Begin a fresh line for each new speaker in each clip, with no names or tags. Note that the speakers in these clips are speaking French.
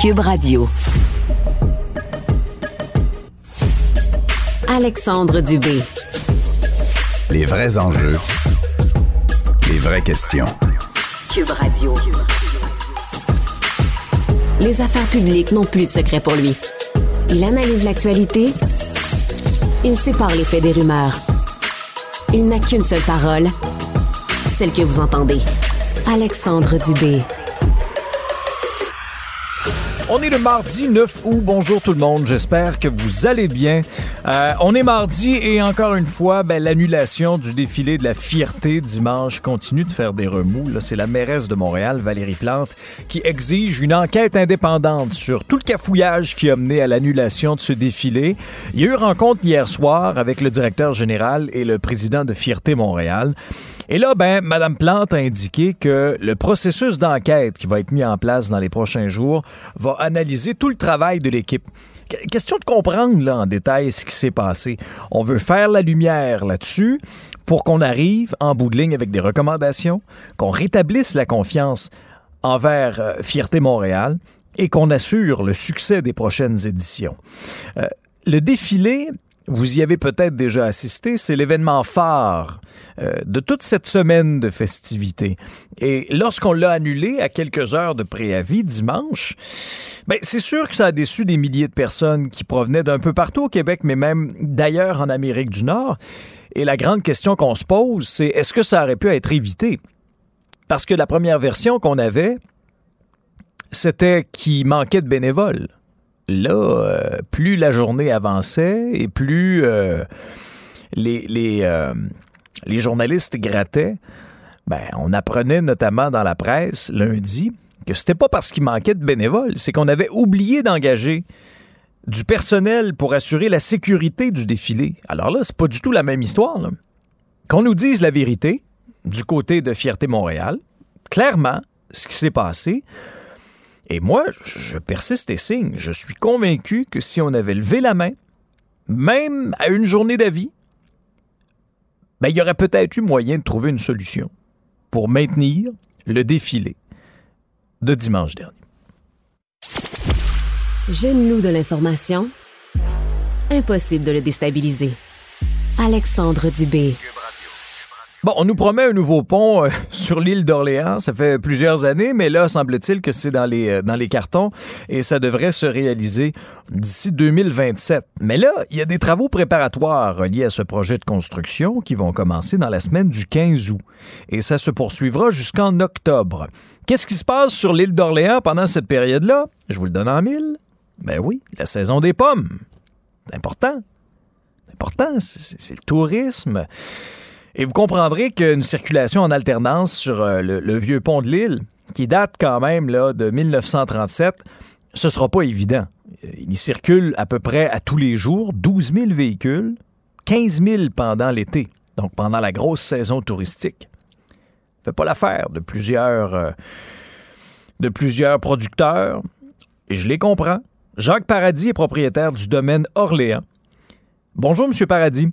Cube Radio. Alexandre Dubé.
Les vrais enjeux. Les vraies questions.
Cube Radio. Les affaires publiques n'ont plus de secret pour lui. Il analyse l'actualité. Il sépare les faits des rumeurs. Il n'a qu'une seule parole, celle que vous entendez. Alexandre Dubé.
On est le mardi 9 août. Bonjour tout le monde. J'espère que vous allez bien. Euh, on est mardi et encore une fois, ben, l'annulation du défilé de la fierté dimanche continue de faire des remous. C'est la mairesse de Montréal, Valérie Plante, qui exige une enquête indépendante sur tout le cafouillage qui a mené à l'annulation de ce défilé. Il y a eu rencontre hier soir avec le directeur général et le président de Fierté Montréal. Et là, ben, Mme Plante a indiqué que le processus d'enquête qui va être mis en place dans les prochains jours va analyser tout le travail de l'équipe. Question de comprendre là, en détail ce qui s'est passé. On veut faire la lumière là-dessus pour qu'on arrive en bout de ligne avec des recommandations, qu'on rétablisse la confiance envers euh, Fierté Montréal et qu'on assure le succès des prochaines éditions. Euh, le défilé vous y avez peut-être déjà assisté, c'est l'événement phare euh, de toute cette semaine de festivités. Et lorsqu'on l'a annulé à quelques heures de préavis dimanche, ben, c'est sûr que ça a déçu des milliers de personnes qui provenaient d'un peu partout au Québec, mais même d'ailleurs en Amérique du Nord. Et la grande question qu'on se pose, c'est est-ce que ça aurait pu être évité? Parce que la première version qu'on avait, c'était qu'il manquait de bénévoles là, euh, plus la journée avançait et plus euh, euh, les, journalistes grattaient, ben, on apprenait notamment dans la presse lundi que c'était pas parce qu'il manquait de bénévoles, c'est qu'on avait oublié d'engager du personnel pour assurer la sécurité du défilé. Alors là, c'est pas du tout la même histoire. Qu'on nous dise la vérité du côté de Fierté Montréal, clairement, ce qui s'est passé, et moi, je persiste et signe. Je suis convaincu que si on avait levé la main, même à une journée d'avis, ben, il y aurait peut-être eu moyen de trouver une solution pour maintenir le défilé de dimanche dernier.
Jeune-loup de l'information, impossible de le déstabiliser. Alexandre Dubé.
Bon, on nous promet un nouveau pont euh, sur l'île d'Orléans. Ça fait plusieurs années, mais là, semble-t-il que c'est dans les, euh, dans les cartons et ça devrait se réaliser d'ici 2027. Mais là, il y a des travaux préparatoires liés à ce projet de construction qui vont commencer dans la semaine du 15 août et ça se poursuivra jusqu'en octobre. Qu'est-ce qui se passe sur l'île d'Orléans pendant cette période-là? Je vous le donne en mille. Ben oui, la saison des pommes. C'est important. C'est important, c'est le tourisme. Et vous comprendrez qu'une circulation en alternance sur euh, le, vieux pont de l'île, qui date quand même de 1937, ce ne sera pas évident. Il circule à peu près à tous les jours 12 000 véhicules, 15 000 pendant l'été, donc pendant la grosse saison touristique. Fait pas l'affaire de plusieurs, euh, de plusieurs producteurs, et je les comprends. Jacques Paradis est propriétaire du domaine Orléans. Bonjour, M. Paradis.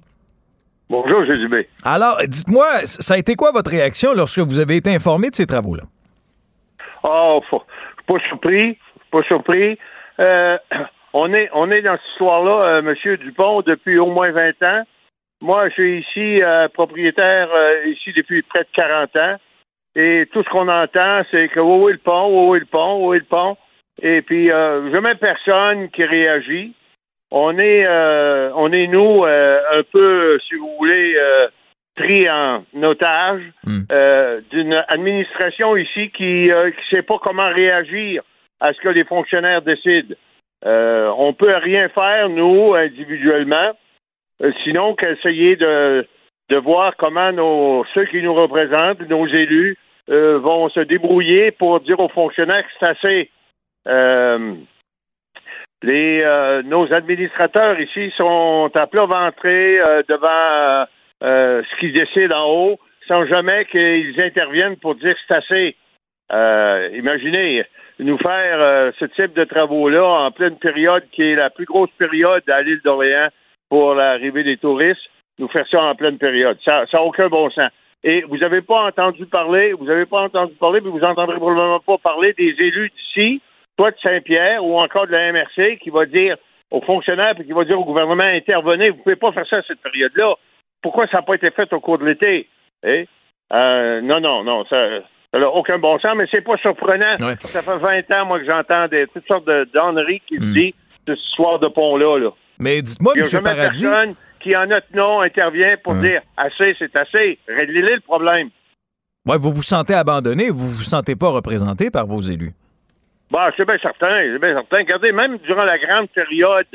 Bonjour, Dubé.
Alors, dites-moi, ça a été quoi votre réaction lorsque vous avez été informé de ces travaux-là?
Oh, je suis pas surpris. Pas surpris. Euh, on, est, on est dans cette histoire-là, euh, M. Dupont, depuis au moins 20 ans. Moi, je suis ici euh, propriétaire ici depuis près de 40 ans. Et tout ce qu'on entend, c'est que où est le pont, où est le pont, où est le pont. Et puis, jamais personne qui réagit on est, euh, on est nous euh, un peu, si vous voulez, euh, pris en otage hmm. d'une administration ici qui ne sait pas comment réagir à ce que les fonctionnaires décident. on peut rien faire nous individuellement, sinon qu'essayer de de voir comment nos ceux qui nous représentent, nos élus, vont se débrouiller pour dire aux fonctionnaires que c'est assez. Les, euh, nos administrateurs ici sont à plat ventré euh, devant euh, ce qu'ils décident en haut, sans jamais qu'ils interviennent pour dire c'est assez. imaginez, nous faire ce type de travaux-là en pleine période qui est la plus grosse période à l'île d'Orléans pour l'arrivée des touristes, nous faire ça en pleine période. Ça n'a aucun bon sens. Et vous n'avez pas entendu parler, vous n'avez pas entendu parler, mais vous n'entendrez probablement pas parler des élus d'ici soit de Saint-Pierre ou encore de la MRC qui va dire aux fonctionnaires et qui va dire au gouvernement intervenez, vous ne pouvez pas faire ça à cette période-là. Pourquoi ça n'a pas été fait au cours de l'été? Eh? Euh, non, non, non, ça n'a aucun bon sens, mais c'est pas surprenant. Ça fait 20 ans, moi, que j'entends des, toutes sortes de d'enneries qui se hmm. disent ce soir de pont-là. Là.
Mais dites-moi, M. Paradis...
personne qui, en notre nom, intervient pour dire assez, c'est assez. Réglez-le le problème.
Ouais, vous vous sentez abandonné, vous vous sentez pas représenté par vos élus.
Bah, c'est bien certain, c'est bien certain. Regardez, même durant la grande période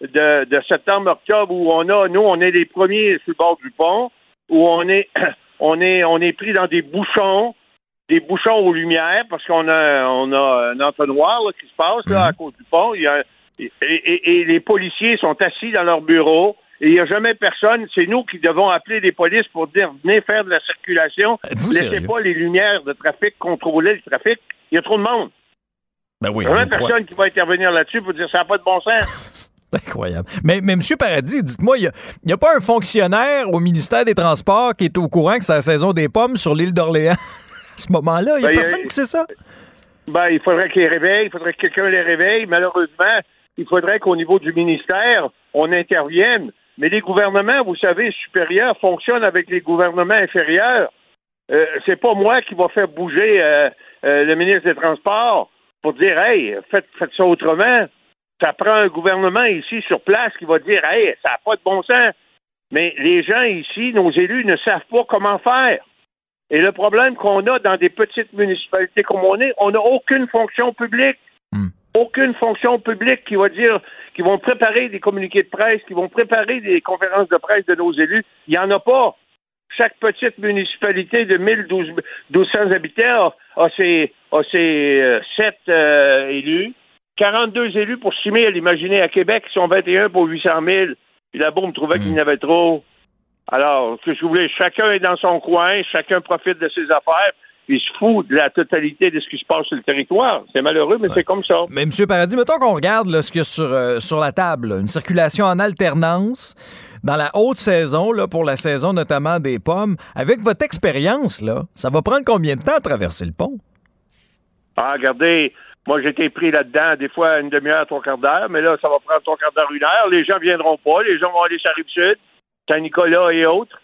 de, de septembre-octobre où on a, nous, on est les premiers sur le bord du pont, où on est, on est, on est pris dans des bouchons, des bouchons aux lumières, parce qu'on a, on a un entonnoir là, qui se passe là, à mhm. cause du pont. Il y a, et, et, les policiers sont assis dans leur bureau. Et il n'y a jamais personne. C'est nous qui devons appeler les polices pour dire venez faire de la circulation. Laissez pas les lumières de trafic contrôler le trafic. Il y a trop de monde.
Ben oui,
il n'y a personne qui va intervenir là-dessus pour dire ça n'a pas de bon sens.
Incroyable. Mais, mais M. Paradis, dites-moi, il n'y a, pas un fonctionnaire au ministère des Transports qui est au courant que c'est la saison des pommes sur l'île d'Orléans? À ce moment-là? Il n'y a ben, personne qui sait ça?
Ben, il faudrait qu'ils les réveillent, il faudrait que quelqu'un les réveille. Malheureusement, il faudrait qu'au niveau du ministère, on intervienne. Mais les gouvernements, vous savez, supérieurs fonctionnent avec les gouvernements inférieurs. Euh, c'est pas moi qui va faire bouger euh, euh, le ministre des Transports pour dire Hey, faites, faites ça autrement ça prend un gouvernement ici sur place qui va dire Hey, ça n'a pas de bon sens. Mais les gens ici, nos élus, ne savent pas comment faire. Et le problème qu'on a dans des petites municipalités comme on est, on n'a aucune fonction publique. Hmm. Aucune fonction publique qui va dire, qui vont préparer des communiqués de presse, qui vont préparer des conférences de presse de nos élus. Il n'y en a pas. Chaque petite municipalité de 1200 habitants a, ses, euh, sept euh, élus 42 élus pour 6 000. Imaginez, à Québec, ils sont 21 pour 800 000. Puis là-bas, on trouvait qu'il y en avait trop. Alors, que je voulais, chacun est dans son coin, chacun profite de ses affaires. Il se fout de la totalité de ce qui se passe sur le territoire. C'est malheureux, mais c'est comme ça.
Mais M. Paradis, mettons qu'on regarde ce qu'il y a sur, euh, sur la table. Une circulation en alternance dans la haute saison, pour la saison notamment des pommes. Avec votre expérience, là, ça va prendre combien de temps à traverser le pont?
Ah, regardez, moi, j'étais pris là-dedans, des fois une demi-heure, trois quarts d'heure, mais là, ça va prendre trois quarts d'heure, une heure. Les gens viendront pas, les gens vont aller sur la rive-sud, Saint-Nicolas et autres.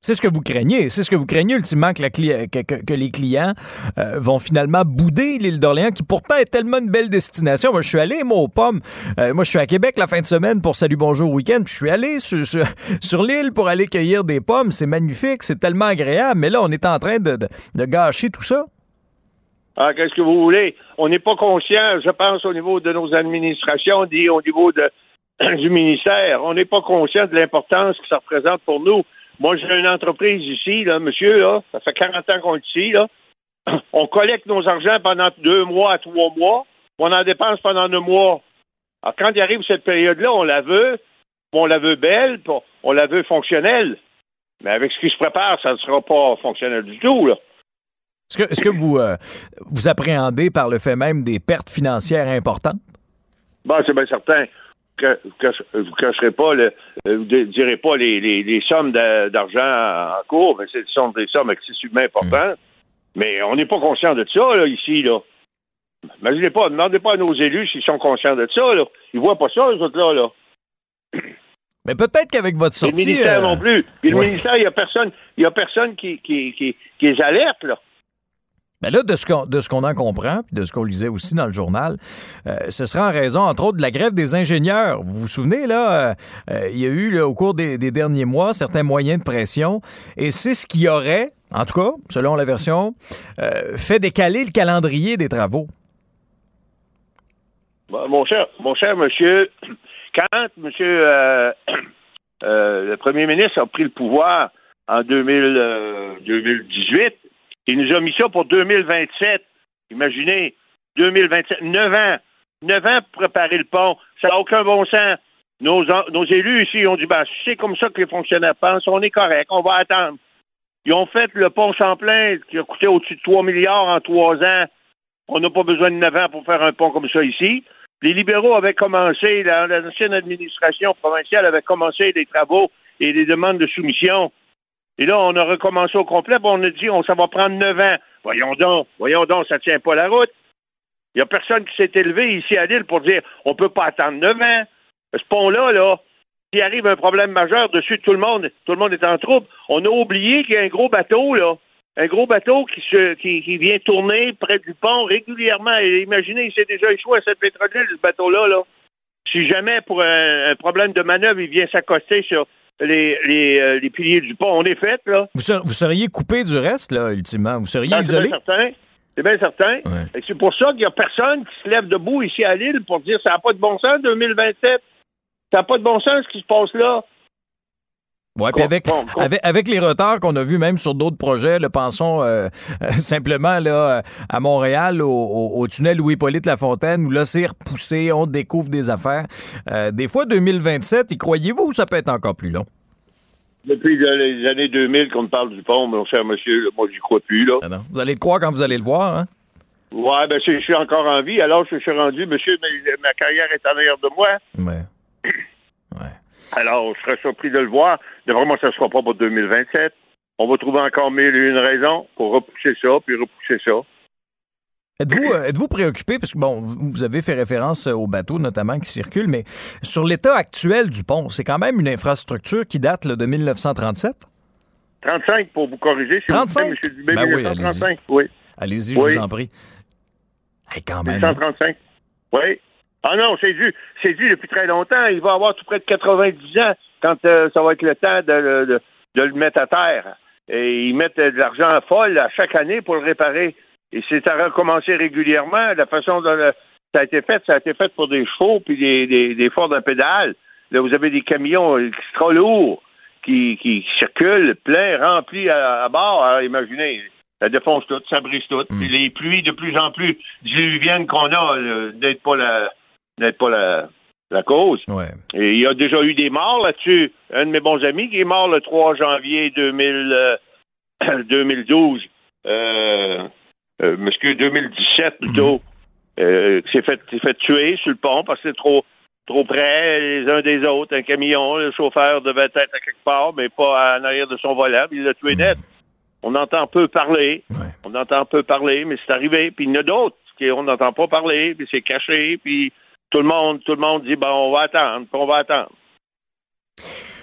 C'est ce que vous craignez. C'est ce que vous craignez ultimement que, les clients euh, vont finalement bouder l'île d'Orléans, qui pourtant est tellement une belle destination. Moi, je suis allé, moi, aux pommes. Euh, moi, je suis à Québec la fin de semaine pour Salut Bonjour Week-end. Je suis allé sur, l'île pour aller cueillir des pommes. C'est magnifique, c'est tellement agréable. Mais là, on est en train de gâcher tout ça.
Ah, qu'est-ce que vous voulez? On n'est pas conscient, je pense, au niveau de nos administrations, dit au niveau du ministère. On n'est pas conscient de l'importance que ça représente pour nous. Moi, j'ai une entreprise ici, là, monsieur, là, ça fait 40 ans qu'on est ici, là. On collecte nos argents pendant deux mois à trois mois, on en dépense pendant deux mois. Alors, quand il arrive cette période-là, on la veut, on la veut belle, on la veut fonctionnelle. Mais avec ce qui se prépare, ça ne sera pas fonctionnel du tout, là.
Est-ce que, vous, euh, vous appréhendez par le fait même des pertes financières importantes?
Bon, c'est bien certain vous ne cacherez pas, le, euh, vous ne direz pas les, sommes d'argent en cours, mais ce sont des sommes excessivement importantes. Mais on n'est pas conscient de ça, là, ici, là. Imaginez pas, demandez pas à nos élus s'ils sont conscients de ça, là. Ils voient pas ça, les autres-là, là.
Mais peut-être qu'avec votre sortie...
le ministère euh, non plus. Puis le ministère, il n'y a personne, y a personne qui, qui, qui, qui les alerte, là.
Ben là, de ce qu'on, en comprend, puis de ce qu'on lisait aussi dans le journal, euh, ce sera en raison, entre autres, de la grève des ingénieurs. Vous vous souvenez, là, euh, euh, il y a eu, au cours des, derniers mois, certains moyens de pression, et c'est ce qui aurait, en tout cas, selon la version, fait décaler le calendrier des travaux.
mon cher, mon cher monsieur, quand monsieur le premier ministre a pris le pouvoir en 2018, il nous a mis ça pour 2027. Imaginez, 2027, 9 ans. 9 ans pour préparer le pont. Ça n'a aucun bon sens. Nos, élus ici ont dit, ben, c'est comme ça que les fonctionnaires pensent, on est correct, on va attendre. Ils ont fait le pont Champlain qui a coûté au-dessus de 3 milliards en 3 ans. On n'a pas besoin de 9 ans pour faire un pont comme ça ici. Les libéraux avaient commencé, l'ancienne administration provinciale avait commencé les travaux et les demandes de soumission. Et là, on a recommencé au complet, on a dit, on, ça va prendre neuf ans. Voyons donc, voyons donc, ça tient pas la route. Il n'y a personne qui s'est élevé ici à Lille pour dire on ne peut pas attendre 9 ans. Ce pont-là, là, s'il arrive un problème majeur dessus, tout le monde, tout le monde est en trouble. On a oublié qu'il y a un gros bateau, là. Un gros bateau qui, se, qui, vient tourner près du pont régulièrement. Et imaginez, il s'est déjà échoué à cette pétrole, ce bateau-là, là. Si jamais, pour un, problème de manœuvre, il vient s'accoster sur les, les, euh, les, piliers du pont, on est fait, là.
Vous, seriez coupé du reste, là, ultimement? Vous seriez
ah,
isolé?
C'est bien certain. C'est bien certain. C'est pour ça qu'il n'y a personne qui se lève debout ici à Lille pour dire ça n'a pas de bon sens 2027. Ça n'a pas de bon sens ce qui se passe là.
Oui, puis avec, avec, les retards qu'on a vus même sur d'autres projets, le pensons euh, simplement là, à Montréal, au, tunnel Louis-Polyte Lafontaine, où là, c'est repoussé, on découvre des affaires. Euh, des fois, 2027, y croyez-vous ou ça peut être encore plus long?
Depuis les années 2000 qu'on parle du pont, mon cher monsieur, moi, j'y crois plus. Là.
Ah vous allez le croire quand vous allez le voir, hein?
Oui, ben, je suis encore en vie. Alors, je suis rendu, monsieur, ma carrière est en arrière de moi.
Ouais.
Alors, je serais surpris de le voir. De vraiment, ça ne sera pas pour 2027. On va trouver encore mille et une raisons pour repousser ça, puis repousser ça.
Êtes-vous euh, êtes préoccupé, parce que bon, vous avez fait référence euh, aux bateaux notamment qui circulent, mais sur l'état actuel du pont, c'est quand même une infrastructure qui date de 1937?
35 pour vous corriger, s'il 35? vous Dubé, ben oui, allez-y. Oui.
Allez-y, je vous en prie. quand même.
1935. Oui. Ah non, c'est dû. C'est dû depuis très longtemps. Il va avoir tout près de 90 ans quand euh, ça va être le temps de, le mettre à terre. Et ils mettent de l'argent folle à chaque année pour le réparer. Et c'est à recommencer régulièrement. La façon dont ça a été fait, ça a été fait pour des chevaux puis des, des, des forts d'un pédale. Là, vous avez des camions extra lourds qui, qui circulent plein, remplis à, bord. Alors, imaginez, ça défonce tout, ça brise tout. Mm. les pluies de plus en plus diluviennes qu'on a, euh, d'être pas la n'êtes pas la, cause. Et il y a déjà eu des morts là-dessus. Un de mes bons amis qui est mort le 3 janvier 2000, 2012. Euh, euh, 2017 euh, plutôt. Euh, s'est fait, fait tuer sur le pont parce que c'est trop, trop près les uns des autres. Un camion, le chauffeur devait être à quelque part, mais pas en arrière de son volant. Il l'a tué mhm. net. On entend peu parler. On entend peu parler, mais c'est arrivé. Puis il y en a d'autres qu'on n'entend pas parler, puis c'est caché, puis tout le monde, tout le monde dit bon, on va attendre, on va attendre.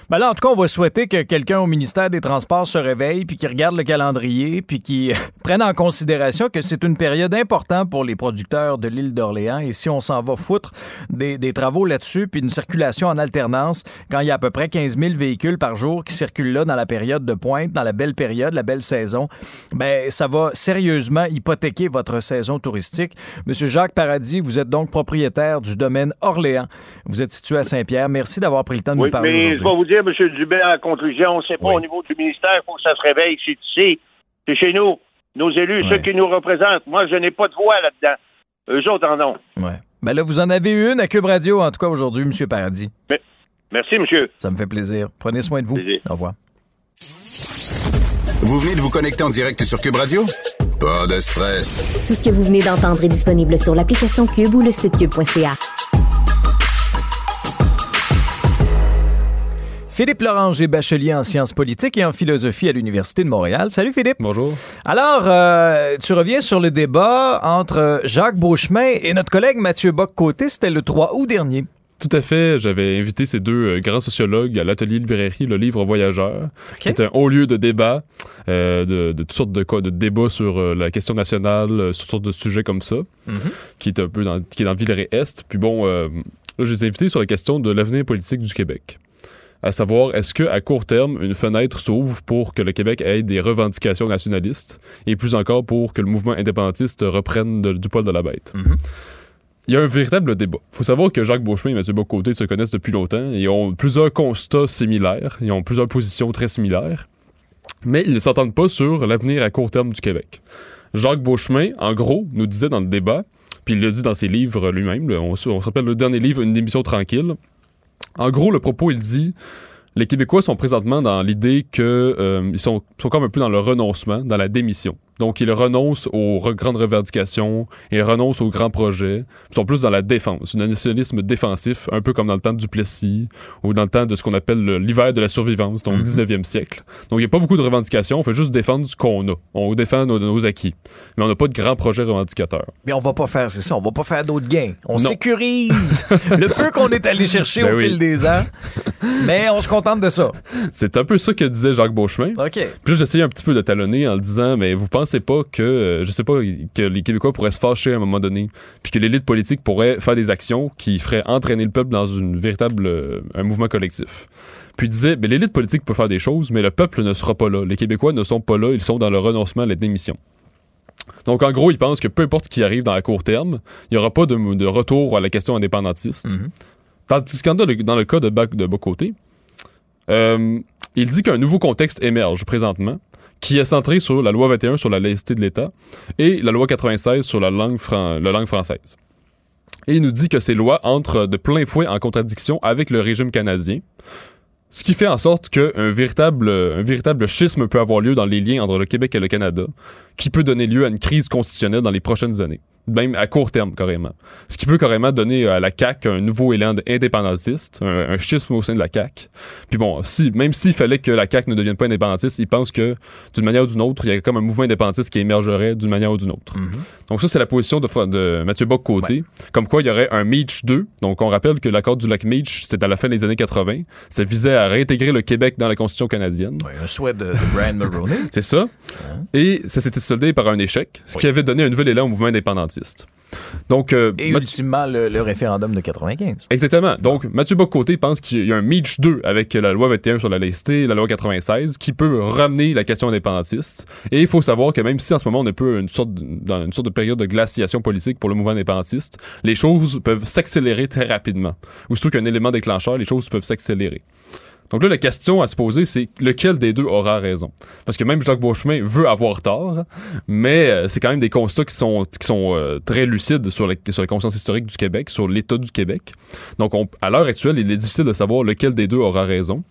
Ben là, en tout cas, on va souhaiter que quelqu'un au ministère des Transports se réveille, puis qui regarde le calendrier, puis qui prenne en considération que c'est une période importante pour les producteurs de l'île d'Orléans. Et si on s'en va foutre des, travaux là-dessus, puis une circulation en alternance, quand il y a à peu près 15 000 véhicules par jour qui circulent là dans la période de pointe, dans la belle période, la belle saison, ben ça va sérieusement hypothéquer votre saison touristique. Monsieur Jacques Paradis, vous êtes donc propriétaire du domaine Orléans. Vous êtes situé à Saint-Pierre. Merci d'avoir pris le temps de nous parler
M. Dubé, en conclusion, c'est pas au niveau du ministère, il faut que ça se réveille. C'est ici. C'est chez nous. Nos élus, ceux qui nous représentent. Moi, je n'ai pas de voix là-dedans. Eux autres en ont.
Ouais. Ben là, vous en avez une à Cube Radio, en tout cas aujourd'hui, M. Paradis.
merci, monsieur.
Ça me fait plaisir. Prenez soin de vous. Au revoir.
Vous venez de vous connecter en direct sur Cube Radio? Pas de stress.
Tout ce que vous venez d'entendre est disponible sur l'application Cube ou le site cube.ca.
Philippe Loranger, bachelier en sciences politiques et en philosophie à l'Université de Montréal. Salut Philippe.
Bonjour.
Alors, euh, tu reviens sur le débat entre Jacques Beauchemin et notre collègue Mathieu Bock-Côté. C'était le 3 août dernier.
Tout à fait. J'avais invité ces deux euh, grands sociologues à l'atelier librairie, le livre Voyageur, qui est un haut lieu de débat, euh, de, toutes sortes de, de débats sur la question nationale, sur toutes sortes de sujets comme ça, mhm. qui est un peu dans, qui est dans Villeray-Est. Puis bon, là, je les ai invités sur la question de l'avenir politique du Québec à savoir est-ce que à court terme une fenêtre s'ouvre pour que le Québec ait des revendications nationalistes et plus encore pour que le mouvement indépendantiste reprenne du poil de la bête? Mm-hmm. Il y a un véritable débat. Il faut savoir que Jacques Beauchemin et Mathieu Bocoté se connaissent depuis longtemps et ont plusieurs constats similaires, ils ont plusieurs positions très similaires, mais ils ne s'entendent pas sur l'avenir à court terme du Québec. Jacques Beauchemin, en gros, nous disait dans le débat, puis il le dit dans ses livres lui-même, on, on se rappelle le dernier livre, Une émission tranquille, en gros, le propos, il dit les Québécois sont présentement dans l'idée que euh, sont, sont comme un peu dans le renoncement, dans la démission. Donc, ils renoncent aux re- grandes revendications, ils renoncent aux grands projets. Ils sont plus dans la défense, un nationalisme défensif, un peu comme dans le temps du Plessis ou dans le temps de ce qu'on appelle le- l'hiver de la survivance, donc le 19e siècle. Donc, il n'y a pas beaucoup de revendications, on fait juste défendre ce qu'on a. On défend nos, nos acquis. Mais on n'a pas de grands projets revendicateurs.
Mais on va pas faire, c'est ça, on va pas faire d'autres gains. On
Non.
sécurise le peu qu'on est allé chercher
Ben
au
oui.
fil des ans, mais on se contente de ça.
C'est un peu ça que disait Jacques Beauchemin.
OK.
Puis là, j'essayais un petit peu de talonner en le disant, mais vous pensez pas que, euh, je sais pas, que les Québécois pourraient se fâcher à un moment donné, puis que l'élite politique pourrait faire des actions qui feraient entraîner le peuple dans une véritable, euh, un mouvement collectif. Puis il disait, ben, l'élite politique peut faire des choses, mais le peuple ne sera pas là. Les Québécois ne sont pas là, ils sont dans le renoncement à la démission. Donc, en gros, il pense que peu importe ce qui arrive dans la court terme, il n'y aura pas de, de retour à la question indépendantiste. Dans le, cas de, Bac- de euh, il dit qu'un nouveau contexte émerge présentement, qui est centré sur la loi 21 sur la laïcité de l'État et la loi 96 sur la langue, fran- la langue française. Et il nous dit que ces lois entrent de plein fouet en contradiction avec le régime canadien, ce qui fait en sorte qu'un véritable, véritable schisme peut avoir lieu dans les liens entre le Québec et le Canada, qui peut donner lieu à une crise constitutionnelle dans les prochaines années, même à court terme carrément. Ce qui peut carrément donner à la CAQ un nouveau élan indépendantiste, un, un schisme au sein de la CAQ. Puis bon, si, même s'il fallait que la CAQ ne devienne pas indépendantiste, il pense que d'une manière ou d'une autre, il y a comme un mouvement indépendantiste qui émergerait d'une manière ou d'une autre. Donc ça, c'est la position de, Mathieu Bock-Côté. Comme quoi, il y aurait un Meach 2. Donc on rappelle que l'accord du lac Meach, c'était à la fin des années 80. Ça visait à réintégrer le Québec dans la Constitution canadienne.
Ouais, un souhait de, de Brian Mulroney.
C'est ça. Et ça s'était soldé par un échec, ce qui avait donné un nouvel élan au mouvement indépendantiste. Donc, euh,
Et
Mathieu-
ultimement, le, le référendum de 95.
Exactement. Donc, Mathieu Bock-Côté pense qu'il y a un Meach 2 avec la loi 21 sur la laïcité, la loi 96, qui peut ramener la question indépendantiste. Et il faut savoir que même si en ce moment on est peu une sorte de- dans une sorte de période de glaciation politique pour le mouvement indépendantiste, les choses peuvent s'accélérer très rapidement. Aussitôt qu'un élément déclencheur, les choses peuvent s'accélérer. Donc là, la question à se poser, c'est lequel des deux aura raison? Parce que même Jacques Beauchemin veut avoir tort, mais euh, c'est quand même des constats qui sont, qui sont euh, très lucides sur, la- sur la conscience historique du Québec, sur l'état du Québec. Donc on- à l'heure actuelle, il est difficile de savoir lequel des deux aura raison.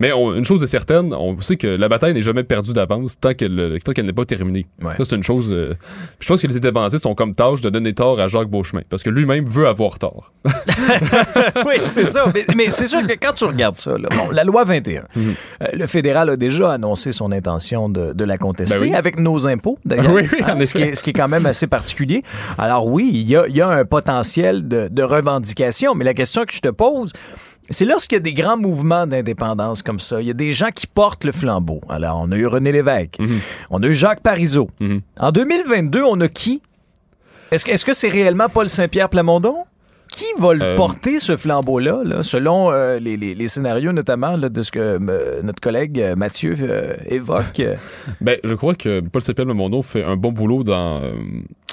Mais on- une chose est certaine, on sait que la bataille n'est jamais perdue d'avance tant qu'elle qu'elle n'est pas terminée.
Ouais.
Ça, c'est une chose... euh, je pense que les indépendantistes ont comme tâche de donner tort à Jacques Beauchemin, parce que lui-même veut avoir tort.
oui, c'est ça. Mais, mais c'est sûr que quand tu regardes ça, là, bon, la loi 21,
Mhm.
euh, le fédéral a déjà annoncé son intention de, de la contester
Ben oui.
avec nos impôts, d'ailleurs.
Oui, oui, en
ce, qui est, ce qui est quand même assez particulier. Alors oui, il y a, il y a un potentiel de, de revendication, mais la question que je te pose, c'est lorsqu'il y a des grands mouvements d'indépendance comme ça, il y a des gens qui portent le flambeau. Alors, on a eu René Lévesque,
Mhm.
on a eu Jacques Parizeau.
Mhm.
En 2022, on a qui? Est-ce que c'est réellement Paul Saint-Pierre Plamondon? Qui va le
Euh,
porter, ce flambeau-là, là, selon euh, les, les- les scénarios notamment là, de ce que euh, notre collègue Mathieu évoque?
Ben, je crois que Paul Saint-Pierre Plamondon fait un bon boulot dans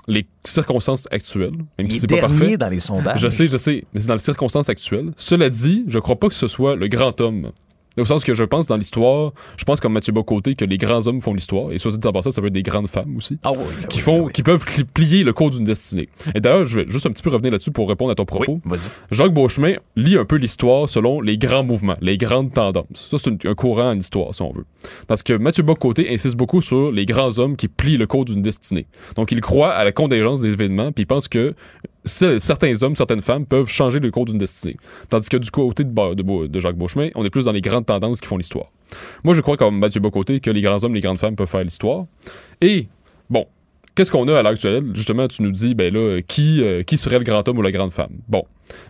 les circonstances actuelles, même
il
si
est
c'est pas parfait.
dans les sondages.
Je sais, je sais, mais c'est dans les circonstances actuelles. Cela dit, je crois pas que ce soit le grand homme. Au sens que je pense dans l'histoire, je pense comme Mathieu Bocoté que les grands hommes font l'histoire, et soit dit en passant, ça peut être des grandes femmes aussi.
Ah oui, là,
Qui
oui, oui.
qui peuvent plier le cours d'une destinée. Et d'ailleurs, je vais juste un petit peu revenir là-dessus pour répondre à ton propos. Jacques Beauchemin lit un peu l'histoire selon les grands mouvements, les grandes tendances. Ça, c'est un courant en histoire, si on veut. Parce que Mathieu Bocoté insiste beaucoup sur les grands hommes qui plient le cours d'une destinée. Donc, il croit à la contingence des événements, puis il pense que certains hommes, certaines femmes peuvent changer le cours d'une destinée. Tandis que du côté de, de, de Jacques Beauchemin, on est plus dans les grandes tendances qui font l'histoire. Moi, je crois, comme Mathieu Bocoté, que les grands hommes, les grandes femmes peuvent faire l'histoire. Et, bon, qu'est-ce qu'on a à l'heure actuelle? Justement, tu nous dis, ben là, qui, euh, qui serait le grand homme ou la grande femme? Bon,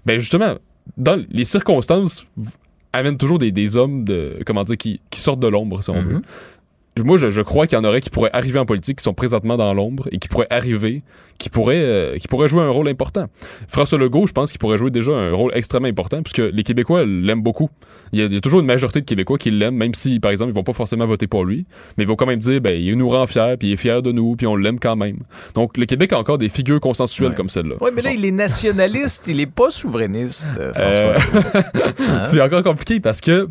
ben justement, dans les circonstances amènent toujours des, des hommes de comment dire qui, qui sortent de l'ombre si on veut. Moi, je, je crois qu'il y en aurait qui pourraient arriver en politique, qui sont présentement dans l'ombre et qui pourraient arriver, qui pourraient, euh, qui pourraient jouer un rôle important. François Legault, je pense qu'il pourrait jouer déjà un rôle extrêmement important puisque les Québécois l'aiment beaucoup. Il y, a, il y a toujours une majorité de Québécois qui l'aiment, même si, par exemple, ils vont pas forcément voter pour lui, mais ils vont quand même dire, ben, il nous rend fiers, puis il est fier de nous, puis on l'aime quand même. Donc, le Québec a encore des figures consensuelles
Ouais.
comme celle-là.
Oui, mais là,
Bon.
il est nationaliste, il est pas souverainiste, euh, François.
Euh, C'est encore compliqué parce que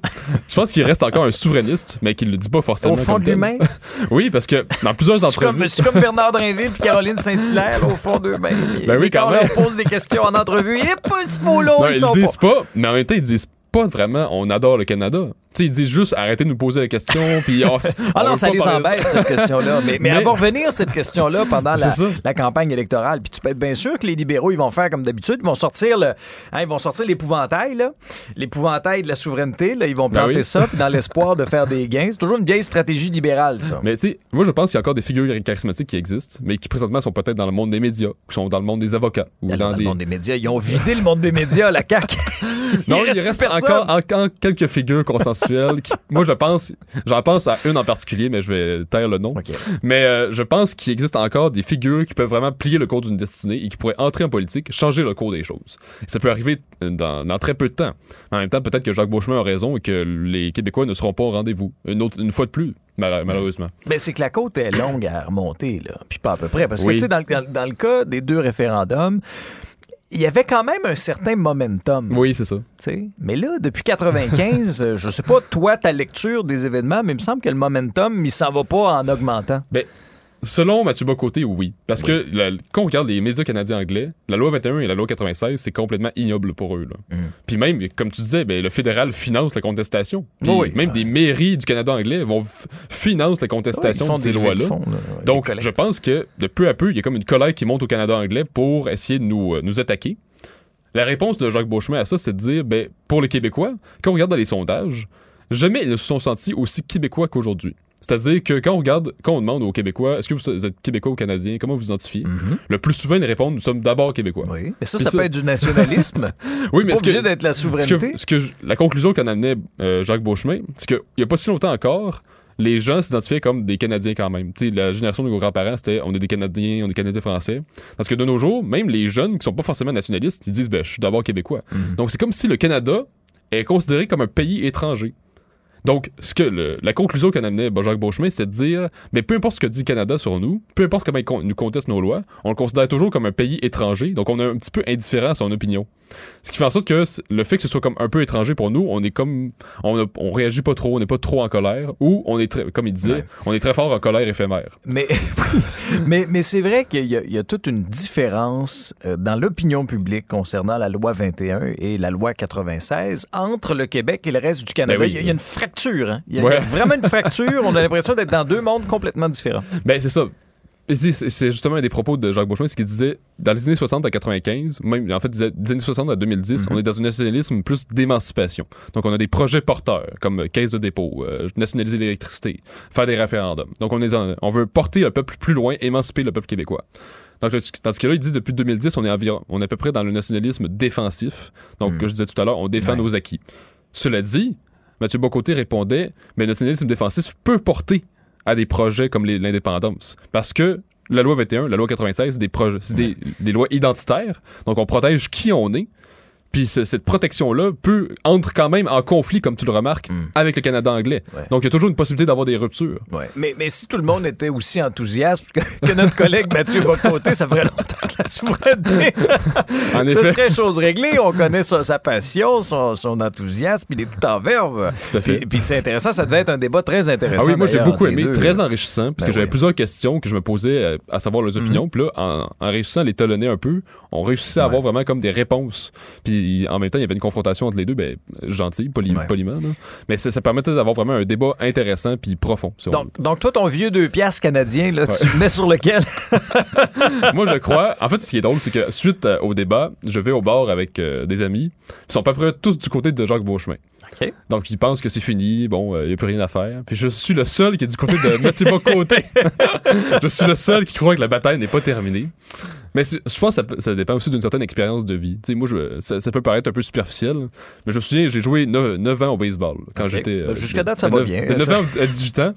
je pense qu'il reste encore un souverainiste, mais qu'il le dit pas forcément.
Au fond
comme
de lui-même.
Oui, parce que dans plusieurs
comme,
entrevues.
c'est comme Bernard Drinville et Caroline Saint-Hilaire, là, au fond d'eux-mêmes.
Ben oui,
Et quand
quand
on
même.
leur pose des questions en entrevue, et pas ce mot-là,
Non,
ils
ils
sont
disent
pas.
pas. mais en même temps, ils disent pas vraiment on adore le Canada. Ils disent juste arrêtez de nous poser la question, puis on,
Ah
on
non, ça les embête, cette question-là. Mais, mais,
Mais-
elle va revenir, cette question-là, pendant la, campagne électorale. Puis tu peux être bien sûr que les libéraux, ils vont faire comme d'habitude. Ils vont sortir le, hein, ils vont sortir l'épouvantail. L'épouvantail de la souveraineté, là. Ils vont
Ben
planter
oui.
ça, dans l'espoir de faire des gains. C'est toujours une vieille stratégie libérale, ça.
Mais tu sais, moi je pense qu'il y a encore des figures charismatiques qui existent, mais qui présentement sont peut-être dans le monde des médias, ou qui sont dans le monde des avocats, ou
Dans,
dans
le monde des médias. Ils ont vidé le monde des médias, la CAQ.
Non, il reste encore, encore quelques figures qui- moi, je pense, j'en pense à une en particulier, mais je vais taire le nom. Mais euh, je pense qu'il existe encore des figures qui peuvent vraiment plier le cours d'une destinée et qui pourraient entrer en politique, changer le cours des choses. Ça peut arriver dans, dans très peu de temps. En même temps, peut-être que Jacques Beauchemin a raison et que les Québécois ne seront pas au rendez-vous. Une, autre, une fois de plus, mal- malheureusement.
Ben, c'est que la côte est longue à remonter, là. Puis pas à peu près. Parce que,
Oui.
tu sais, dans, le- dans- dans le cas des deux référendums, il y avait quand même un certain momentum.
Oui, c'est ça.
Mais là, depuis 95, euh, je sais pas, toi, ta lecture des événements, mais il me semble que le momentum, il s'en va pas en augmentant.
Ben, selon Mathieu Bocoté, oui. Parce que la- quand on regarde les médias canadiens anglais, la loi 21 et la loi 96, c'est complètement ignoble pour eux. là. Puis même, comme tu disais, ben, le fédéral finance la contestation. Puis
Oui,
même
ouais.
des mairies du Canada anglais vont f- financent la contestation de ces lois-là.
là,
Donc, je pense que de peu à peu, il y a comme une colère qui monte au Canada anglais pour essayer de nous, euh, nous attaquer. La réponse de Jacques Beauchemin à ça, c'est de dire, ben, pour les Québécois, quand on regarde dans les sondages, jamais ils ne se sont sentis aussi québécois qu'aujourd'hui. C'est-à-dire que quand on regarde, quand on demande aux Québécois, est-ce que vous êtes Québécois ou Canadien, comment vous vous identifiez, le plus souvent, ils répondent, nous sommes d'abord Québécois.
Mhm. Oui. Mais ça, ça,
ça.
peut être du nationalisme.
Oui,
C'est
mais
pas
ce que-
obligé d'être la souveraineté.
que, ce que la conclusion qu'en amenait euh, Jacques Beauchemin, c'est qu'il n'y a pas si longtemps encore, les gens s'identifiaient comme des Canadiens quand même. Tu sais, la génération de nos grands-parents, c'était on est des Canadiens, on est Canadiens français. Parce que de nos jours, même les jeunes qui sont pas forcément nationalistes, ils disent ben, je suis d'abord québécois. Donc c'est comme si le Canada est considéré comme un pays étranger. Donc, ce que le- la conclusion qu'en amenait Jacques Beauchemin, c'est de dire, mais peu importe ce que dit le Canada sur nous, peu importe comment il con- nous conteste nos lois, on le considère toujours comme un pays étranger, donc on est un petit peu indifférent à son opinion. Ce qui fait en sorte que le fait que ce soit comme un peu étranger pour nous, on est comme, on, a- on réagit pas trop, on n'est pas trop en colère, ou on est très, comme il disait,
Ouais.
on est très fort en colère éphémère.
Mais, mais, mais c'est vrai qu'il y, a- il y a toute une différence euh, dans l'opinion publique concernant la loi 21 et la loi 96 entre le Québec et le reste du Canada.
Ben oui.
il, y a, il y a une fracture. hein. Il, y a,
Ouais.
vraiment une fracture. On a l'impression d'être dans deux mondes complètement différents.
Ben, c'est ça. C'est- justement un des propos de Jacques Beauchemin, ce qu'il disait, dans les années 60 à 95, même, en fait, des années 60 à 2010, on est dans un nationalisme plus d'émancipation. Donc, on a des projets porteurs, comme euh, caisse de dépôt, euh, nationaliser l'électricité, faire des référendums. Donc, on, est en- on veut porter le peuple plus loin, émanciper le peuple québécois. Donc, dans ce cas-là, il dit depuis 2010, on est environ, on est à peu près dans le nationalisme défensif. Donc, que je disais tout à l'heure, on défend
Ouais.
nos acquis. Cela dit, Mathieu Bocoté répondait, mais le nationalisme défensif peut porter à des projets comme l'indépendance. Parce que la loi 21, la loi 96, c'est des, projets, c'est des, des lois identitaires. Donc, on protège qui on est. Puis ce- cette protection-là peut entre quand même en conflit, comme tu le remarques, avec le Canada anglais.
Ouais.
Donc, il y a toujours une possibilité d'avoir des ruptures.
Mais, mais si tout le monde était aussi enthousiaste que, que notre collègue Mathieu Bocoté, ça ferait longtemps que la souveraineté.
En
Ce
effet.
serait chose réglée. On connaît sa, sa passion, son, son enthousiasme, puis il est tout en verve.
Tout à fait.
Puis, puis c'est intéressant, ça devait être un débat très intéressant.
Ah oui, moi j'ai beaucoup aimé,
deux,
très
là.
enrichissant, parce
Ben
que j'avais
oui.
plusieurs questions que je me posais euh, à savoir leurs opinions. Puis là, en, en réussissant à les talonner un peu, on réussissait à avoir vraiment comme des réponses. Puis en même temps, il y avait une confrontation entre les deux, ben, gentil, poli-
Ouais.
poliment. là. Mais ça, ça permettait d'avoir vraiment un débat intéressant puis profond. si
Donc, donc, toi, ton vieux deux piastres canadien, là, tu le mets sur lequel?
Moi, je crois. En fait, ce qui est drôle, c'est que suite euh, au débat, je vais au bar avec euh, des amis. Ils sont à peu près tous du côté de Jacques Beauchemin. Donc, ils pensent que c'est fini. Bon, il n'y a plus rien à faire. Puis je suis le seul qui est du côté de Mathieu Bocoté. je suis le seul qui croit que la bataille n'est pas terminée. Mais je pense que ça, dépend aussi d'une certaine expérience de vie. Tu sais, moi, je, ça, ça peut paraître un peu superficiel, mais je me souviens, j'ai joué 9, ans au baseball quand j'étais. euh,
Ben, jusqu'à date, ça va bien,
De 9
ça.
ans à 18 ans.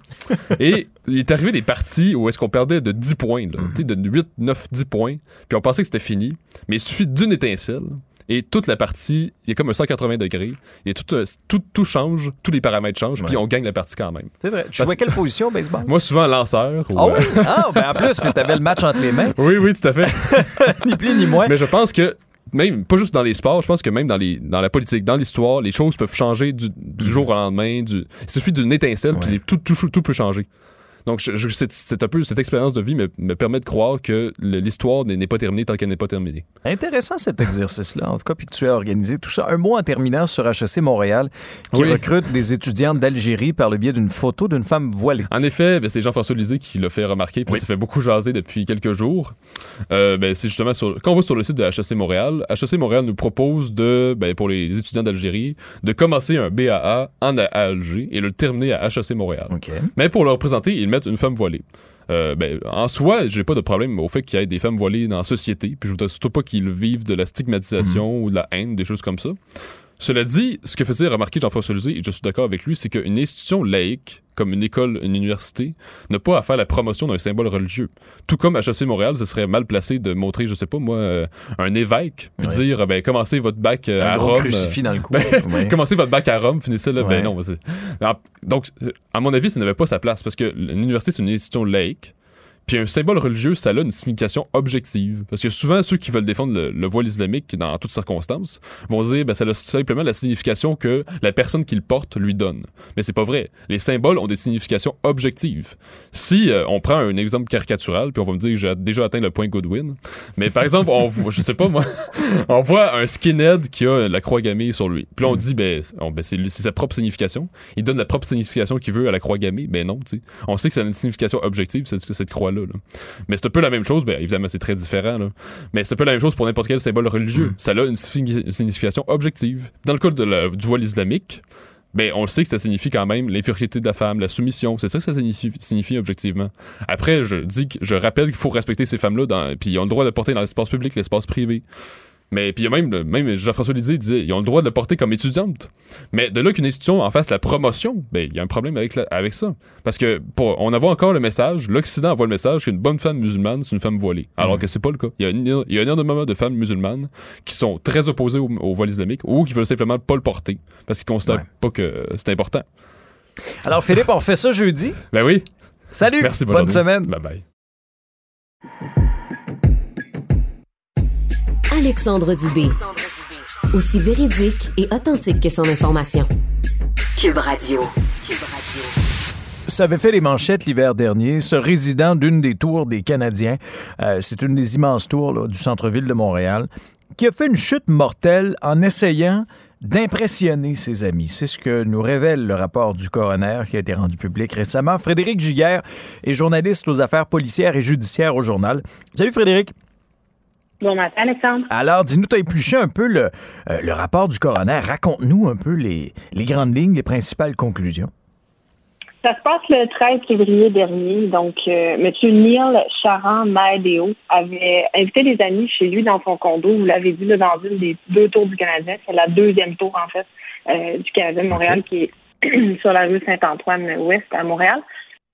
Et il est arrivé des parties où est-ce qu'on perdait de 10 points, là,
Mhm.
de 8, 9, 10 points. Puis on pensait que c'était fini. Mais il suffit d'une étincelle. Et toute la partie, il y a comme un 180 degrés. Et tout, euh, tout, tout change, tous les paramètres changent, puis on gagne la partie quand même.
C'est vrai. Tu jouais quelle position au baseball?
Moi, souvent lanceur. ou,
Ah
euh,
oui? Ah, ben en plus, tu avais le match entre les mains.
oui, oui, tout à fait.
Ni plus ni moins.
Mais je pense que même pas juste dans les sports, je pense que même dans les dans la politique, dans l'histoire, les choses peuvent changer du, du jour au lendemain. Du, il suffit d'une étincelle puis tout, tout tout peut changer. Donc, c'est un peu cette expérience de vie me, me permet de croire que l'histoire n'est pas terminée tant qu'elle n'est pas terminée.
Intéressant cet exercice-là, en tout cas, puis que tu as organisé tout ça. Un mot en terminant sur HEC Montréal, qui recrute des étudiants d'Algérie par le biais d'une photo d'une femme voilée.
En effet, ben, c'est Jean-François Lisée qui l'a fait remarquer, puis ça fait beaucoup jaser depuis quelques jours. Euh, ben, c'est justement sur, quand on va sur le site de HEC Montréal, HEC Montréal nous propose de, ben, pour les étudiants d'Algérie, de commencer un BAA en Alger et le terminer à HEC Montréal. Mais pour le représenter, ils mettent une femme voilée. Euh, ben, en soi, j'ai pas de problème au fait qu'il y ait des femmes voilées dans la société, puis je voudrais surtout pas qu'ils vivent de la stigmatisation mhm. ou de la haine, des choses comme ça. Cela dit, ce que faisait remarquer Jean-François Lisée, et je suis d'accord avec lui, c'est qu'une institution laïque, comme une école, une université, n'a pas à faire la promotion d'un symbole religieux. Tout comme à HEC Montréal, ce serait mal placé de montrer, je sais pas moi, euh, un évêque, puis dire, ben, commencez votre bac euh, à Rome.
crucifix dans le cou.
Ben, commencez votre bac à Rome, finissez là. Ben non. Donc, à mon avis, ça n'avait pas sa place, parce que l'université, c'est une institution laïque. Puis un symbole religieux, ça a une signification objective. Parce que souvent, ceux qui veulent défendre le, voile islamique dans toutes circonstances vont dire ben, ça a simplement la signification que la personne qui le porte lui donne. Mais c'est pas vrai. Les symboles ont des significations objectives. Si euh, on prend un exemple caricatural, puis on va me dire que j'ai déjà atteint le point Goodwin, mais par exemple, on voit, je sais pas moi, on voit un skinhead qui a la croix gammée sur lui. Puis là, on dit ben, ben c'est sa propre signification. Il donne la propre signification qu'il veut à la croix gammée. Ben non, tu sais. On sait que ça a une signification objective, c'est cette croix-là mais c'est un peu la même chose, ben, évidemment c'est très différent, mais c'est un peu la même chose pour n'importe quel symbole religieux. Mm. Ça a une signification objective. Dans le cas de du voile islamique, ben, on le sait que ça signifie quand même l'infériorité de la femme, la soumission. C'est ça que ça signifie, objectivement. Après, je dis que je rappelle qu'il faut respecter ces femmes-là, puis ils ont le droit de porter dans l'espace public, l'espace privé. Mais puis même, même Jean-François Lisée disait, ils ont le droit de le porter comme étudiante. Mais de là qu'une institution en fasse la promotion, ben il y a un problème avec, avec ça. Parce que pour, on envoie encore le message, l'Occident envoie le message qu'une bonne femme musulmane, c'est une femme voilée. Alors que c'est pas le cas. Il y a, une, il y a énormément de femmes musulmanes qui sont très opposées au, voile islamique ou qui veulent simplement pas le porter parce qu'ils considèrent pas que c'est important.
Alors Philippe, on fait ça jeudi?
Ben oui.
Salut.
Merci.
Bonne semaine.
Bye bye.
Alexandre Dubé. Aussi véridique et authentique que son information. Cube Radio. Cube Radio.
Ça avait fait les manchettes l'hiver dernier. Ce résident d'une des tours des Canadiens, euh, c'est une des immenses tours du centre-ville de Montréal, qui a fait une chute mortelle en essayant d'impressionner ses amis. C'est ce que nous révèle le rapport du coroner qui a été rendu public récemment. Frédéric Giguère est journaliste aux affaires policières et judiciaires au journal. Salut Frédéric.
Bon matin, Alexandre.
Alors, dis-nous, tu as épluché un peu le, euh, le rapport du coroner. Raconte-nous un peu les, les grandes lignes, les principales conclusions.
Ça se passe le 13 février dernier. Donc, euh, M. Neil Charan Maedeo avait invité des amis chez lui dans son condo. Vous l'avez vu là, dans une des deux tours du Canadien. C'est la deuxième tour, en fait, euh, du Canadien de Montréal qui est sur la rue Saint-Antoine-Ouest à Montréal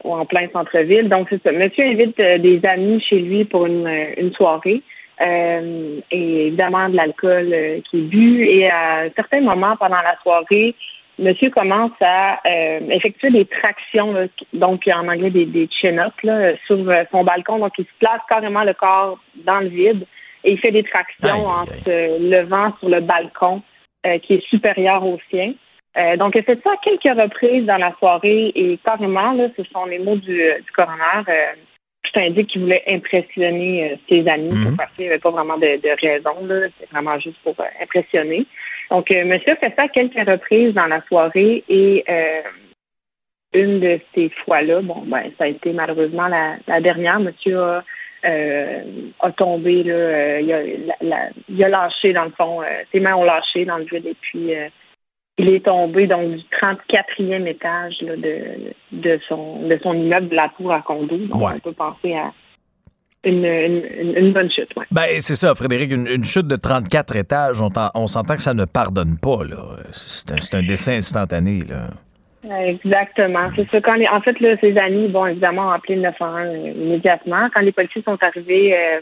ou en plein centre-ville. Donc, c'est ça. Monsieur invite des amis chez lui pour une, une soirée. Euh, et évidemment de l'alcool euh, qui est bu. Et à certains moments pendant la soirée, monsieur commence à euh, effectuer des tractions, donc en anglais des, des chin-ups sur son balcon. Donc il se place carrément le corps dans le vide et il fait des tractions en se levant sur le balcon qui est supérieur au sien. donc, il fait ça à quelques reprises dans la soirée et carrément, là, ce sont les mots du, du coroner tout indique qu'il voulait impressionner euh, ses amis mhm. parce qu'il n'y avait pas vraiment de, raison. C'est vraiment juste pour euh, impressionner. Donc, euh, monsieur fait ça à quelques reprises dans la soirée et une de ces fois-là, bon, ben, ça a été malheureusement la, dernière. Monsieur a, a tombé, là, il, a, il a lâché dans le fond, ses mains ont lâché dans le vide et puis il est tombé donc du 34e étage de, de, son, de son immeuble de la tour à condo. Donc, on peut penser à une, une, bonne chute. Ouais.
Ben, c'est ça, Frédéric. Une, chute de 34 étages, on, on s'entend que ça ne pardonne pas. C'est un, un dessin instantané. Là.
Exactement. C'est ça. Quand en fait, là, ses amis, bon, évidemment, ont appelé le 911 immédiatement. Quand les policiers sont arrivés, euh,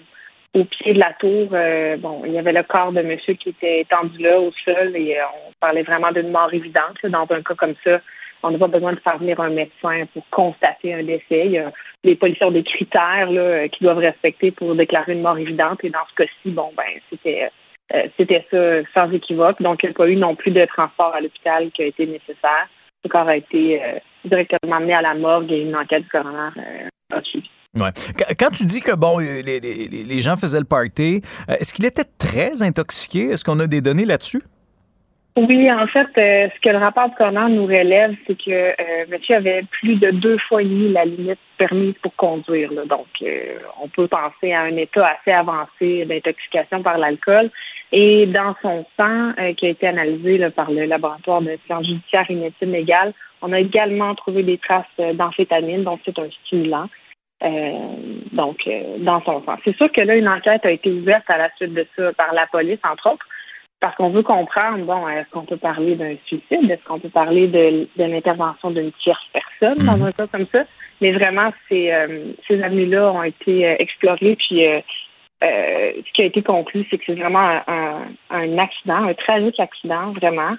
au pied de la tour, euh, bon, il y avait le corps de monsieur qui était étendu là au sol et euh, on parlait vraiment d'une mort évidente. Dans un cas comme ça, on n'a pas besoin de faire venir un médecin pour constater un décès. les policiers ont des critères là, qu'ils doivent respecter pour déclarer une mort évidente et dans ce cas-ci, bon, ben, c'était euh, c'était ça sans équivoque. Donc, il n'y a pas eu non plus de transport à l'hôpital qui a été nécessaire. le corps a été directement amené à la morgue et une enquête du coroner a suivi.
Ouais. Quand tu dis que bon, les, gens faisaient le party, est-ce qu'il était très intoxiqué? Est-ce qu'on a des données là-dessus?
Oui, en fait, euh, ce que le rapport de coroner nous relève, c'est que euh, monsieur avait plus de deux fois et la limite permise pour conduire. Donc, euh, on peut penser à un état assez avancé d'intoxication par l'alcool. Et dans son sang, qui a été analysé par le laboratoire de sciences judiciaires et médecine légale, on a également trouvé des traces d'amphétamine, donc c'est un stimulant. Donc, dans son sang. C'est sûr que là, une enquête a été ouverte à la suite de ça par la police, entre autres parce qu'on veut comprendre, bon, est-ce qu'on peut parler d'un suicide? Est-ce qu'on peut parler de, de l'intervention d'une tierce personne dans mhm. un cas comme ça? Mais vraiment, ces, euh, ces avenues-là ont été euh, explorées, puis euh, ce qui a été conclu, c'est que c'est vraiment un, un, accident, un tragique accident, vraiment.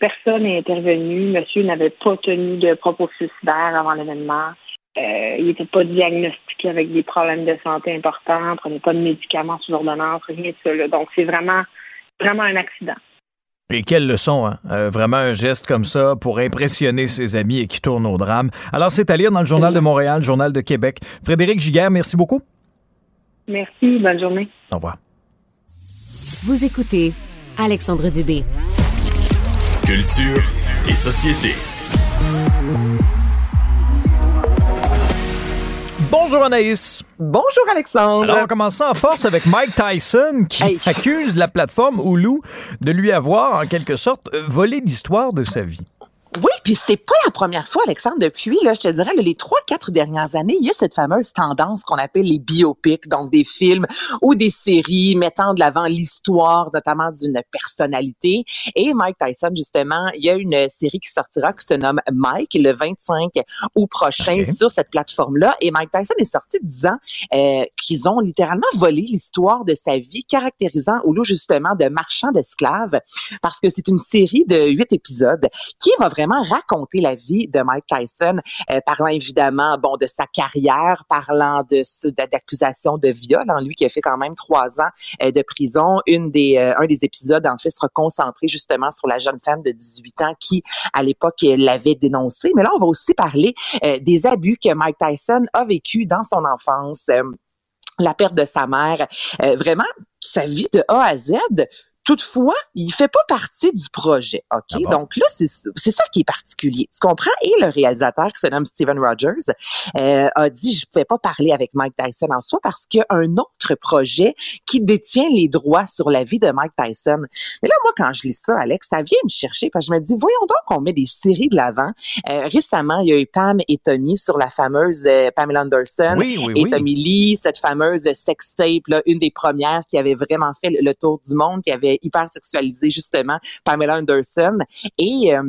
personne n'est intervenu. Monsieur n'avait pas tenu de propos suicidaires avant l'événement. Il n'était pas diagnostiqué avec des problèmes de santé importants, prenait pas de médicaments sous ordonnance, rien de ça. Donc, c'est vraiment vraiment un accident.
Et quelle leçon, hein? Euh, vraiment un geste comme ça pour impressionner ses amis et qui tourne au drame. Alors, c'est à lire dans le Journal de Montréal, le Journal de Québec. Frédéric Giguère, merci beaucoup.
Merci, bonne journée.
Au revoir.
Vous écoutez Alexandre Dubé.
Culture et société.
Bonjour Anaïs.
Bonjour Alexandre.
Alors on commence en force avec Mike Tyson qui accuse la plateforme Hulu de lui avoir en quelque sorte volé l'histoire de sa vie.
Oui, puis c'est pas la première fois, Alexandre, depuis, là, je te dirais, les trois, quatre dernières années, il y a cette fameuse tendance qu'on appelle les biopics, donc des films ou des séries mettant de l'avant l'histoire, notamment d'une personnalité. Et Mike Tyson, justement, il y a une série qui sortira qui se nomme Mike le 25 août prochain sur cette plateforme-là. Et Mike Tyson est sorti disant euh, qu'ils ont littéralement volé l'histoire de sa vie, caractérisant Hulu, justement, de marchand d'esclaves, parce que c'est une série de huit épisodes qui va vraiment raconter la vie de Mike Tyson, euh, parlant évidemment, bon, de sa carrière, parlant de d'accusations de viol, en lui qui a fait quand même trois ans euh, de prison. Une des, euh, un des épisodes, en fait, sera concentré justement sur la jeune femme de 18 ans qui, à l'époque, l'avait dénoncé. Mais là, on va aussi parler des abus que Mike Tyson a vécu dans son enfance la perte de sa mère, vraiment sa vie de A à Z, Toutefois, il fait pas partie du projet, OK? Ah Donc là, c'est ça qui est particulier. Tu comprends? Et le réalisateur, qui se nomme Steven Rogers, euh, a dit, je pouvais pas parler avec Mike Tyson en soi parce qu'il y a un autre projet qui détient les droits sur la vie de Mike Tyson. Mais là, moi, quand je lis ça, Alex, ça vient me chercher parce que je me dis, voyons donc qu'on met des séries de l'avant. Euh, récemment, il y a eu Pam et Tommy sur la fameuse euh, Pamela Anderson
oui, oui,
et Tommy Lee, cette fameuse sex tape, là, une des premières qui avait vraiment fait le tour du monde, qui avait hyper sexualisé justement Pamela Anderson. Et euh,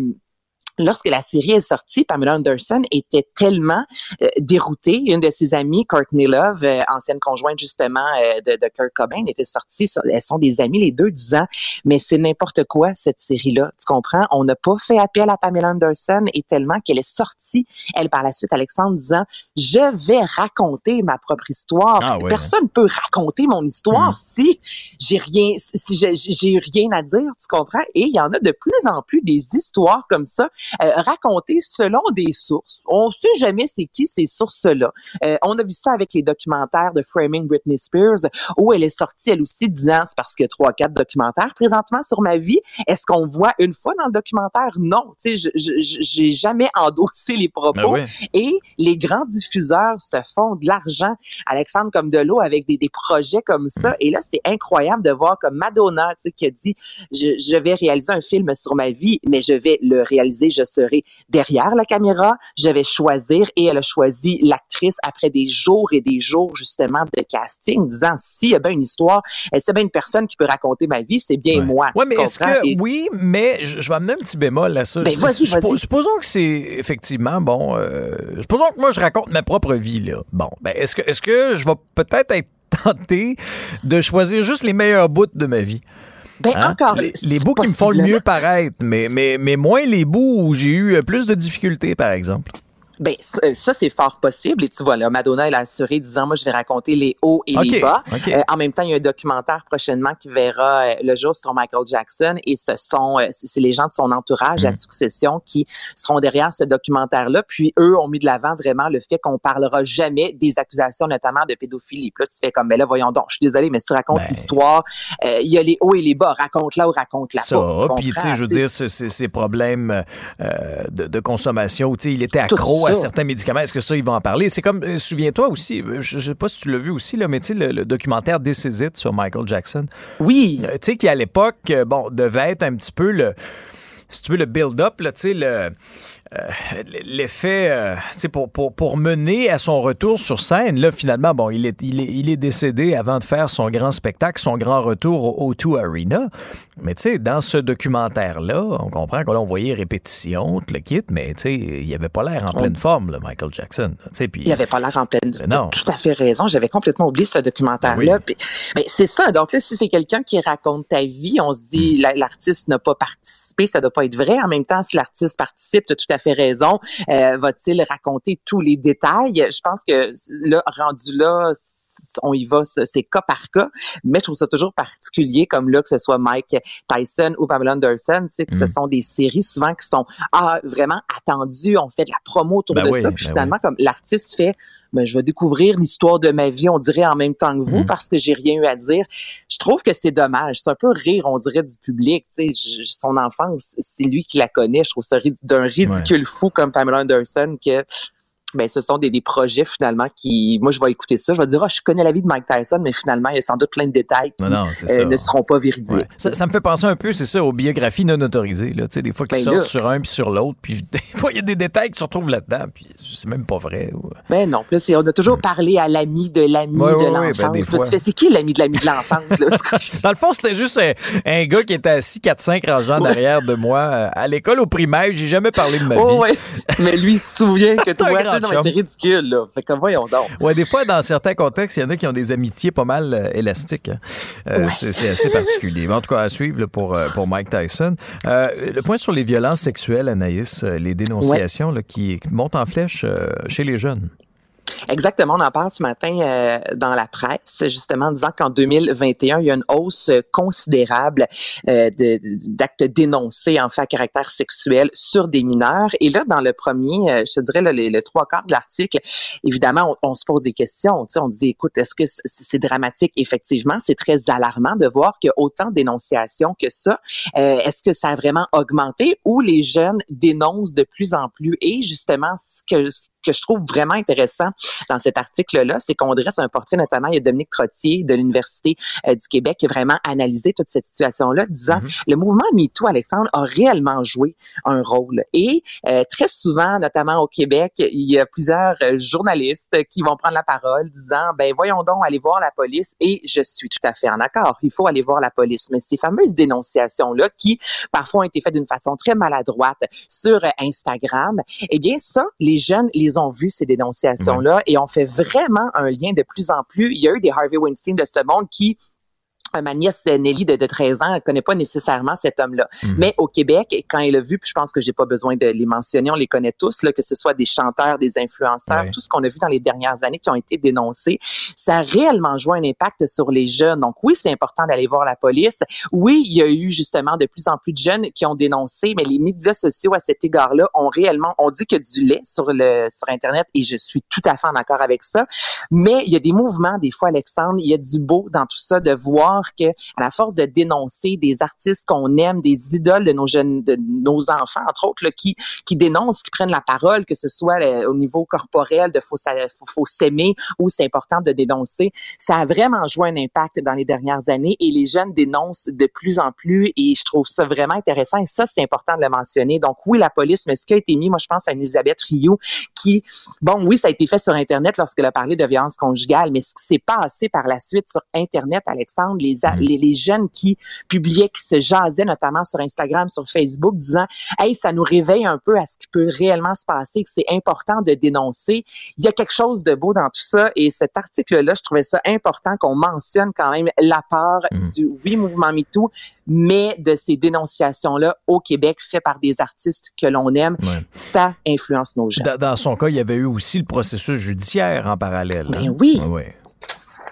lorsque la série est sortie, Pamela Anderson était tellement euh, déroutée. Une de ses amies, Courtney Love, euh, ancienne conjointe justement euh, de, de, Kurt Cobain, était sortie. Elles sont des amies les deux, disant mais c'est n'importe quoi cette série-là. Tu comprends? On n'a pas fait appel à Pamela Anderson et tellement qu'elle est sortie, elle par la suite, Alexandre disant je vais raconter ma propre histoire. Ah Personne ne peut raconter mon histoire hmm. si j'ai rien, si j'ai rien à dire. Tu comprends? Et il y en a de plus en plus des histoires comme ça euh, raconter selon des sources. On sait jamais c'est qui ces sources-là. Euh, on a vu ça avec les documentaires de Framing Britney Spears, où elle est sortie elle aussi disant c'est parce qu'il y a trois quatre documentaires présentement sur ma vie. Est-ce qu'on voit une fois dans le documentaire? Non, tu sais, j'ai jamais endossé les propos. Ben Et les grands diffuseurs se font de l'argent, Alexandre comme de l'eau avec des, des projets comme ça. Mm. Et là, c'est incroyable de voir comme Madonna, tu sais, qui a dit je, je vais réaliser un film sur ma vie, mais je vais le réaliser je serai derrière la caméra, je vais choisir et elle a choisi l'actrice après des jours et des jours justement de casting, disant s'il y a bien une histoire, c'est bien une personne qui peut raconter ma vie, c'est bien moi.
Oui, mais est-ce que oui, mais je, vais amener un petit bémol à ça.
Ben,
supposons que c'est effectivement bon. Euh, supposons que moi je raconte ma propre vie là. Bon, ben est-ce que est-ce que je vais peut-être être tenté de choisir juste les meilleurs bouts de ma vie?
Ben hein? encore.
Les, bouts qui me font le mieux paraître, mais, mais, mais moins les bouts où j'ai eu plus de difficultés, par exemple.
Ben euh, ça c'est fort possible et tu vois là Madonna elle a assuré disant moi je vais raconter les hauts et les bas. Euh, en même temps il y a un documentaire prochainement qui verra euh, le jour sur Michael Jackson et ce sont c'est les gens de son entourage à mm. succession qui seront derrière ce documentaire là puis eux ont mis de l'avant vraiment le fait qu'on parlera jamais des accusations notamment de pédophilie. Puis là tu fais comme ben là voyons donc je suis désolé mais si tu racontes ben. l'histoire il y a les hauts et les bas raconte-la ou raconte-la
pas. Puis tu sais je veux dire ces problèmes de, de, consommation tu sais il était accro à certains médicaments. Est-ce que ça, ils vont en parler? C'est comme, euh, souviens-toi aussi, euh, je, ne sais pas si tu l'as vu aussi, là, mais tu sais, le, documentaire This sur Michael Jackson.
Oui.
Euh, tu sais, qui à l'époque, bon, devait être un petit peu le, si tu veux, le build-up, tu sais, le euh, l'effet, euh, pour, pour, pour mener à son retour sur scène, là, finalement, bon, il est, il est, il est décédé avant de faire son grand spectacle, son grand retour au O2 Arena. Mais tu sais, dans ce documentaire-là, on comprend qu'on on voyait répétition, tout le kit, mais tu sais, il avait pas l'air en pleine forme, là, Michael Jackson. Puis,
il avait pas l'air en pleine. Non. Tout à fait raison. J'avais complètement oublié ce documentaire-là. Ben mais c'est ça. Donc là, si c'est quelqu'un qui raconte ta vie, on se dit, hmm. l'artiste n'a pas participé, ça doit pas être vrai. En même temps, si l'artiste participe, tu tout à fait raison. Euh, va-t-il raconter tous les détails? Je pense que là, rendu là, on y va, c'est cas par cas. Mais je trouve ça toujours particulier, comme là, que ce soit Mike Tyson ou Pamela Anderson, tu sais, que ce mm. sont des séries souvent qui sont ah, vraiment attendues. On fait de la promo autour
ben
de ça. Puis ben finalement, comme l'artiste fait ben, je vais découvrir l'histoire de ma vie, on dirait en même temps que vous, mm. parce que j'ai rien eu à dire. Je trouve que c'est dommage. C'est un peu rire, on dirait, du public. Tu sais, son enfance, c'est lui qui la connaît. Je trouve ça d'un ridicule fou comme Pamela Anderson que ben ce sont des, des, projets finalement qui, moi je vais écouter ça, je vais dire, oh, je connais la vie de Mike Tyson, mais finalement il y a sans doute plein de détails qui euh, ne seront pas véridiques.
Ça, me fait penser un peu, c'est ça, aux biographies non autorisées. Là. Tu sais, des fois qui ben sortent sur un puis sur l'autre, puis des fois il y a des détails qui se retrouvent là-dedans, puis c'est même pas vrai.
Ben non, plus on a toujours parlé à l'ami de l'ami de ben, l'enfance. c'est qui l'ami de l'ami de l'enfance?
Dans le fond, c'était juste un, gars qui était assis 4-5 rangeants derrière de moi euh, à l'école au primaire. J'ai jamais parlé de ma
oh, vie. mais lui il se souvient que toi, c'est ridicule, là. Fait comme voyons donc.
Ouais, des fois, dans certains contextes, il y en a qui ont des amitiés pas mal euh, élastiques. Hein. Euh, c'est assez particulier. en tout cas, à suivre pour, euh, pour Mike Tyson. le point sur les violences sexuelles, Anaïs, les dénonciations qui montent en flèche chez les jeunes.
Exactement, on en parle ce matin euh, dans la presse, justement en disant qu'en 2021, il y a une hausse considérable euh, d'actes dénoncés en fait à caractère sexuel sur des mineurs. Et là, dans le premier, euh, je te dirais le, trois quarts de l'article, évidemment, on, se pose des questions. On dit, écoute, est-ce que c'est dramatique? Effectivement, c'est très alarmant de voir qu'il y a autant de dénonciations que ça. Euh, est-ce que ça a vraiment augmenté ou les jeunes dénoncent de plus en plus? Et justement, ce que que je trouve vraiment intéressant dans cet article-là, c'est qu'on dresse un portrait, notamment, il y a Dominique Trottier de l'Université euh, du Québec qui a vraiment analysé toute cette situation-là, disant mm-hmm. le mouvement MeToo, Alexandre, a réellement joué un rôle. Et euh, très souvent, notamment au Québec, il y a plusieurs euh, journalistes qui vont prendre la parole disant, ben voyons donc, aller voir la police. Et je suis tout à fait en accord, il faut aller voir la police. Mais ces fameuses dénonciations-là, qui parfois ont été faites d'une façon très maladroite sur Instagram, eh bien ça, les jeunes les ont vu ces dénonciations-là et on fait vraiment un lien de plus en plus. Il y a eu des Harvey Weinstein de ce monde qui ma nièce Nelly de, 13 ans, elle connaît pas nécessairement cet homme-là. Mhm. Mais au Québec, quand elle a vu, puis je pense que j'ai pas besoin de les mentionner, on les connaît tous, là, que ce soit des chanteurs, des influenceurs, tout ce qu'on a vu dans les dernières années qui ont été dénoncés, ça a réellement joué un impact sur les jeunes. Donc oui, c'est important d'aller voir la police. Oui, il y a eu justement de plus en plus de jeunes qui ont dénoncé, mais les médias sociaux à cet égard-là ont réellement, on dit que du lait sur le sur Internet et je suis tout à fait en accord avec ça. Mais il y a des mouvements, des fois, Alexandre, il y a du beau dans tout ça de voir que à la force de dénoncer des artistes qu'on aime, des idoles de nos jeunes, de nos enfants, entre autres, qui qui dénoncent, qui prennent la parole, que ce soit euh, au niveau corporel, de faut, faut, s'aimer ou c'est important de dénoncer, ça a vraiment joué un impact dans les dernières années et les jeunes dénoncent de plus en plus et je trouve ça vraiment intéressant et ça c'est important de le mentionner. Donc oui la police, mais ce qui a été mis, moi je pense à Elisabeth Rioux qui, bon oui ça a été fait sur internet lorsqu'elle a parlé de violence conjugale, mais ce qui s'est passé par la suite sur internet, Alexandre, les les, a- les, les jeunes qui publiaient, qui se jasaient notamment sur Instagram, sur Facebook, disant, hey, ça nous réveille un peu à ce qui peut réellement se passer, que c'est important de dénoncer. Il y a quelque chose de beau dans tout ça et cet article-là, je trouvais ça important qu'on mentionne quand même la part
Mhm.
du oui mouvement MeToo, mais de ces dénonciations-là au Québec faites par des artistes que l'on aime,
Ouais.
ça influence nos jeunes.
Dans, dans son cas, il y avait eu aussi le processus judiciaire en parallèle.
Ben
hein?
oui.
Ouais.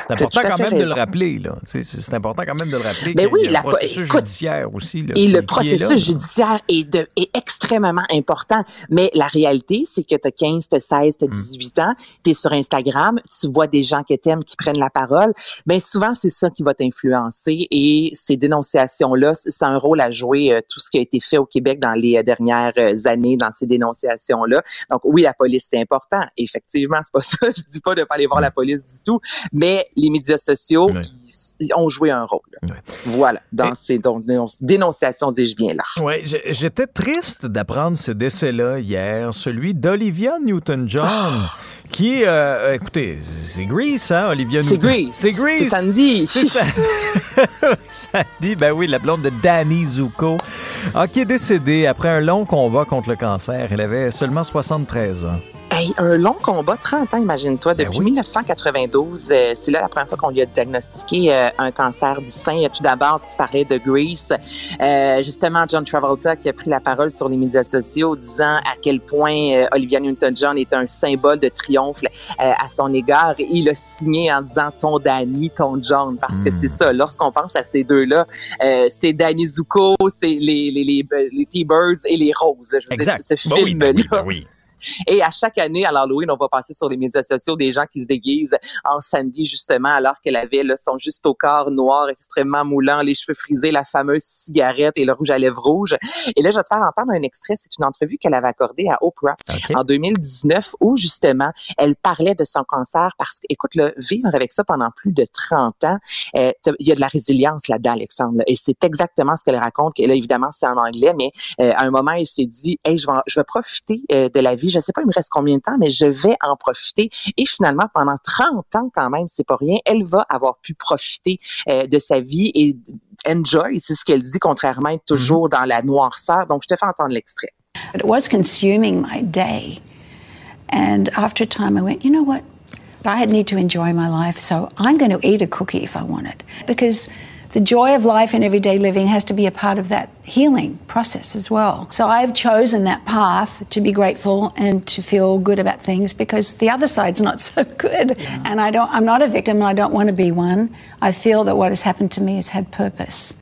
C'est important quand même de le rappeler. C'est important quand même de le rappeler
Ben
y a-
oui,
il y a
la-
le processus
écoute,
judiciaire aussi. Là,
Et
qui-
le
qui est là,
processus judiciaire est, de, est extrêmement important. Mais la réalité, c'est que tu as 15, tu 16,
Hmm.
tu 18 ans, tu es sur Instagram, tu vois des gens que tu aimes qui prennent la parole. Ben souvent, c'est ça qui va t'influencer. Et ces dénonciations-là, c- c'est un rôle à jouer, euh, tout ce qui a été fait au Québec dans les euh, dernières euh, années dans ces dénonciations-là. Donc oui, la police, c'est important. Effectivement, c'est pas ça. Je dis pas de pas aller voir la police du tout. Mais les médias sociaux,
Ouais.
ils, ils ont joué un rôle. Voilà, dans
Et-
ces donc, dénonciations, dis-je bien là.
J'ai- j'étais triste d'apprendre ce décès-là hier, celui d'Olivia Newton-John, qui, euh, écoutez, c'est Grease, hein, Olivia
C'est. Grease.
C'est Grease.
C'est Sandy.
C'est ça. Sandy, ben oui, la blonde de Danny Zuko, ah, qui est décédée après un long combat contre le cancer. Elle avait seulement 73 ans.
Hey, un long combat, 30 ans, imagine-toi.
Ben
Depuis
oui.
1992, euh, c'est là la première fois qu'on lui a diagnostiqué euh, un cancer du sein. Euh, Tout d'abord, tu parlais de Grease. Euh, justement, John Travolta qui a pris la parole sur les médias sociaux disant à quel point euh, Olivia Newton-John est un symbole de triomphe euh, à son égard. Et il a signé en disant ton Danny, ton John, parce que c'est ça. Lorsqu'on pense à ces deux-là, euh, c'est Danny Zuko, c'est les, les, les, les T-Birds et les Roses. Je veux dire,
Exact.
ce
Ben oui, ben oui,
film-là.
ben oui.
Et à chaque année, à l'Halloween, on va passer sur les médias sociaux des gens qui se déguisent en Sandy, justement, alors qu'elle avait là, son juste au corps noir, extrêmement moulant, les cheveux frisés, la fameuse cigarette et le rouge à lèvres rouge. Et là, je vais te faire entendre un extrait. C'est une entrevue qu'elle avait accordée à Oprah en 2019 où, justement, elle parlait de son cancer parce que, écoute, là, vivre avec ça pendant plus de 30 ans, euh, il y a de la résilience là-dedans, Alexandre. là. Et c'est exactement ce qu'elle raconte. Et là, évidemment, c'est en anglais, mais euh, à un moment, elle s'est dit, hey, je vais, je vais profiter euh, de la vie. Je sais pas, il me reste combien de temps, mais je vais en profiter. Et finalement, pendant 30 ans, quand même, c'est pas rien, elle va avoir pu profiter euh, de sa vie et enjoy, c'est ce qu'elle dit, contrairement à être toujours dans la noirceur. Donc, je te fais entendre l'extrait.
But it was consuming my day. And after a time, I went, you know what? I need to enjoy my life, so I'm going to eat a cookie if I want it. Because the joy of life and everyday living has to be a part of that healing process as well. So I've chosen that path to be grateful and to feel good about things because the other side's not so good. And I don't, I'm not a victim and I don't want to be one. I feel that what has happened to me has had purpose.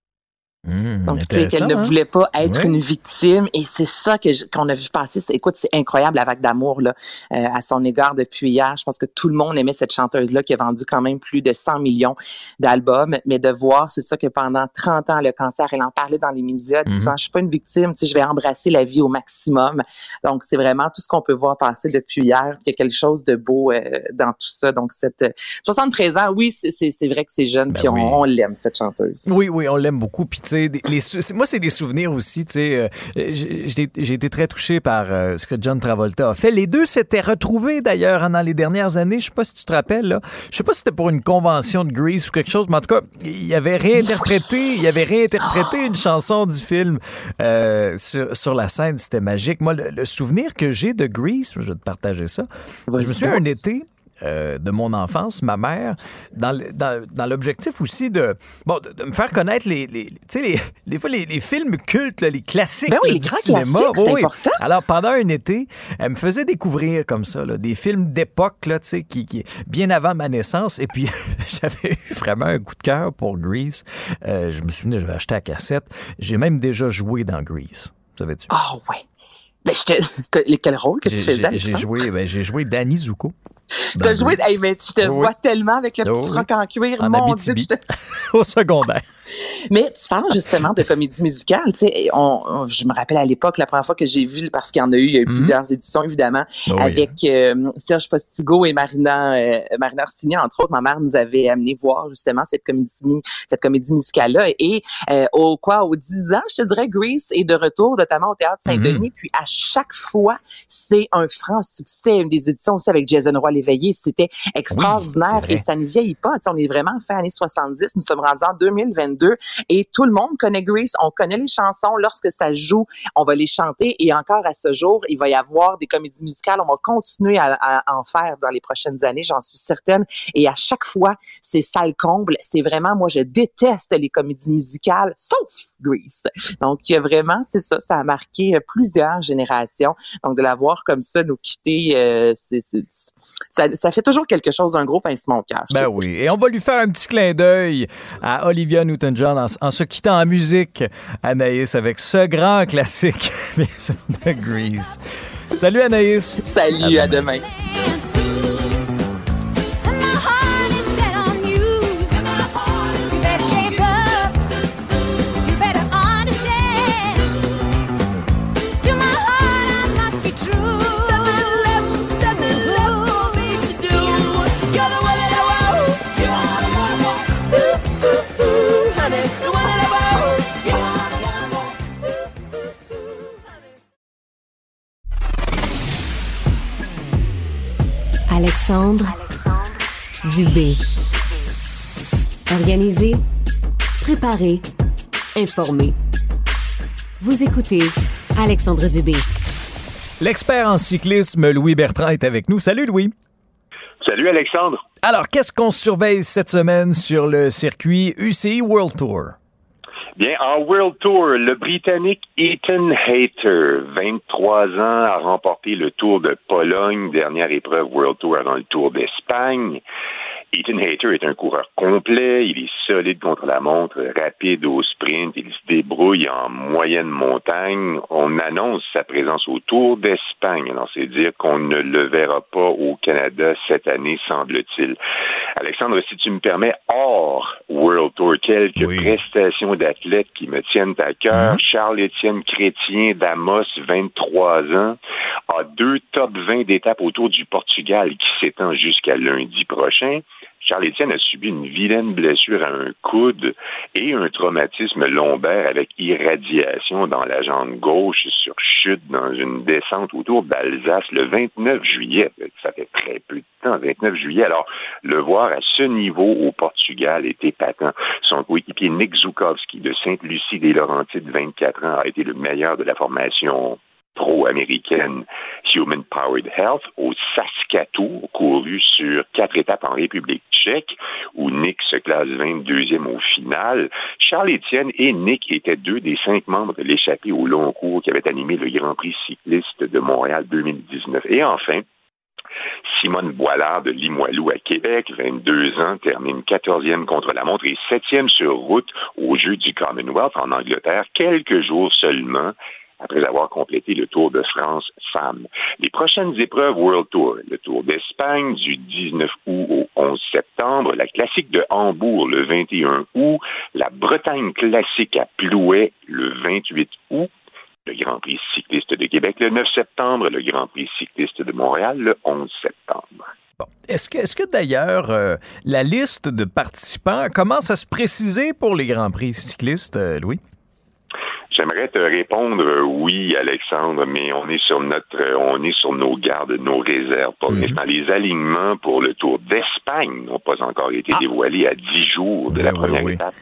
Donc, tu sais, qu'elle ne
hein?
voulait pas être
Ouais.
une victime. Et c'est ça que qu'on a vu passer. Écoute, c'est incroyable la vague d'amour là, euh, à son égard depuis hier. Je pense que tout le monde aimait cette chanteuse-là qui a vendu quand même plus de 100 millions d'albums. Mais de voir, c'est ça que pendant 30 ans, le cancer, elle en parlait dans les médias,
Mhm.
disant, je suis pas une victime, tu je vais embrasser la vie au maximum. Donc, c'est vraiment tout ce qu'on peut voir passer depuis hier. Il y a quelque chose de beau euh, dans tout ça. Donc, cette euh, 73 ans, oui, c'est- vrai que c'est jeune,
Ben
puis on,
oui.
on l'aime, cette chanteuse.
Oui, oui, on l'aime beaucoup. Puis, les moi, c'est des souvenirs aussi. Euh, j'ai été très touché par euh, ce que John Travolta a fait. Les deux s'étaient retrouvés d'ailleurs hein, dans les dernières années. Je sais pas si tu te rappelles. Là. Je sais pas si c'était pour une convention de Grease ou quelque chose, mais en tout cas, il avait réinterprété, il avait réinterprété une chanson du film euh, sur, sur la scène. C'était magique. Moi, le, le souvenir que j'ai de Grease, je vais te partager ça. Je me
donc.
un été euh, de mon enfance, ma mère, dans, dans, dans l'objectif aussi de, bon, de, de me faire connaître les, les tu sais, les, des fois les, les films cultes, là, les classiques
Ben oui,
là,
les
du
grands
cinéma.
classiques, c'est
Oui,
important.
Alors pendant un été, elle me faisait découvrir comme ça là, des films d'époque là, tu sais, qui, qui bien avant ma naissance. Et puis j'avais eu vraiment un coup de cœur pour Grease. Euh, je me souviens, j'avais acheté la cassette. J'ai même déjà joué dans Grease. Savais-tu?
Ah ouais. Ben, je te... que- Quel rôle que tu faisais,
j'ai- joué, ben, j'ai joué Danny Zuko.
T'as joué, hey, mais tu te vois
oui.
tellement avec le petit froc en cuir,
En
mon. Dieu, je te-
au secondaire.
Mais tu parles justement de comédie musicale. Tu sais, on, je me rappelle à l'époque, la première fois que j'ai vu, parce qu'il y en a eu, il y a eu mhm. plusieurs éditions, évidemment, oh avec euh, Serge Postigo et Marina, euh, Marina Orsini, entre autres. Ma mère nous avait amené voir justement cette comédie, cette comédie musicale-là. Et euh, au quoi, aux 10 ans, je te dirais, Grease est de retour, notamment au Théâtre Saint-Denis. Mhm. Puis à chaque fois, c'est un franc succès. Une des éditions aussi avec Jason Roy Léveillé, c'était extraordinaire et ça ne vieillit pas. Tu sais, on est vraiment fin années 70. Nous sommes rendus en 2022 et tout le monde connaît Grease. On connaît les chansons. Lorsque ça joue, on va les chanter. Et encore à ce jour, il va y avoir des comédies musicales. On va continuer à, en faire dans les prochaines années, j'en suis certaine. Et à chaque fois, c'est ça le comble. C'est vraiment, moi, je déteste les comédies musicales, sauf Grease. Donc, vraiment, c'est ça. Ça a marqué plusieurs générations. Donc, de la voir comme ça nous quitter, euh, c'est, ça, ça, fait toujours quelque chose d'un gros pincement au cœur.
Ben oui. Et on va lui faire un petit clin d'œil à Olivia Newton-John en, se quittant en musique, Anaïs, avec ce grand classique, de Grease. Salut Anaïs.
Salut, À demain.
Alexandre Dubé. Organisé, préparé, informé. Vous écoutez Alexandre Dubé.
L'expert en cyclisme Louis Bertrand est avec nous. Salut Louis.
Salut Alexandre.
Alors, qu'est-ce qu'on surveille cette semaine sur le circuit UCI World Tour?
Bien, en World Tour, le Britannique Ethan Hayter, 23 ans, a remporté le Tour de Pologne, dernière épreuve World Tour avant le Tour d'Espagne. Ethan Hayter est un coureur complet, il est solide contre la montre, rapide au sprint, il se débrouille en moyenne montagne. On annonce sa présence au Tour d'Espagne, alors c'est dire qu'on ne le verra pas au Canada cette année, semble-t-il. Alexandre, si tu me permets, hors World Tour, quelques prestations d'athlètes qui me tiennent à cœur. Mhm. Charles-Étienne Chrétien d'Amos, 23 ans, a deux top 20 d'étapes autour du Portugal qui s'étend jusqu'à lundi prochain. Charles-Étienne a subi une vilaine blessure à un coude et un traumatisme lombaire avec irradiation dans la jambe gauche sur chute dans une descente autour d'Alsace le 29 juillet. Ça fait très peu de temps, 29 juillet. Alors, le voir à ce niveau au Portugal était patent. Son coéquipier Nick Zukowski de Sainte-Lucie des Laurentides, 24 ans, a été le meilleur de la formation pro-américaine Human Powered Health au Saskatoon, couru sur quatre étapes en République tchèque, où Nick se classe 22e au final. Charles Etienne et Nick étaient deux des cinq membres de l'échappée au long cours qui avait animé le Grand Prix cycliste de Montréal 2019. Et enfin, Simone Boilard de Limoilou à Québec, 22 ans, termine 14e contre la montre et 7e sur route au jeu du Commonwealth en Angleterre, quelques jours seulement après avoir complété le Tour de France femmes. Les prochaines épreuves World Tour, le Tour d'Espagne du 19 août au 11 septembre, la classique de Hambourg le 21 août, la Bretagne classique à Plouet le 28 août, le Grand Prix cycliste de Québec le 9 septembre, le Grand Prix cycliste de Montréal le 11 septembre.
Est-ce que, d'ailleurs euh, la liste de participants commence à se préciser pour les Grands Prix cyclistes, euh, Louis?
J'aimerais te répondre euh, oui, Alexandre, mais on est sur notre, euh, on est sur nos gardes, nos réserves. Mhm. Les alignements pour le Tour d'Espagne n'ont pas encore été ah. dévoilés à dix jours de ben la première étape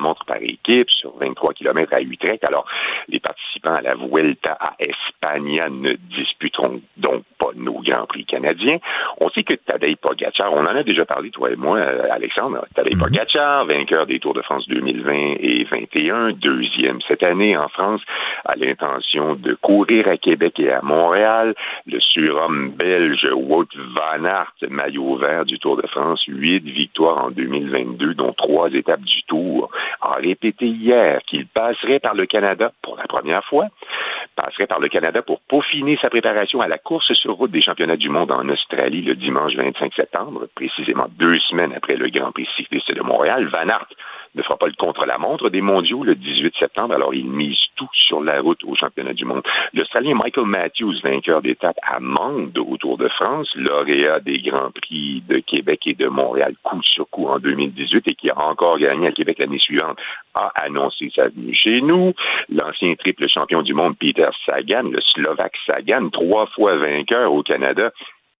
montre par équipe sur 23 km à Utrecht. Alors, les participants à la Vuelta à Espagne ne disputeront donc pas nos Grands Prix canadiens. On sait que Tadej Pogacar, on en a déjà parlé, toi et moi, euh, Alexandre, Tadej mm Pogacar, vainqueur des Tours de France 2020 et 2021, deuxième cette année en France, a l'intention de courir à Québec et à Montréal. Le surhomme belge Wout van Aert, maillot vert du Tour de France, huit victoires en 2022, dont trois étapes du Tour a répété hier qu'il passerait par le Canada pour la première fois, passerait par le Canada pour peaufiner sa préparation à la course sur route des championnats du monde en Australie le dimanche 25 septembre, précisément deux semaines après le Grand Prix cycliste de Montréal. Van Aert ne fera pas le contre-la-montre des mondiaux le 18 septembre, alors il mise tout sur la route au championnat du monde. L'Australien Michael Matthews, vainqueur d'étape à Mende au Tour de France, lauréat des Grands Prix de Québec et de Montréal coup sur coup en 2018 et qui a encore gagné à Québec l'année suivante, a annoncé sa venue chez nous. L'ancien triple champion du monde Peter Sagan, le Slovaque Sagan, trois fois vainqueur au Canada,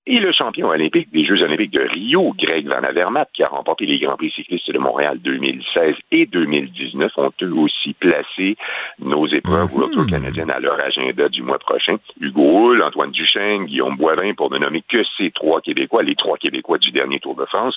et le champion olympique des Jeux olympiques de Rio, Greg Van Avermaet, qui a remporté les Grands Prix cyclistes de Montréal 2016 et 2019, ont eux aussi placé nos épreuves mmh. Tour canadiennes à leur agenda du mois prochain. Hugo Hull, Antoine Duchesne, Guillaume Boivin, pour ne nommer que ces trois Québécois, les trois Québécois du dernier Tour de France,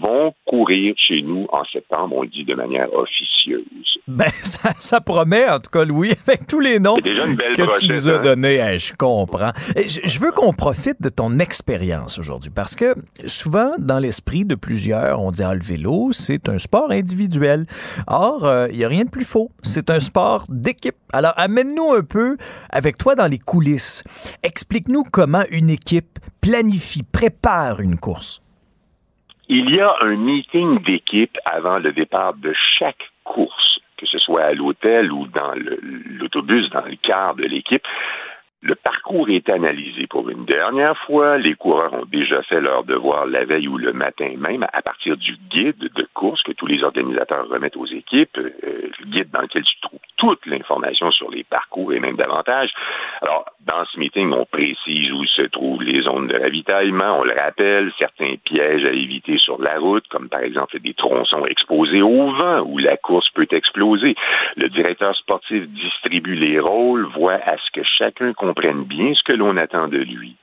vont courir chez nous en septembre, on le dit de manière officieuse.
Ben, ça, promet, en tout cas, Louis, avec tous les noms que tu nous as hein? donnés. je comprends. Je, veux qu'on profite de ton expérience aujourd'hui, parce que souvent, dans l'esprit de plusieurs, on dit ah, le vélo, c'est un sport individuel. Or, euh, il n'y a rien de plus faux. C'est un sport d'équipe. Alors, amène-nous un peu avec toi dans les coulisses. Explique-nous comment une équipe planifie, prépare une course.
Il y a un meeting d'équipe avant le départ de chaque course, que ce soit à l'hôtel ou dans l'autobus, dans le car de l'équipe. Le parcours est analysé pour une dernière fois. Les coureurs ont déjà fait leur devoir la veille ou le matin même à partir du guide de course que tous les organisateurs remettent aux équipes, euh, le guide dans lequel tu trouves toute l'information sur les parcours et même davantage. Alors, dans ce meeting, on précise où se trouvent les zones de ravitaillement, on le rappelle, certains pièges à éviter sur la route, comme par exemple des tronçons exposés au vent où la course peut exploser. Le directeur sportif distribue les rôles, voit à ce que chacun comprenne bien ce que l'on attend de lui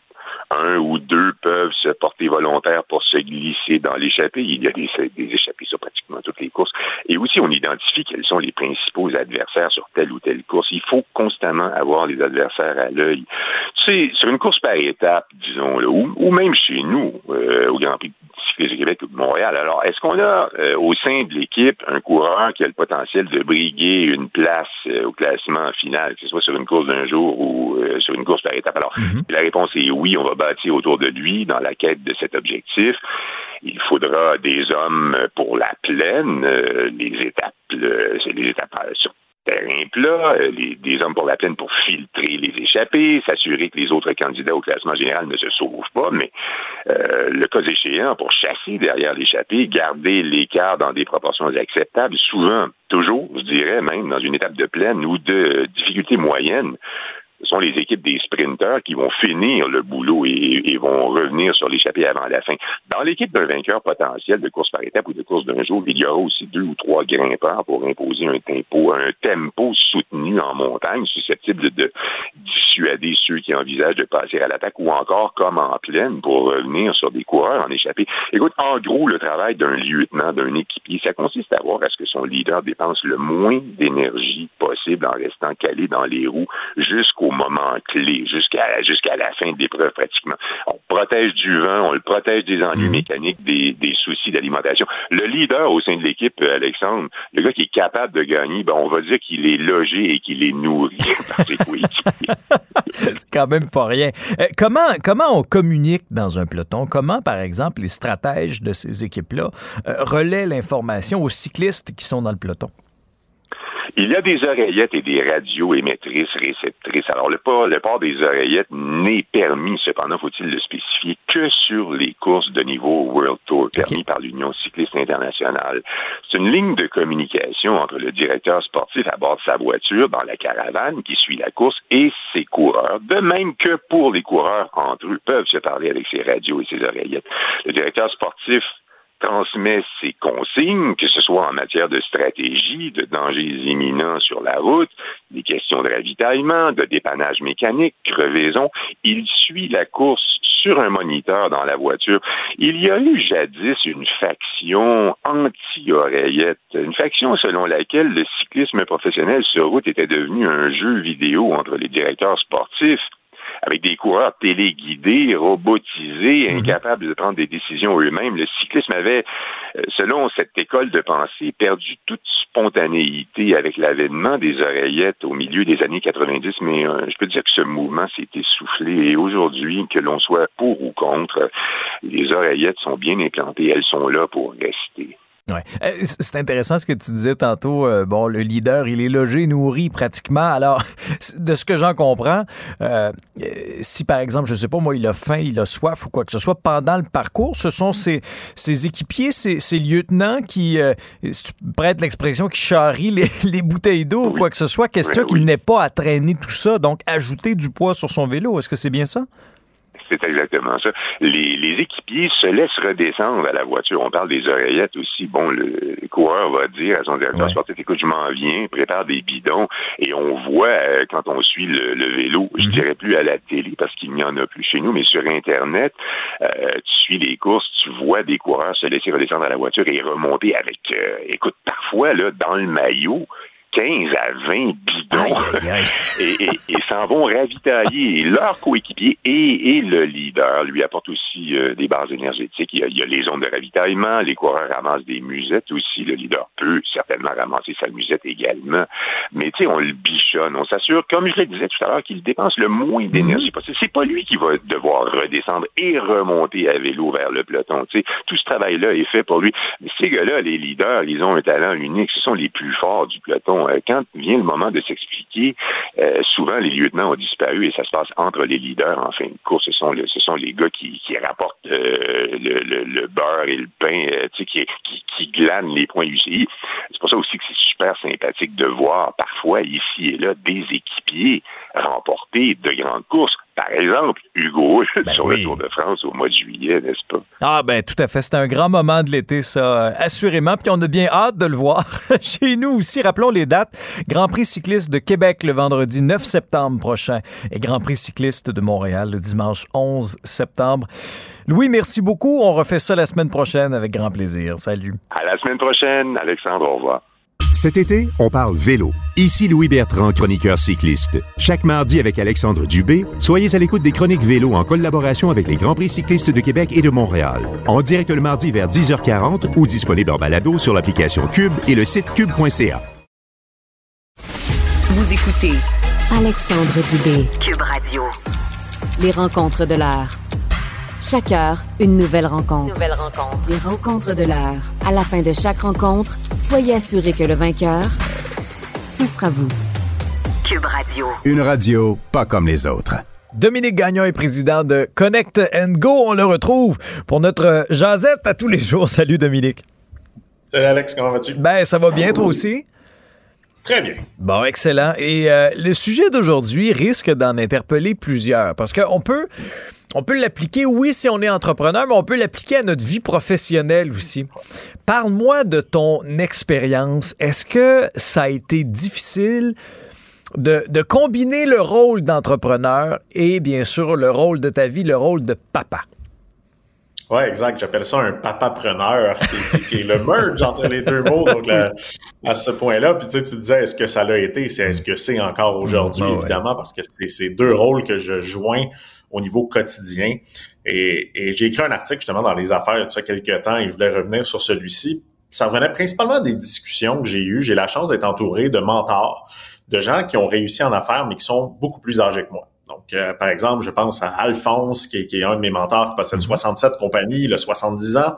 un ou deux peuvent se porter volontaires pour se glisser dans l'échappée. Il y a des, des, échappées sur pratiquement toutes les courses. Et aussi, on identifie quels sont les principaux adversaires sur telle ou telle course. Il faut constamment avoir les adversaires à l'œil. Tu sais, sur une course par étape, disons, là, ou, même chez nous, euh, au Grand Prix de Québec ou de Montréal. Alors, est-ce qu'on a euh, au sein de l'équipe un coureur qui a le potentiel de briguer une place euh, au classement final, que ce soit sur une course d'un jour ou sur une course par étape? Alors, mhm. la réponse est oui, on va autour de lui dans la quête de cet objectif. Il faudra des hommes pour la plaine, euh, les étapes, les étapes sur terrain plat, euh, des hommes pour la plaine pour filtrer les échappées, s'assurer que les autres candidats au classement général ne se sauvent pas, mais euh, le cas échéant, pour chasser derrière l'échappée, garder l'écart dans des proportions acceptables, souvent, toujours, je dirais, même dans une étape de plaine ou de difficulté moyenne, ce sont les équipes des sprinteurs qui vont finir le boulot et, vont revenir sur l'échappée avant la fin. Dans l'équipe d'un vainqueur potentiel de course par étape ou de course d'un jour, il y aura aussi deux ou trois grimpeurs pour imposer un tempo, un tempo soutenu en montagne, susceptible de dissuader ceux qui envisagent de passer à l'attaque ou encore comme en plaine pour revenir sur des coureurs en échappée. Écoute, en gros, le travail d'un lieutenant, d'un équipier, ça consiste à voir à ce que son leader dépense le moins d'énergie possible en restant calé dans les roues jusqu'au moment clé, jusqu'à jusqu'à la fin de l'épreuve pratiquement. On protège du vent, on le protège des ennuis mhm. mécaniques, des, des soucis d'alimentation. Le leader au sein de l'équipe, Alexandre, le gars qui est capable de gagner, ben on va dire qu'il est logé et qu'il est nourri par ses
C'est quand même pas rien. Euh, comment, comment on communique dans un peloton? Comment, par exemple, les stratèges de ces équipes-là euh, relaient l'information aux cyclistes qui sont dans le peloton?
Il y a des oreillettes et des radios émettrices, réceptrices. Alors, le port, le port des oreillettes n'est permis, cependant, faut-il le spécifier, que sur les courses de niveau World Tour, permis par l'Union cycliste internationale? C'est une ligne de communication entre le directeur sportif à bord de sa voiture dans la caravane qui suit la course et ses coureurs, de même que pour les coureurs entre eux peuvent se parler avec ses radios et ses oreillettes. Le directeur sportif transmet ses consignes, que ce soit en matière de stratégie, de dangers imminents sur la route, des questions de ravitaillement, de dépannage mécanique, crevaison. Il suit la course sur un moniteur dans la voiture. Il y a eu jadis une faction anti-oreillette, une faction selon laquelle le cyclisme professionnel sur route était devenu un jeu vidéo entre les directeurs sportifs avec des coureurs téléguidés, robotisés, mhm. incapables de prendre des décisions eux-mêmes. Le cyclisme avait, euh, selon cette école de pensée, perdu toute spontanéité avec l'avènement des oreillettes au milieu des années 90, mais euh, je peux dire que ce mouvement s'est essoufflé et aujourd'hui, que l'on soit pour ou contre, les oreillettes sont bien implantées, elles sont là pour rester.
Ouais. Euh, c'est intéressant ce que tu disais tantôt. Euh, bon, le leader, il est logé, nourri pratiquement. Alors, de ce que j'en comprends, euh, si par exemple, je sais pas, moi, il a faim, il a soif ou quoi que ce soit, pendant le parcours, ce sont ses, ses équipiers, ses, ses, lieutenants qui, si tu prêtes l'expression, qui charrient les, les bouteilles d'eau ou quoi que ce soit. Question qu'il n'ait pas à traîner tout ça, donc ajouter du poids sur son vélo. Est-ce que c'est bien ça?
C'est exactement ça. Les, les, équipiers se laissent redescendre à la voiture. On parle des oreillettes aussi. Bon, le, coureur va dire à son directeur sportif, écoute, je m'en viens, prépare des bidons. Et on voit, euh, quand on suit le, vélo, je mhm. dirais plus à la télé parce qu'il n'y en a plus chez nous, mais sur Internet, euh, tu suis les courses, tu vois des coureurs se laisser redescendre à la voiture et remonter avec, euh, écoute, parfois, là, dans le maillot, 15 à 20 bidons et, s'en vont ravitailler. leur coéquipier et, le leader lui apportent aussi euh, des bases énergétiques. Il y, a, les zones de ravitaillement, les coureurs ramassent des musettes aussi. Le leader peut certainement ramasser sa musette également. Mais tu sais, on le bichonne. On s'assure, comme je le disais tout à l'heure, qu'il dépense le moins d'énergie mhm. possible. C'est pas lui qui va devoir redescendre et remonter à vélo vers le peloton. Tu sais, tout ce travail-là est fait pour lui. Mais ces gars-là, les leaders, ils ont un talent unique. Ce sont les plus forts du peloton. Euh, quand vient le moment de s'expliquer, euh, souvent les lieutenants ont disparu et ça se passe entre les leaders en fin de course. Ce sont, ce sont les gars qui, rapportent euh, le, beurre et le pain, qui, qui, qui glanent les points UCI. C'est pour ça aussi que c'est super sympathique de voir parfois ici et là des équipiers remporter de grandes courses. Par exemple, Hugo ben sur le Tour de France au mois de juillet, n'est-ce pas?
Ah ben tout à fait. C'est un grand moment de l'été, ça, assurément. Puis on a bien hâte de le voir chez nous aussi. Rappelons les dates. Grand Prix cycliste de Québec le vendredi 9 septembre prochain et Grand Prix cycliste de Montréal le dimanche 11 septembre. Louis, merci beaucoup. On refait ça la semaine prochaine avec grand plaisir. Salut.
À la semaine prochaine, Alexandre. Au revoir.
Cet été, on parle vélo. Ici Louis Bertrand, chroniqueur cycliste. Chaque mardi avec Alexandre Dubé, soyez à l'écoute des chroniques vélo en collaboration avec les Grands Prix cyclistes de Québec et de Montréal. En direct le mardi vers 10h40 ou disponible en balado sur l'application Cube et le site cube.ca.
Vous écoutez Alexandre Dubé, Cube Radio. Les rencontres de l'heure. Chaque heure, une nouvelle rencontre. Nouvelle rencontre. Les rencontres de l'heure. À la fin de chaque rencontre, soyez assurés que le vainqueur, ce sera vous. Cube Radio.
Une radio pas comme les autres.
Dominique Gagnon est président de Connect and Go. On le retrouve pour notre jazette à tous les jours. Salut Dominique.
Salut Alex, comment vas-tu?
Ben, ça va bien, toi aussi?
Très bien.
Bon, excellent. Et euh, le sujet d'aujourd'hui risque d'en interpeller plusieurs parce qu'on peut on peut l'appliquer, oui, si on est entrepreneur, mais on peut l'appliquer à notre vie professionnelle aussi. Parle-moi de ton expérience. Est-ce que ça a été difficile de, de combiner le rôle d'entrepreneur et bien sûr le rôle de ta vie, le rôle de papa?
Oui, exact. J'appelle ça un papa-preneur, qui, est le merge entre les deux mots. Donc, à ce point-là, puis tu, sais, tu disais, est-ce que ça l'a été? C'est est-ce que c'est encore aujourd'hui, ah évidemment, parce que c'est ces deux rôles que je joins au niveau quotidien. Et, j'ai écrit un article justement dans les affaires il y a quelques temps et je voulais revenir sur celui-ci. Ça revenait principalement des discussions que j'ai eues. J'ai la chance d'être entouré de mentors, de gens qui ont réussi en affaires, mais qui sont beaucoup plus âgés que moi. Donc, euh, par exemple, je pense à Alphonse, qui est, un de mes mentors, qui possède 67 mhm. compagnies, il a 70 ans,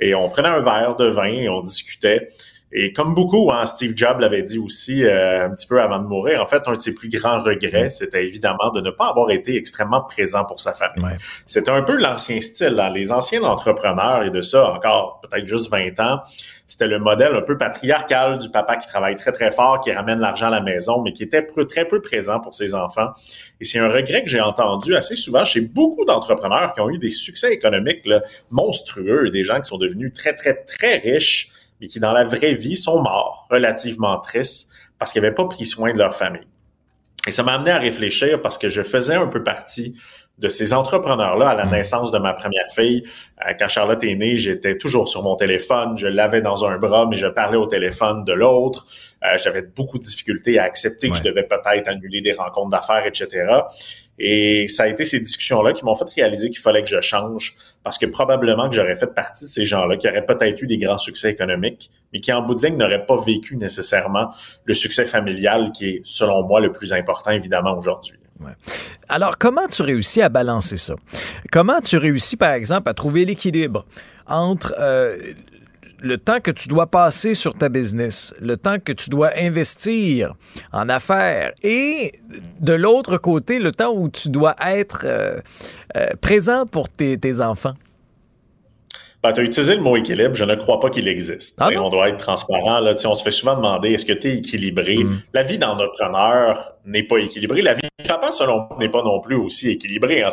et on prenait un verre de vin et on discutait. Et comme beaucoup, hein, Steve Jobs l'avait dit aussi euh, un petit peu avant de mourir, en fait, un de ses plus grands regrets, c'était évidemment de ne pas avoir été extrêmement présent pour sa famille. C'était un peu l'ancien style. Hein. Les anciens entrepreneurs, et de ça encore peut-être juste 20 ans, c'était le modèle un peu patriarcal du papa qui travaille très, très fort, qui ramène l'argent à la maison, mais qui était très peu présent pour ses enfants. Et c'est un regret que j'ai entendu assez souvent chez beaucoup d'entrepreneurs qui ont eu des succès économiques monstrueux, des gens qui sont devenus très, très, très riches, mais qui dans la vraie vie sont morts, relativement tristes, parce qu'ils n'avaient pas pris soin de leur famille. Et ça m'a amené à réfléchir parce que je faisais un peu partie de ces entrepreneurs-là à la naissance de ma première fille. Euh, quand Charlotte est née, j'étais toujours sur mon téléphone. Je l'avais dans un bras, mais je parlais au téléphone de l'autre. Euh, j'avais beaucoup de difficultés à accepter que je devais peut-être annuler des rencontres d'affaires, etc. Et ça a été ces discussions-là qui m'ont fait réaliser qu'il fallait que je change parce que probablement que j'aurais fait partie de ces gens-là qui auraient peut-être eu des grands succès économiques, mais qui en bout de ligne n'auraient pas vécu nécessairement le succès familial qui est, selon moi, le plus important évidemment aujourd'hui.
Alors, comment tu réussis à balancer ça? Comment tu réussis, par exemple, à trouver l'équilibre entre euh, le temps que tu dois passer sur ta business, le temps que tu dois investir en affaires et de l'autre côté, le temps où tu dois être euh, euh, présent pour tes, enfants?
Ben, tu as utilisé le mot équilibre. Je ne crois pas qu'il existe. Ah on doit être transparent. Là. on se fait souvent demander est-ce que tu es équilibré? Mm. La vie d'entrepreneur n'est pas équilibrée. La vie de papa, selon moi, n'est pas non plus aussi équilibrée. Hein.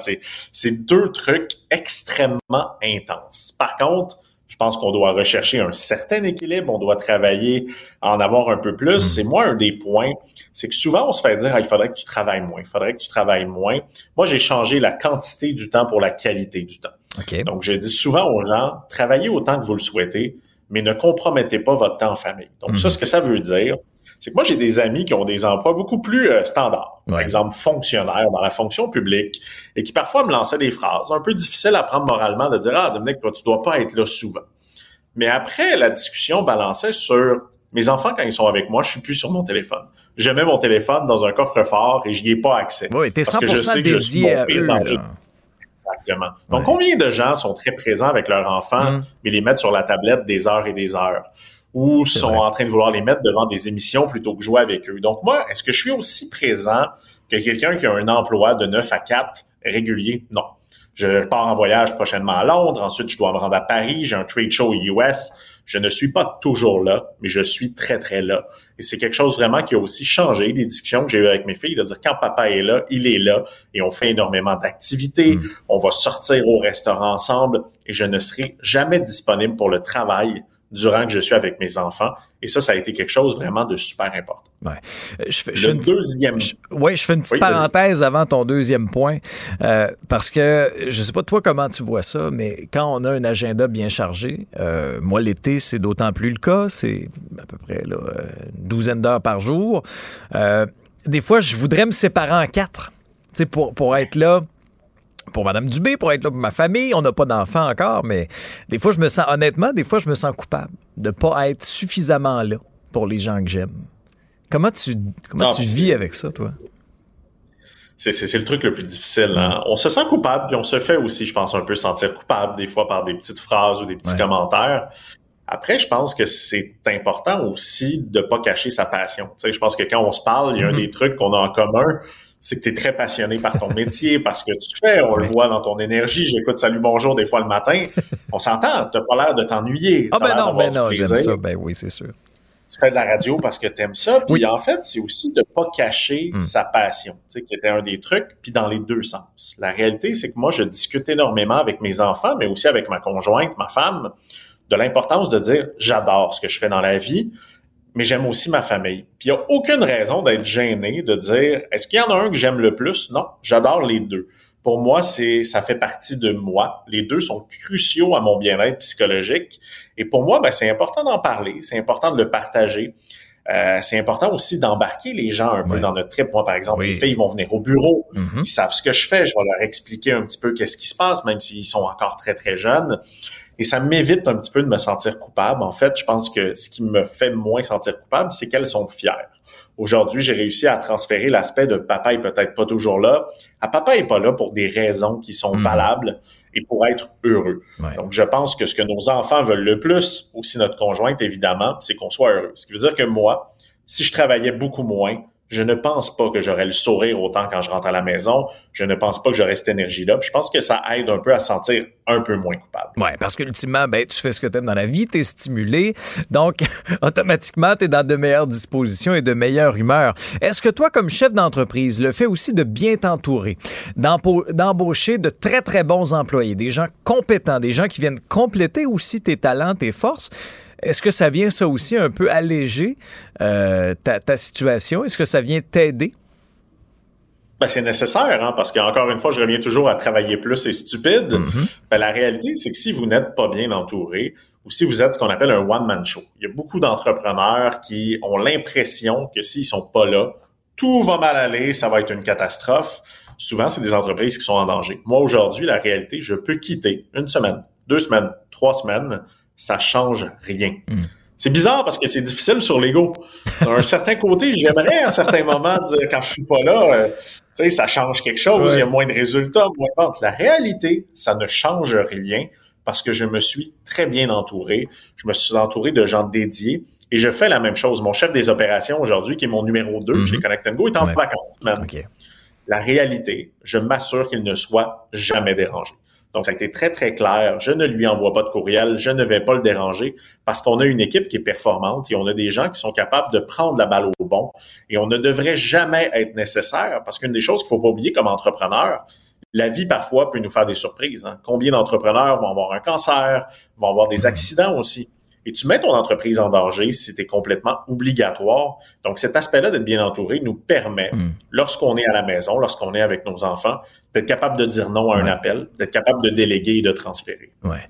C'est deux trucs extrêmement intenses. Par contre, je pense qu'on doit rechercher un certain équilibre, on doit travailler à en avoir un peu plus. Mm. C'est moi un des points, c'est que souvent on se fait dire ah, il faudrait que tu travailles moins, il faudrait que tu travailles moins. Moi, j'ai changé la quantité du temps pour la qualité du temps. Donc, je dis souvent aux gens, travaillez autant que vous le souhaitez, mais ne compromettez pas votre temps en famille. Donc, ça, mm. ce que ça veut dire, c'est que moi, j'ai des amis qui ont des emplois beaucoup plus euh, standards. Par exemple, fonctionnaires dans la fonction publique et qui parfois me lançaient des phrases un peu difficiles à prendre moralement de dire, ah, Dominique, toi, tu dois pas être là souvent. Mais après, la discussion balançait sur mes enfants, quand ils sont avec moi, je suis plus sur mon téléphone. Je mets mon téléphone dans un coffre-fort et j'y ai pas accès.
Oui, t'es 100% que je sais dédié à eux.
Exactement. Donc, combien de gens sont très présents avec leurs enfants, mais les mettent sur la tablette des heures et des heures? Ou sont en train de vouloir les mettre devant des émissions plutôt que jouer avec eux. Donc moi, est-ce que je suis aussi présent que quelqu'un qui a un emploi de 9 à 4 régulier? Non. Je pars en voyage prochainement à Londres, ensuite je dois me rendre à Paris, j'ai un trade show US. Je ne suis pas toujours là, mais je suis très, très là. Et c'est quelque chose vraiment qui a aussi changé des discussions que j'ai eues avec mes filles, de dire quand papa est là, il est là et on fait énormément d'activités, mm. on va sortir au restaurant ensemble et je ne serai jamais disponible pour le travail durant que je suis avec mes enfants. Et ça, ça a été quelque chose vraiment de super important.
Ouais. Euh, je fais, le deuxième. oui, je fais une petite parenthèse avant ton deuxième point, euh, parce que je sais pas toi comment tu vois ça, mais quand on a un agenda bien chargé, euh, moi l'été c'est d'autant plus le cas, c'est à peu près là, une douzaine d'heures par jour. des fois, je voudrais me séparer en quatre, pour pour être là pour Mme Dubé, pour être là pour ma famille. On n'a pas d'enfants encore, mais des fois, je me sens, honnêtement, des fois, je me sens coupable de ne pas être suffisamment là pour les gens que j'aime. Comment tu, comment tu vis avec ça, toi?
C'est le truc le plus difficile. Hein. On se sent coupable, puis on se fait aussi, je pense, un peu sentir coupable, des fois par des petites phrases ou des petits commentaires. Après, je pense que c'est important aussi de pas cacher sa passion. Tu sais, je pense que quand on se parle, il y a un mm-hmm. des trucs qu'on a en commun c'est que tu es très passionné par ton métier, parce que tu fais, on le voit dans ton énergie. J'écoute Salut Bonjour des fois le matin. On s'entend, tu pas l'air de t'ennuyer.
Ah ben non, ben non, j'aime ça, ben oui, c'est sûr.
Tu fais de la radio parce que tu aimes ça. Puis en fait, c'est aussi de pas cacher hmm. sa passion, tu sais, qui était un des trucs, puis dans les deux sens. La réalité, c'est que moi, je discute énormément avec mes enfants, mais aussi avec ma conjointe, ma femme, de l'importance de dire j'adore ce que je fais dans la vie mais j'aime aussi ma famille. Puis il n'y a aucune raison d'être gêné de dire est-ce qu'il y en a un que j'aime le plus? Non, j'adore les deux. Pour moi, c'est ça fait partie de moi. Les deux sont cruciaux à mon bien-être psychologique. Et pour moi, ben, c'est important d'en parler, c'est important de le partager. Euh, c'est important aussi d'embarquer les gens un peu dans notre trip. Moi, par exemple, les filles vont venir au bureau, mm-hmm. ils savent ce que je fais, je vais leur expliquer un petit peu qu'est-ce qui se passe, même s'ils sont encore très, très jeunes. Et ça m'évite un petit peu de me sentir coupable. En fait, je pense que ce qui me fait moins sentir coupable, c'est qu'elles sont fières. Aujourd'hui, j'ai réussi à transférer l'aspect de papa est peut-être pas toujours là à papa est pas là pour des raisons qui sont hmm. valables et pour être heureux. Donc, je pense que ce que nos enfants veulent le plus, aussi notre conjointe évidemment, c'est qu'on soit heureux. Ce qui veut dire que moi, si je travaillais beaucoup moins, je ne pense pas que j'aurais le sourire autant quand je rentre à la maison. Je ne pense pas que j'aurais cette énergie-là. Je pense que ça aide un peu à sentir un peu moins coupable.
Oui, parce qu'ultimement, ben, tu fais ce que tu aimes dans la vie, tu es stimulé, donc automatiquement, tu es dans de meilleures dispositions et de meilleure humeur. Est-ce que toi, comme chef d'entreprise, le fait aussi de bien t'entourer, d'embaucher de très, très bons employés, des gens compétents, des gens qui viennent compléter aussi tes talents, tes forces, est-ce que ça vient, ça aussi, un peu alléger euh, ta, situation? Est-ce que ça vient t'aider?
Ben, c'est nécessaire, hein, parce qu'encore une fois, je reviens toujours à travailler plus, c'est stupide. Mm-hmm. Ben, la réalité, c'est que si vous n'êtes pas bien entouré, ou si vous êtes ce qu'on appelle un one-man show, il y a beaucoup d'entrepreneurs qui ont l'impression que s'ils sont pas là, tout va mal aller, ça va être une catastrophe. Souvent, c'est des entreprises qui sont en danger. Moi, aujourd'hui, la réalité, je peux quitter une semaine, deux semaines, trois semaines, ça change rien. Hmm. C'est bizarre parce que c'est difficile sur l'ego. D'un certain côté, j'aimerais à un certain moment dire quand je suis pas là, euh, tu sais, ça change quelque chose, il y a moins de résultats, moins de ventes. La réalité, ça ne change rien parce que je me suis très bien entouré. Je me suis entouré de gens dédiés. Et je fais la même chose. Mon chef des opérations aujourd'hui, qui est mon numéro 2 chez Connect Go, est en vacances. La réalité, je m'assure qu'il ne soit jamais dérangé. Donc, ça a été très, très clair. Je ne lui envoie pas de courriel. Je ne vais pas le déranger parce qu'on a une équipe qui est performante et on a des gens qui sont capables de prendre la balle au bon. Et on ne devrait jamais être nécessaire parce qu'une des choses qu'il faut pas oublier comme entrepreneur, la vie parfois peut nous faire des surprises. Hein. Combien d'entrepreneurs vont avoir un cancer, vont avoir des accidents aussi et tu mets ton entreprise en danger si c'était complètement obligatoire. Donc, cet aspect-là d'être bien entouré nous permet, hmm. lorsqu'on est à la maison, lorsqu'on est avec nos enfants, d'être capable de dire non à un appel, d'être capable de déléguer et de transférer.
Ouais.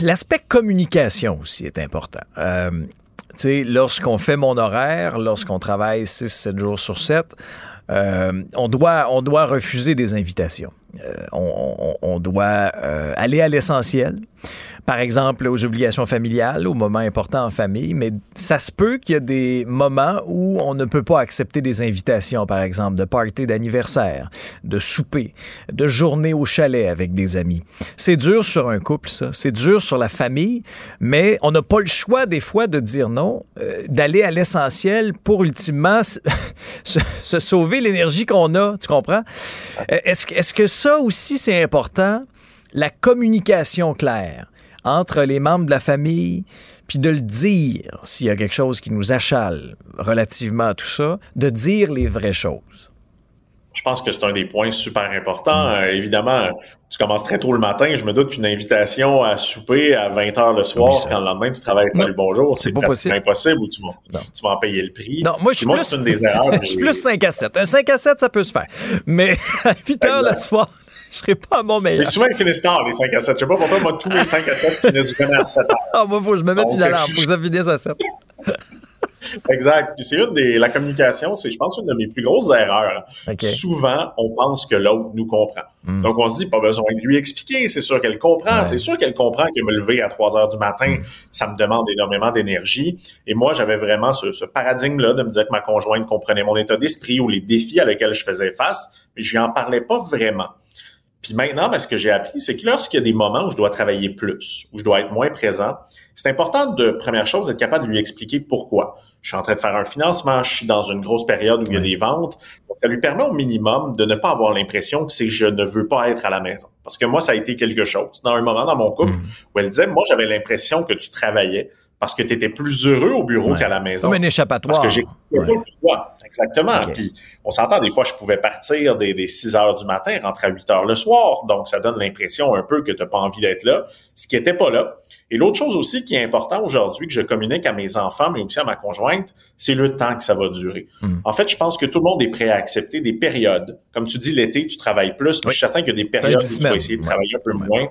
L'aspect communication aussi est important. Euh, tu sais, lorsqu'on fait mon horaire, lorsqu'on travaille 6-7 jours sur 7, euh, on, doit, on doit refuser des invitations. Euh, on, doit euh, aller à l'essentiel par exemple aux obligations familiales, aux moments importants en famille, mais ça se peut qu'il y a des moments où on ne peut pas accepter des invitations, par exemple de party d'anniversaire, de souper, de journée au chalet avec des amis. C'est dur sur un couple, ça. C'est dur sur la famille, mais on n'a pas le choix des fois de dire non, euh, d'aller à l'essentiel pour ultimement se, sauver l'énergie qu'on a, tu comprends? Euh, est-ce, est-ce que ça aussi c'est important? La communication claire entre les membres de la famille, puis de le dire s'il y a quelque chose qui nous achale relativement à tout ça, de dire les vraies choses.
Je pense que c'est un des points super importants. Mm. Euh, évidemment, tu commences très tôt le matin. Je me doute qu'une invitation à souper à 20 heures le soir, quand le lendemain tu travailles pas le bonjour, c'est impossible ou tu vas, tu vas en payer le prix.
Non, moi, je suis plus, une des erreurs, je suis plus 5 à 7. Un 5 à 7, ça peut se faire. Mais à 8 heures le soir, je serais pas à mon meilleur.
Mais souvent, ils finissent tard, les 5 à 7. Je sais pas pourquoi, moi, tous les 5 à 7 finissent vraiment à 7 heures.
Ah, moi, faut que je me mette une alarme. Faut que ça finisse à 7.
exact. Puis c'est une des, la communication, c'est, je pense, une de mes plus grosses erreurs. Souvent, on pense que l'autre nous comprend. Hmm. Donc, on se dit, pas besoin de lui expliquer. C'est sûr qu'elle comprend. C'est sûr qu'elle comprend que me lever à 3 heures du matin, hmm. ça me demande énormément d'énergie. Et moi, j'avais vraiment ce, ce paradigme-là de me dire que ma conjointe comprenait mon état d'esprit ou les défis à lesquels je faisais face, mais je lui en parlais pas vraiment. Puis maintenant, ben, ce que j'ai appris, c'est que lorsqu'il y a des moments où je dois travailler plus, où je dois être moins présent, c'est important de, première chose, d'être capable de lui expliquer pourquoi. Je suis en train de faire un financement, je suis dans une grosse période où il y a des ventes. ça lui permet au minimum de ne pas avoir l'impression que c'est je ne veux pas être à la maison. Parce que moi, ça a été quelque chose. Dans un moment dans mon couple mm. où elle disait, moi, j'avais l'impression que tu travaillais parce que tu étais plus heureux au bureau qu'à la maison.
Comme un échappatoire.
Parce que j'expliquais pas pourquoi. Exactement. Puis on s'entend, des fois, je pouvais partir des, des 6 heures du matin, rentrer à 8 heures le soir. Donc, ça donne l'impression un peu que tu n'as pas envie d'être là, ce qui n'était pas là. Et l'autre chose aussi qui est important aujourd'hui, que je communique à mes enfants, mais aussi à ma conjointe, c'est le temps que ça va durer. Hmm. En fait, je pense que tout le monde est prêt à accepter des périodes. Comme tu dis, l'été, tu travailles plus, mais je suis certain qu'il y a des périodes où tu vas essayer de travailler un peu moins.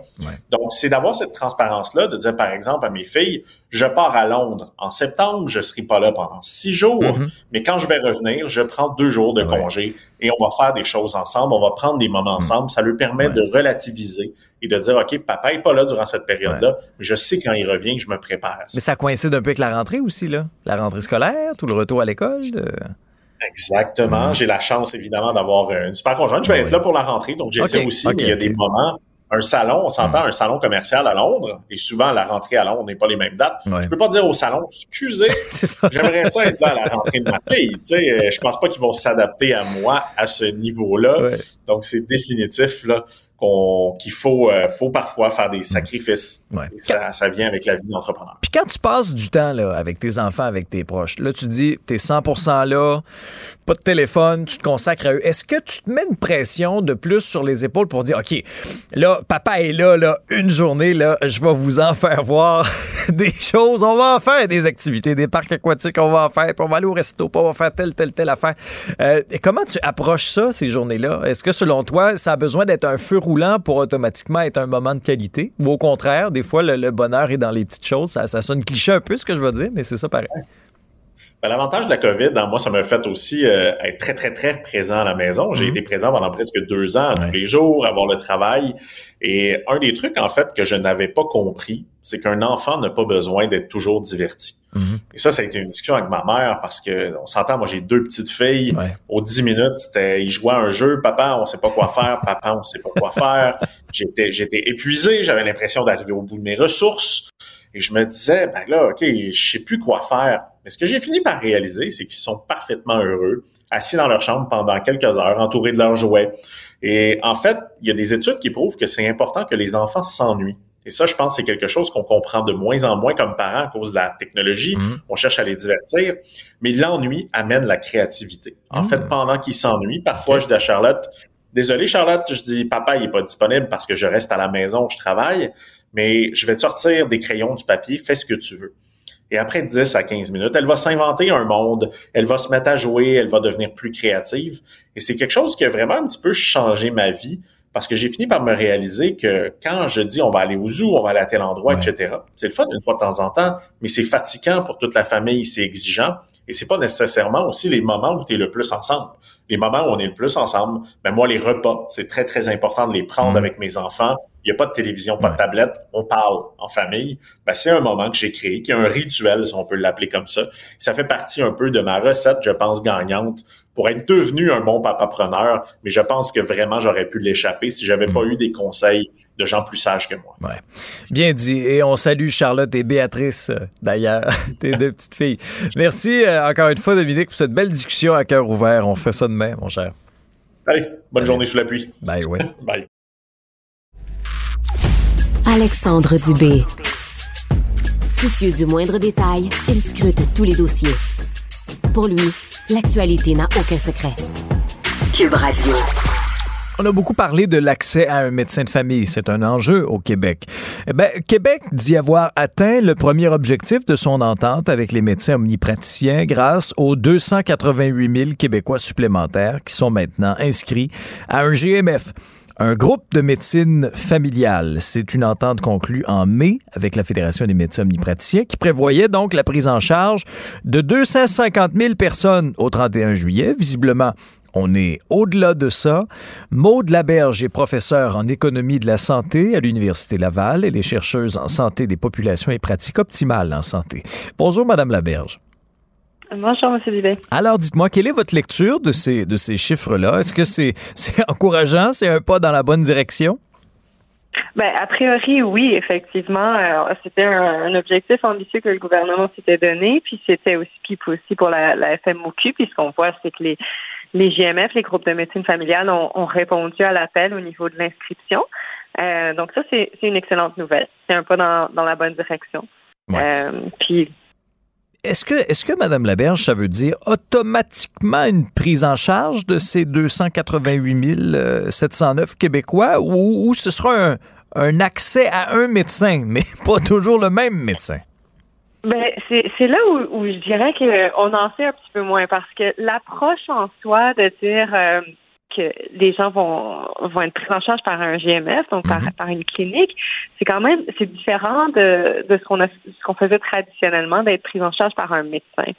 Donc, c'est d'avoir cette transparence-là, de dire, par exemple, à mes filles, je pars à Londres en septembre, je serai pas là pendant six jours, mm-hmm. mais quand je vais revenir, je prends deux jours de congé et on va faire des choses ensemble, on va prendre des moments mm. ensemble. Ça lui permet de relativiser et de dire, OK, papa est pas là durant cette période-là, je sais quand il revient que je me prépare
Mais ça coïncide un peu avec la rentrée aussi, là. La rentrée scolaire, tout le retour à l'école.
Exactement. Mm. J'ai la chance, évidemment, d'avoir une super conjointe. Je vais être là pour la rentrée, donc j'ai ça aussi, mais il y a des moments un salon, on s'entend hmm. un salon commercial à Londres, et souvent la rentrée à Londres n'est pas les mêmes dates. Je Je peux pas dire au salon, excusez, j'aimerais ça être là à la rentrée de ma fille. Tu sais, euh, je pense pas qu'ils vont s'adapter à moi à ce niveau-là. Donc c'est définitif là qu'il faut, euh, faut parfois faire des sacrifices. Ça, ça, vient avec la vie d'entrepreneur.
Puis quand tu passes du temps là, avec tes enfants, avec tes proches, là, tu dis, tu es 100% là, pas de téléphone, tu te consacres à eux. Est-ce que tu te mets une pression de plus sur les épaules pour dire, OK, là, papa est là, là, une journée, là, je vais vous en faire voir des choses. On va en faire des activités, des parcs aquatiques, on va en faire, puis on va aller au resto, puis on va faire telle, telle, telle affaire. Euh, et comment tu approches ça, ces journées-là? Est-ce que selon toi, ça a besoin d'être un feu pour automatiquement être un moment de qualité? Ou au contraire, des fois, le, bonheur est dans les petites choses? Ça, ça sonne cliché un peu, ce que je veux dire, mais c'est ça pareil.
Ben, l'avantage de la COVID, dans moi, ça m'a fait aussi euh, être très, très, très présent à la maison. J'ai mm-hmm. été présent pendant presque deux ans, tous les jours, avoir le travail. Et un des trucs, en fait, que je n'avais pas compris, c'est qu'un enfant n'a pas besoin d'être toujours diverti. Mm-hmm. Et ça, ça a été une discussion avec ma mère parce que on s'entend, moi j'ai deux petites filles. Aux dix minutes, c'était ils jouaient à un jeu, papa, on sait pas quoi faire, papa, on sait pas quoi faire. J'étais, j'étais épuisé, j'avais l'impression d'arriver au bout de mes ressources. Et je me disais, ben là, OK, je sais plus quoi faire. Mais ce que j'ai fini par réaliser, c'est qu'ils sont parfaitement heureux, assis dans leur chambre pendant quelques heures, entourés de leurs jouets. Et en fait, il y a des études qui prouvent que c'est important que les enfants s'ennuient. Et ça, je pense, c'est quelque chose qu'on comprend de moins en moins comme parents à cause de la technologie. Mm-hmm. On cherche à les divertir. Mais l'ennui amène la créativité. En mm. fait, pendant qu'ils s'ennuient, parfois, je dis à Charlotte, désolé Charlotte, je dis, papa, il est pas disponible parce que je reste à la maison, je travaille, mais je vais te sortir des crayons, du papier, fais ce que tu veux. Et après 10 à 15 minutes, elle va s'inventer un monde, elle va se mettre à jouer, elle va devenir plus créative. Et c'est quelque chose qui a vraiment un petit peu changé ma vie parce que j'ai fini par me réaliser que quand je dis on va aller au zoo, on va aller à tel endroit, etc., c'est le fun une fois de temps en temps, mais c'est fatigant pour toute la famille, c'est exigeant et c'est pas nécessairement aussi les moments où tu es le plus ensemble. Les moments où on est le plus ensemble, ben moi les repas, c'est très très important de les prendre mm. avec mes enfants. Il n'y a pas de télévision, pas de tablette, on parle en famille. Ben, c'est un moment que j'ai créé, qui est un rituel, si on peut l'appeler comme ça. Ça fait partie un peu de ma recette, je pense, gagnante pour être devenu un bon papa-preneur, mais je pense que vraiment j'aurais pu l'échapper si j'avais pas mm. eu des conseils de gens plus sages que moi.
Ouais. Bien dit. Et on salue Charlotte et Béatrice, euh, d'ailleurs, tes deux petites filles. Merci euh, encore une fois, Dominique, pour cette belle discussion à cœur ouvert. On fait ça demain, mon cher.
Allez, bonne journée sous la pluie.
Bye, oui.
Bye.
Alexandre Dubé. Soucieux du moindre détail, il scrute tous les dossiers. Pour lui, l'actualité n'a aucun secret. Cube Radio.
On a beaucoup parlé de l'accès à un médecin de famille. C'est un enjeu au Québec. Eh ben, Québec dit avoir atteint le premier objectif de son entente avec les médecins omnipraticiens grâce aux 288 000 Québécois supplémentaires qui sont maintenant inscrits à un GMF. Un groupe de médecine familiale, c'est une entente conclue en mai avec la Fédération des médecins omnipraticiens qui prévoyait donc la prise en charge de 250 000 personnes au 31 juillet. Visiblement, on est au-delà de ça. Maude Laberge est professeure en économie de la santé à l'Université Laval. Elle est chercheuse en santé des populations et pratiques optimales en santé. Bonjour, Madame Laberge.
Bonjour, M. Dubé.
Alors, dites-moi, quelle est votre lecture de ces, de ces chiffres-là? Est-ce que c'est encourageant? C'est un pas dans la bonne direction?
Ben, a priori, oui, effectivement. C'était un, objectif ambitieux que le gouvernement s'était donné, puis c'était aussi, puis aussi pour la, la FMOQ, puis ce qu'on voit, c'est que les, les GMF, les groupes de médecine familiale, ont, répondu à l'appel au niveau de l'inscription. Euh, donc ça, c'est une excellente nouvelle. C'est un pas dans, dans la bonne direction. Euh, puis
est-ce que, est-ce que, Mme Laberge, ça veut dire automatiquement une prise en charge de ces 288 709 Québécois ou, ce sera un, accès à un médecin, mais pas toujours le même médecin?
Ben, c'est là où, je dirais qu'on en sait un petit peu moins parce que l'approche en soi de dire euh, que les gens vont, vont être pris en charge par un GMF, donc par, mhm. par une clinique, c'est quand même c'est différent de, de ce qu'on ce qu'on faisait traditionnellement d'être pris en charge par un médecin.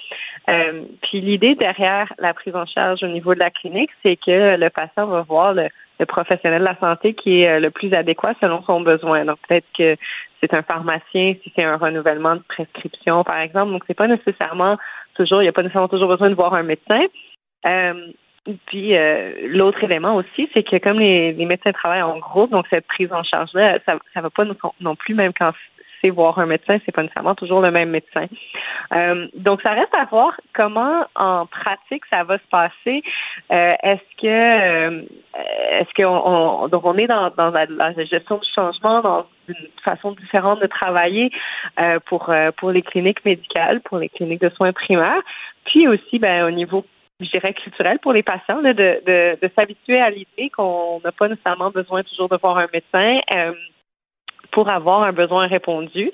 Euh, puis l'idée derrière la prise en charge au niveau de la clinique, c'est que le patient va voir le, le professionnel de la santé qui est euh, le plus adéquat selon son besoin. Donc peut-être que c'est un pharmacien si c'est un renouvellement de prescription, par exemple. Donc c'est pas nécessairement toujours, il n'y a pas nécessairement toujours besoin de voir un médecin. Euh, puis euh, l'autre élément aussi, c'est que comme les, médecins travaillent en groupe, donc cette prise en charge-là, ça ne va pas non, plus, même quand c'est voir un médecin, c'est pas nécessairement toujours le même médecin. Euh, donc ça reste à voir comment en pratique ça va se passer. Euh, est-ce que est-ce qu'on donc on est dans, dans la, gestion du changement, dans une façon différente de travailler pour pour les cliniques médicales, pour les cliniques de soins primaires, puis aussi ben au niveau je dirais, culturel pour les patients, de, de, de s'habituer à l'idée qu'on n'a pas nécessairement besoin toujours de voir un médecin. Euh, pour avoir un besoin répondu.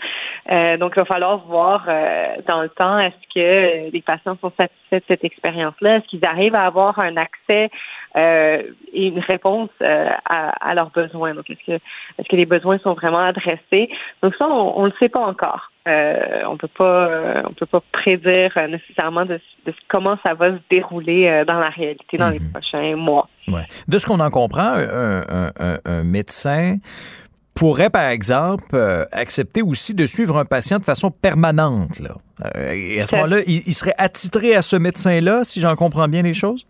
Euh, donc, il va falloir voir euh, dans le temps, est-ce que les patients sont satisfaits de cette expérience-là? Est-ce qu'ils arrivent à avoir un accès euh, et une réponse à, à, leurs besoins? Donc, est-ce que, est-ce que les besoins sont vraiment adressés? Donc, ça, on ne le sait pas encore. Euh, on peut pas on peut pas prédire nécessairement de, de, comment ça va se dérouler dans la réalité dans les mhm. prochains mois.
Ouais. De ce qu'on en comprend, un, un, un, un médecin pourrait, par exemple, euh, accepter aussi de suivre un patient de façon permanente. Là. Euh, et à ce moment-là, il, serait attitré à ce médecin-là, si j'en comprends bien les choses?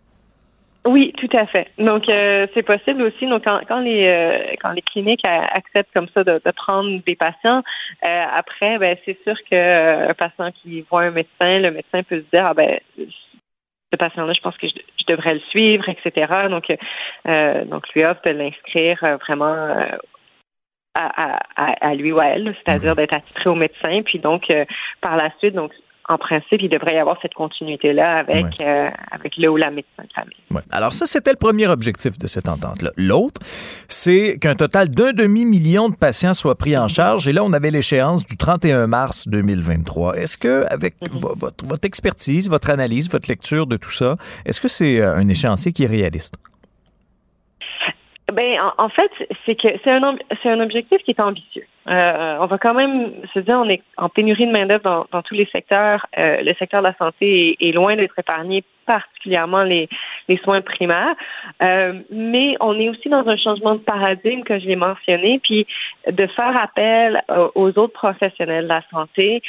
Oui, tout à fait. Donc, euh, c'est possible aussi. Donc, quand, les quand les cliniques acceptent comme ça de, prendre des patients, après, ben, c'est sûr que un patient qui voit un médecin, le médecin peut se dire, ah ben, ce patient-là, je pense que je, devrais le suivre, etc. Donc, donc lui offre de l'inscrire vraiment à, à, lui ou à elle, c'est-à-dire mhm. d'être attitré au médecin. Puis donc, par la suite, donc en principe, il devrait y avoir cette continuité-là avec, euh, avec le ou la médecin de famille.
Alors ça, c'était le premier objectif de cette entente-là. L'autre, c'est qu'un total d'un demi-million de patients soient pris en charge. Et là, on avait l'échéance du 31 mars 2023. Est-ce que, avec mhm. votre, votre expertise, votre analyse, votre lecture de tout ça, est-ce que c'est euh, un échéancier qui est réaliste?
Ben, en, fait, c'est que c'est un, c'est un objectif qui est ambitieux. Euh, on va quand même se dire, on est en pénurie de main-d'œuvre dans, tous les secteurs. Euh, le secteur de la santé est, loin d'être épargné, particulièrement les, les soins primaires. Euh, mais on est aussi dans un changement de paradigme que je l'ai mentionné, puis de faire appel aux autres professionnels de la santé,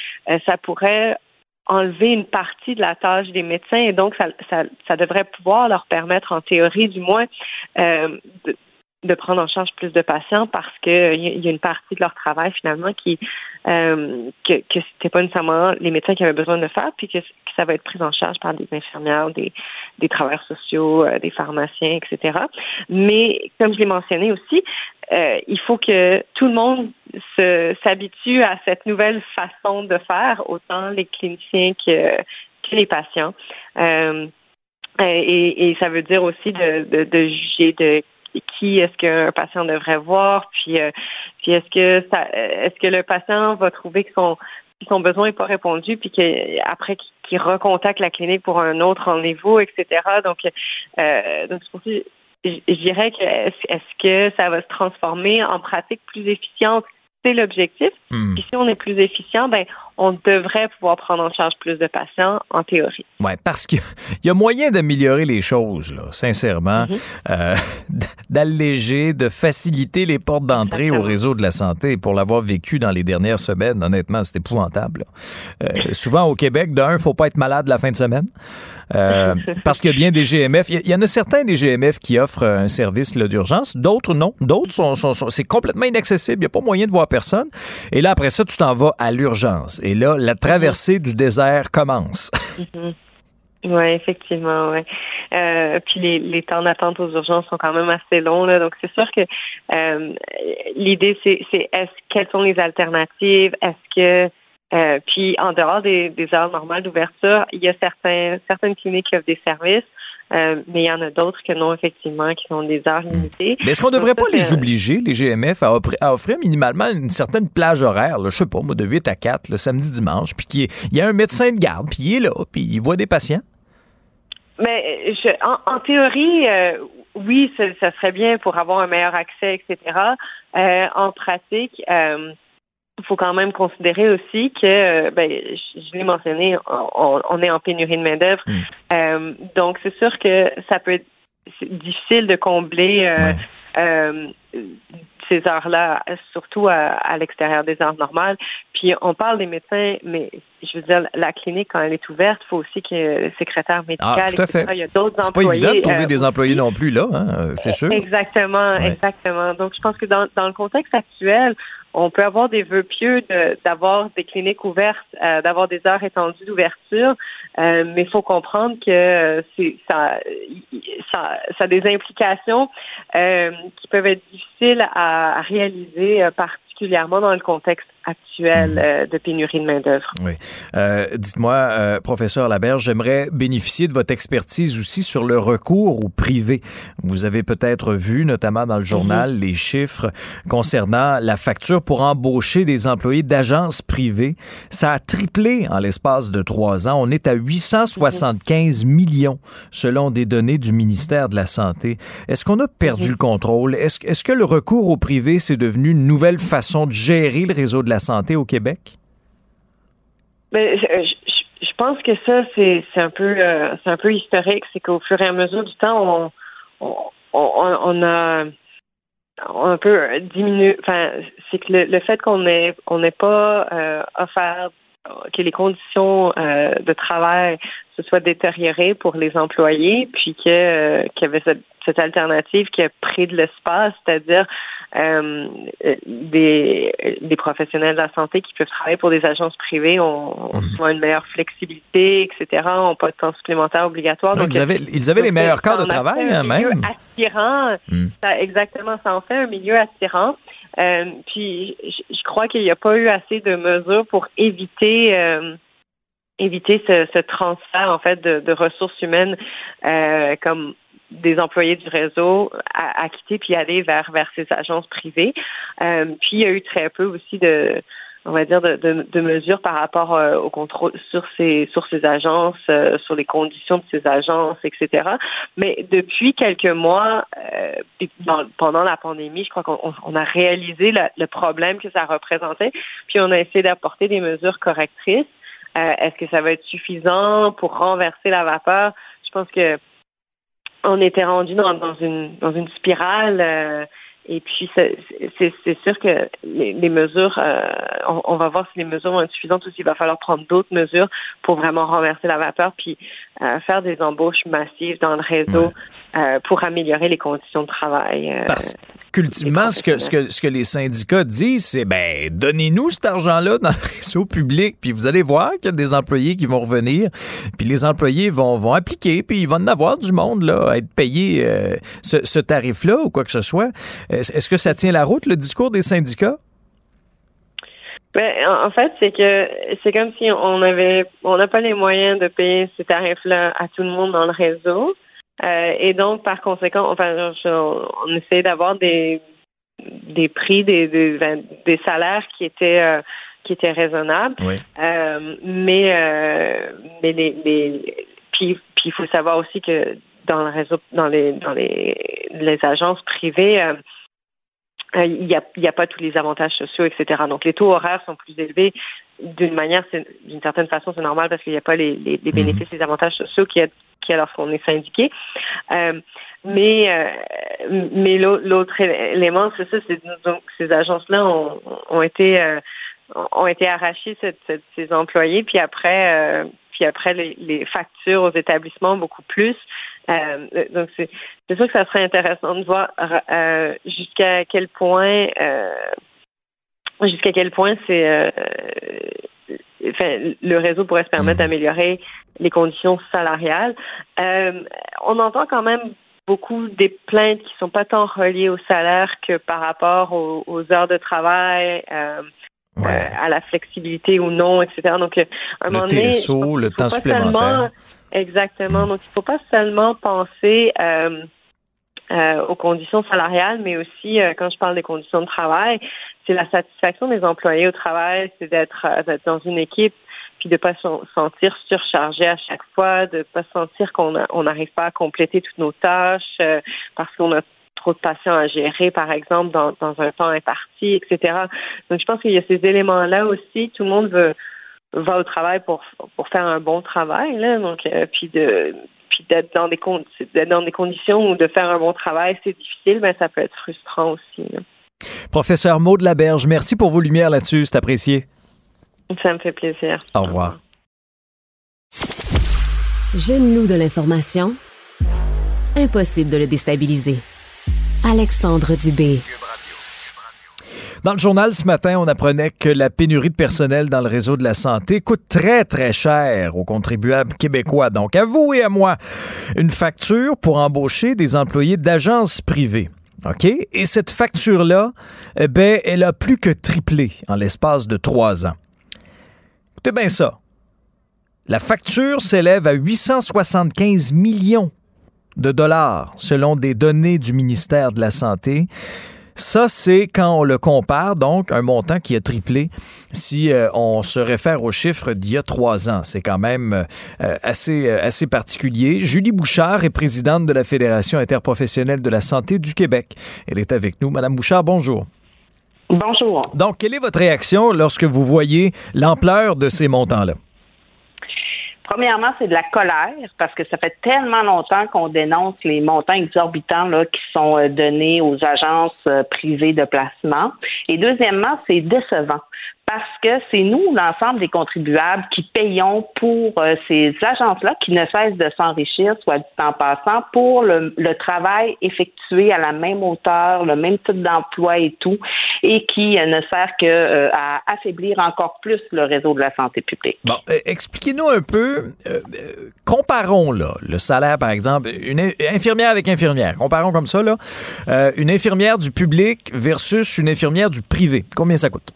ça pourrait enlever une partie de la tâche des médecins et donc ça, ça, ça devrait pouvoir leur permettre, en théorie du moins, euh, de, de prendre en charge plus de patients parce que il y a une partie de leur travail finalement qui euh, que, que c'était pas nécessairement les médecins qui avaient besoin de faire, puis que, ça va être pris en charge par des infirmières, des, des travailleurs sociaux, euh, des pharmaciens, etc. Mais comme je l'ai mentionné aussi, euh, il faut que tout le monde s'habitue à cette nouvelle façon de faire, autant les cliniciens que, que les patients. Euh, et, et, ça veut dire aussi de, de, de juger de qui est-ce qu'un patient devrait voir, puis, euh, puis est-ce que ça, est-ce que le patient va trouver que son son besoin n'est pas répondu, puis qu'après qu'il recontacte la clinique pour un autre rendez-vous, etc. Donc, euh, donc je, dirais que est-ce que ça va se transformer en pratique plus efficiente? C'est l'objectif. Hmm. Puis si on est plus efficient, ben on devrait pouvoir prendre en charge plus de patients en théorie.
Oui, parce qu'il y a moyen d'améliorer les choses, là, sincèrement, mhm. euh, d'alléger, de faciliter les portes d'entrée au réseau de la santé. Pour l'avoir vécu dans les dernières semaines, honnêtement, c'est épouvantable. Euh, souvent au Québec, d'un, il ne faut pas être malade la fin de semaine. Euh, parce qu'il y a bien des GMF. Il y, en a certains des GMF qui offrent un service d'urgence, d'autres non. D'autres sont, c'est complètement inaccessible. Il n'y a pas moyen de voir personne. Et là, après ça, tu t'en vas à l'urgence. Et là, la traversée du désert commence.
Mm-hmm. Oui, effectivement, ouais. Euh, puis les, les temps d'attente aux urgences sont quand même assez longs, là, donc c'est sûr que euh, l'idée c'est, c'est est-ce quelles sont les alternatives, est-ce que euh, puis en dehors des, heures normales d'ouverture, il y a certains, certaines cliniques qui offrent des services. Euh, mais il y en a d'autres que non, effectivement, qui ont des heures limitées.
Mais est-ce qu'on ne devrait pas les obliger, les GMF, à, offrir, minimalement une certaine plage horaire, là, je sais pas, moi, de 8 à 4, le samedi, dimanche, puis qu'il y, a un médecin de garde, puis il est là, puis il voit des patients?
Mais je, en, théorie, euh, oui, ça, serait bien pour avoir un meilleur accès, etc. en pratique, il faut quand même considérer aussi que, euh, ben, je, l'ai mentionné, on, est en pénurie de main-d'œuvre. Mm. Euh, donc, c'est sûr que ça peut être difficile de combler euh, ces heures-là, surtout à, l'extérieur des heures normales. Puis on parle des médecins, mais je veux dire, la clinique, quand elle est ouverte, il faut aussi qu'il y ait le secrétaire médical.
Ah, tout à fait. Il y a d'autres employés. C'est pas évident de trouver des employés non plus, là, hein, c'est sûr.
Exactement, exactement. Donc, je pense que dans, dans le contexte actuel, on peut avoir des vœux pieux d'avoir des cliniques ouvertes, euh, d'avoir des heures étendues d'ouverture, euh, mais il faut comprendre que c'est ça, ça, ça, a des implications euh, qui peuvent être difficiles à, à réaliser particulièrement dans le contexte actuelle mhm. euh, de pénurie de main-d'œuvre.
Oui. Euh, dites-moi, euh, professeur Laberge, j'aimerais bénéficier de votre expertise aussi sur le recours au privé. Vous avez peut-être vu, notamment dans le journal, mhm. les chiffres concernant la facture pour embaucher des employés d'agences privées. Ça a triplé en l'espace de trois ans. On est à 875 millions selon des données du ministère de la Santé. Est-ce qu'on a perdu mhm. le contrôle? Est-ce est que le recours au privé, c'est devenu une nouvelle façon de gérer le réseau de la santé au Québec?
Ben, je, pense que ça, c'est un peu euh, un peu historique. C'est qu'au fur et à mesure du temps, on, a un peu diminué. Enfin, c'est que le, fait qu'on n'ait on pas euh, offert que les conditions euh, de travail se soit détérioré pour les employés, puis que qu'il y avait cette, cette, alternative qui a pris de l'espace, c'est-à-dire euh, des, des professionnels de la santé qui peuvent travailler pour des agences privées ont, ont mhm. une meilleure flexibilité, etc., ont pas de temps supplémentaire obligatoire.
Donc, ils avaient, ils avaient les meilleurs cas de travail, hein, même.
attirant. Hmm. Ça, exactement, ça en fait un milieu attirant. Euh, puis, je, crois qu'il n'y a pas eu assez de mesures pour éviter euh, éviter ce, ce, transfert en fait de, de ressources humaines euh, comme des employés du réseau à, quitter puis aller vers vers ces agences privées. Euh, puis il y a eu très peu aussi de on va dire de, de, mesures par rapport euh, au contrôle sur ces sur ces agences, euh, sur les conditions de ces agences, etc. Mais depuis quelques mois, pendant la pandémie, je crois qu'on a réalisé le problème que ça représentait, puis on a essayé d'apporter des mesures correctrices. Est-ce que ça va être suffisant pour renverser la vapeur? Je pense que on était rendu dans, dans, une dans une spirale euh, et puis c'est sûr que les, mesures, euh, on, va voir si les mesures vont être suffisantes ou s'il va falloir prendre d'autres mesures pour vraiment renverser la vapeur, puis euh, faire des embauches massives dans le réseau pour améliorer les conditions de travail.
Parce qu'ultimement, ce que, ce, que, ce que les syndicats disent, c'est ben donnez-nous cet argent-là dans le réseau public, puis vous allez voir qu'il y a des employés qui vont revenir, puis les employés vont, vont appliquer, puis ils vont en avoir du monde là, à être payés ce, ce tarif-là ou quoi que ce soit. Est-ce que ça tient la route, le discours des syndicats?
Ben, en fait, c'est que c'est comme si on avait, on n'a pas les moyens de payer ces tarifs-là à tout le monde dans le réseau, euh, et donc par conséquent, enfin, on essaie d'avoir des des prix, des, des, salaires qui étaient euh, qui étaient raisonnables, euh, mais mais les, les puis puis il faut savoir aussi que dans le réseau, dans les dans les les agences privées il n'y a, y a pas tous les avantages sociaux, etc. Donc les taux horaires sont plus élevés. D'une manière, d'une certaine façon, c'est normal parce qu'il n'y a pas les, les, les mhm. bénéfices, les avantages sociaux qui, qui lorsqu'on est syndiqué. Euh, mais euh, mais l'autre élément, c'est ça, c'est donc ces agences-là ont, ont été euh, ont été arrachées cette, ces employés, puis après euh, puis après les, les factures aux établissements beaucoup plus. Euh, donc c'est sûr que ça serait intéressant de voir euh, jusqu'à quel point euh, jusqu'à quel point c'est enfin, le réseau pourrait se permettre mmh. d'améliorer les conditions salariales. on entend quand même beaucoup des plaintes qui sont pas tant reliées au salaire que par rapport aux, heures de travail. à la flexibilité ou non, etc. Donc, à un
le moment donné, le temps supplémentaire.
Exactement. Donc, il ne faut pas seulement penser euh, euh, aux conditions salariales, mais aussi, euh, quand je parle des conditions de travail, c'est la satisfaction des employés au travail, c'est d'être dans une équipe puis de pas se sentir surchargé à chaque fois, de pas sentir qu'on n'arrive pas à compléter toutes nos tâches parce qu'on a trop de patients à gérer, par exemple, dans, dans un temps imparti, etc. Donc, je pense qu'il y a ces éléments-là aussi. Tout le monde veut va au travail pour pour faire un bon travail là. Donc euh, puis de puis d'être dans des dans des conditions où de faire un bon travail c'est difficile mais ça peut être frustrant aussi
Professeur Maud Laberge merci pour vos lumières là-dessus c'est apprécié.
Ça me fait plaisir.
Au revoir.
Jeune-nous de l'information impossible de le déstabiliser. Alexandre Dubé
dans le journal ce matin, on apprenait que la pénurie de personnel dans le réseau de la santé coûte très, très cher aux contribuables québécois. Donc, à vous et à moi, une facture pour embaucher des employés d'agences privées. OK? Et cette facture-là, eh ben, elle a plus que triplé en l'espace de trois ans. Écoutez bien ça. La facture s'élève à 875 millions de dollars selon des données du ministère de la Santé. Ça, c'est quand on le compare, donc un montant qui a triplé si euh, on se réfère aux chiffres d'il y a trois ans. C'est quand même euh, assez, euh, assez particulier. Julie Bouchard est présidente de la Fédération interprofessionnelle de la santé du Québec. Elle est avec nous. Madame Bouchard, bonjour.
Bonjour.
Donc, quelle est votre réaction lorsque vous voyez l'ampleur de ces montants-là?
Premièrement, c'est de la colère parce que ça fait tellement longtemps qu'on dénonce les montants exorbitants qui sont euh, donnés aux agences euh, privées de placement. Et deuxièmement, c'est décevant parce que c'est nous, l'ensemble des contribuables, qui payons pour euh, ces agences-là qui ne cessent de s'enrichir, soit du temps passant, pour le, travail effectué à la même hauteur, le même type d'emploi et tout, et qui euh, ne sert que euh, à affaiblir encore plus le réseau de la santé publique.
Bon, expliquez-nous un peu, comparons là, le salaire, par exemple, une infirmière avec infirmière, comparons comme ça, là, une infirmière du public versus une infirmière du privé. Combien ça coûte?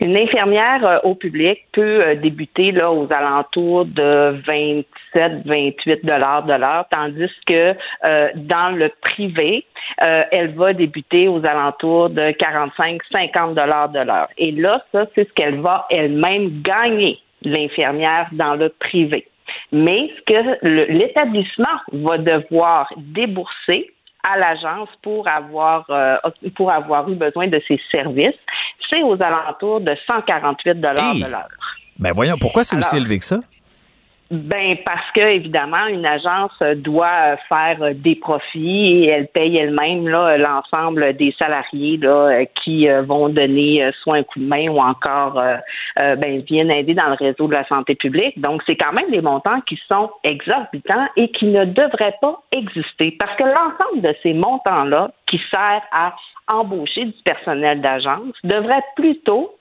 Une infirmière euh, au public peut euh, débuter là aux alentours de 27, 28 dollars de l'heure, tandis que euh, dans le privé, elle va débuter aux alentours de 45, 50 dollars de l'heure. Et là, ça, c'est ce qu'elle va elle-même gagner, l'infirmière dans le privé. Mais ce que l'établissement va devoir débourser à l'agence pour avoir pour avoir eu besoin de ses services, c'est aux alentours de 148 dollars de l'heure.
Ben voyons, pourquoi c'est aussi élevé que ça?
Ben parce que évidemment une agence doit faire des profits et elle paye elle-même là l'ensemble des salariés là qui euh, vont donner euh, soit un coup de main ou encore euh, ben viennent aider dans le réseau de la santé publique. Donc c'est quand même des montants qui sont exorbitants et qui ne devraient pas exister parce que l'ensemble de ces montants là qui servent à embaucher du personnel d'agence devrait plutôt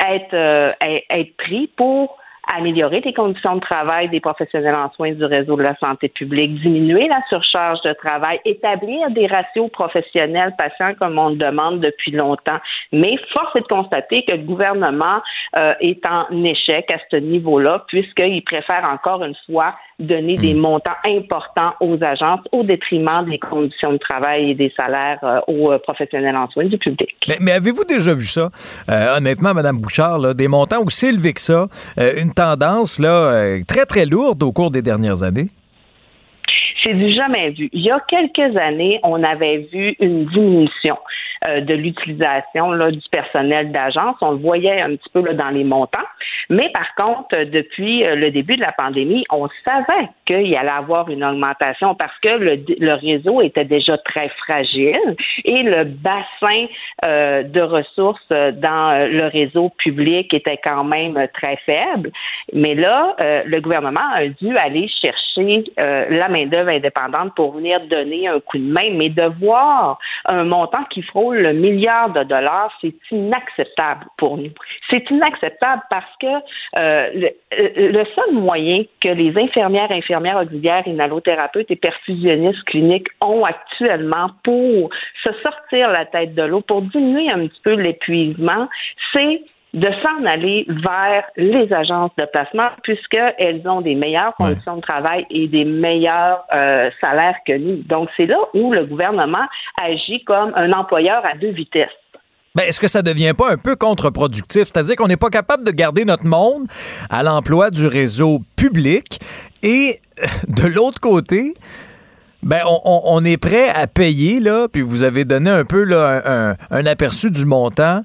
être, être pris pour améliorer les conditions de travail des professionnels en soins du réseau de la santé publique, diminuer la surcharge de travail, établir des ratios professionnels patients comme on le demande depuis longtemps. Mais force est de constater que le gouvernement euh, est en échec à ce niveau-là, puisqu'il préfère encore une fois donner des hmm. montants importants aux agences au détriment des conditions de travail et des salaires euh, aux euh, professionnels en soins du public.
Mais, avez-vous déjà vu ça, euh, honnêtement, Mme Bouchard, des montants aussi élevés que ça, une tendance là, très, très lourde au cours des dernières années?
C'est du jamais vu. Il y a quelques années, on avait vu une diminution euh, de l'utilisation du personnel d'agence. On le voyait un petit peu dans les montants. Mais par contre, depuis euh, le début de la pandémie, on savait qu'il allait avoir une augmentation parce que le, réseau était déjà très fragile et le bassin euh, de ressources dans le réseau public était quand même très faible. Mais là, le gouvernement a dû aller chercher la main-d'œuvre indépendante pour venir donner un coup de main, mais de voir un montant qui frôle le milliard de dollars, c'est inacceptable pour nous. C'est inacceptable parce que euh, le, seul moyen que les infirmières, infirmières auxiliaires, inhalothérapeutes et perfusionnistes cliniques ont actuellement pour se sortir la tête de l'eau, pour diminuer un petit peu l'épuisement, c'est de s'en aller vers les agences de placement puisqu'elles ont des meilleures conditions de travail et des meilleurs euh, salaires que nous. Donc, c'est là où le gouvernement agit comme un employeur à deux vitesses.
Ben, est-ce que ça devient pas un peu contre-productif? C'est-à-dire qu'on n'est pas capable de garder notre monde à l'emploi du réseau public et de l'autre côté, ben, on, est prêt à payer, là, puis vous avez donné un peu là, un, aperçu du montant,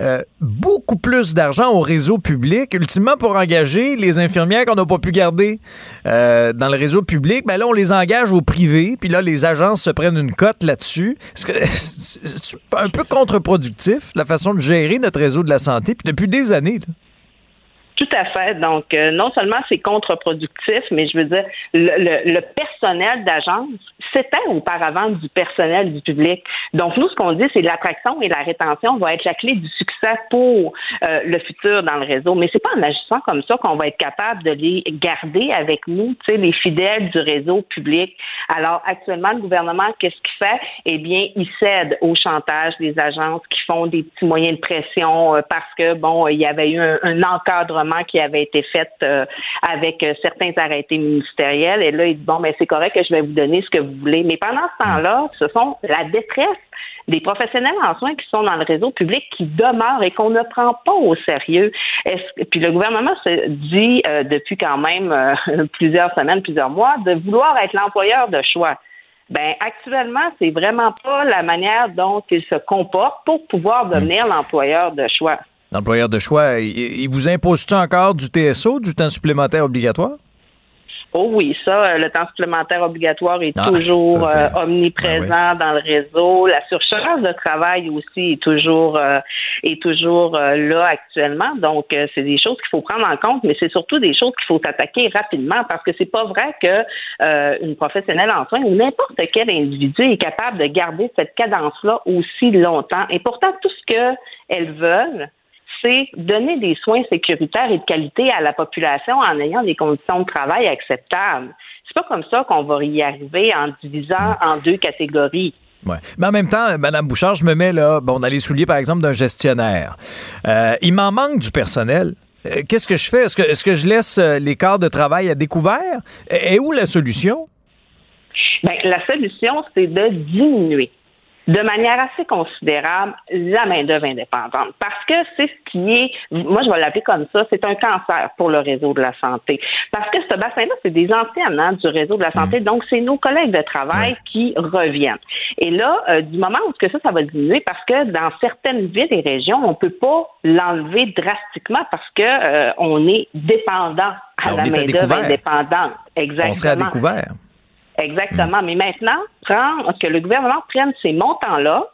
euh, beaucoup plus d'argent au réseau public, ultimement pour engager les infirmières qu'on n'a pas pu garder euh, dans le réseau public. Ben là, on les engage au privé, puis là, les agences se prennent une cote là-dessus. Est-ce que c'est un peu contre-productif, la façon de gérer notre réseau de la santé, puis depuis des années? Là?
Tout à fait. Donc, euh, non seulement c'est contre-productif, mais je veux dire, le, le personnel d'agence c'était auparavant du personnel du public. Donc, nous, ce qu'on dit, c'est l'attraction et la rétention va être la clé du succès pour euh, le futur dans le réseau. Mais c'est pas en agissant comme ça qu'on va être capable de les garder avec nous, tu sais, les fidèles du réseau public. Alors, actuellement, le gouvernement, qu'est-ce qu'il fait? Eh bien, il cède au chantage des agences qui font des petits moyens de pression euh, parce que, bon, il y avait eu un, encadrement qui avait été fait euh, avec certains arrêtés ministériels. Et là, il dit, bon, mais c'est correct que je vais vous donner ce que vous mais pendant ce temps-là, ce sont la détresse des professionnels en soins qui sont dans le réseau public qui demeurent et qu'on ne prend pas au sérieux. puis le gouvernement se dit euh, depuis quand même euh, plusieurs semaines, plusieurs mois, de vouloir être l'employeur de choix. Ben actuellement, c'est vraiment pas la manière dont il se comporte pour pouvoir devenir l'employeur de choix.
L'employeur de choix, il, vous impose-tu encore du TSO, du temps supplémentaire obligatoire?
Oh oui, ça, euh, le temps supplémentaire obligatoire est
Ah,
toujours
ça,
euh, omniprésent dans le réseau. La surcharge de travail aussi est toujours euh, est toujours euh, là actuellement. Donc, c'est des choses qu'il faut prendre en compte, mais c'est surtout des choses qu'il faut s'attaquer rapidement parce que c'est pas vrai que une professionnelle en soins ou n'importe quel individu est capable de garder cette cadence-là aussi longtemps. Et pourtant, tout ce qu'elles veulent, c'est donner des soins sécuritaires et de qualité à la population en ayant des conditions de travail acceptables. C'est pas comme ça qu'on va y arriver en divisant en deux catégories.
Ouais. Mais en même temps, Madame Bouchard, je me mets là, bon, dans les souliers, par exemple, d'un gestionnaire. Euh, il m'en manque du personnel. Euh, Qu'est-ce que je fais? Est-ce que, je laisse euh, les quarts de travail à découvert? Et, et où la solution?
Ben, la solution, c'est de diminuer de manière assez considérable la main-d'œuvre indépendante. Parce que c'est ce qui est, moi je vais l'appeler comme ça, c'est un cancer pour le réseau de la santé. Parce que ce bassin-là, c'est des anciennes hein, du réseau de la santé, donc c'est nos collègues de travail qui reviennent. Et là, euh, du moment où que ça, ça va diminuer, parce que dans certaines villes et régions, on peut pas l'enlever drastiquement parce que euh, on est dépendant à
Ben,
la main-d'œuvre indépendante. Exactement.
On serait à découvert.
Exactement. Mais maintenant, prend, que le gouvernement prenne ces montants-là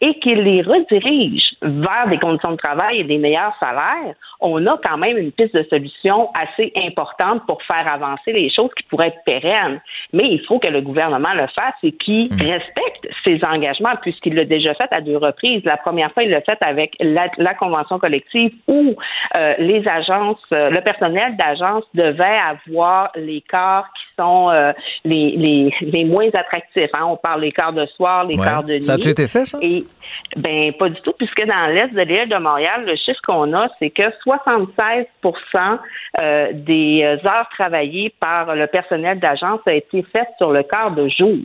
et qu'il les redirige vers des conditions de travail et des meilleurs salaires, on a quand même une piste de solution assez importante pour faire avancer les choses qui pourraient être pérennes. Mais il faut que le gouvernement le fasse et qu'il respecte ses engagements, puisqu'il l'a déjà fait à deux reprises. La première fois, il l'a fait avec la, la convention collective où euh, les agences, euh, le personnel d'agence devait avoir les corps qui sont euh, les, les, les moins attractifs. hein. On parle des quarts de soir, les
Ouais.
quarts de nuit.
Ça a-tu été fait, ça?
Et ben pas du tout, puisque dans l'est de l'île de Montréal, le chiffre qu'on a, c'est que 76% euh, des euh, heures travaillées par le personnel d'agence a été fait sur le quart de jour.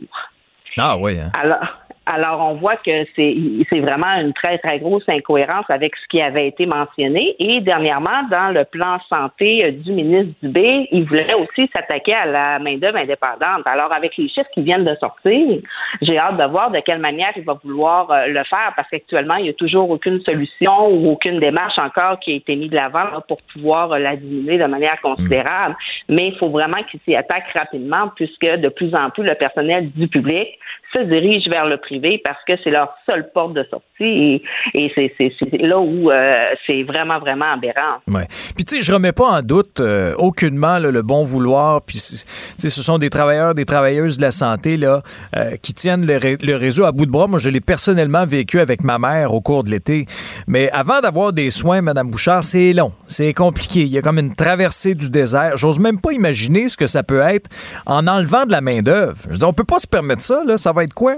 Ah oui, hein?
Alors, alors on voit que c'est vraiment une très très grosse incohérence avec ce qui avait été mentionné. Et dernièrement, dans le plan santé euh, du ministre Dubé, il voulait aussi s'attaquer à la main d'œuvre indépendante. Alors avec les chiffres qui viennent de sortir, j'ai hâte de voir de quelle manière il va vouloir euh, le faire parce qu'actuellement il n'y a toujours aucune solution ou aucune démarche encore qui a été mise de l'avant pour pouvoir euh, la diminuer de manière considérable. Mais il faut vraiment qu'il s'y attaque rapidement puisque de plus en plus le personnel du public se dirige vers le privé parce que c'est leur seule porte de sortie et, c'est, là où euh, c'est vraiment, vraiment aberrant.
Ouais. Puis tu sais, je remets pas en doute euh, aucunement le bon vouloir. Puis tu sais, ce sont des travailleurs, des travailleuses de la santé là euh, qui tiennent le, ré- le réseau à bout de bras. Moi, je l'ai personnellement vécu avec ma mère au cours de l'été. Mais avant d'avoir des soins, Madame Bouchard, c'est long, c'est compliqué. Il y a comme une traversée du désert. J'ose même pas imaginer ce que ça peut être en enlevant de la main d'œuvre. On peut pas se permettre ça. Là, ça va être quoi?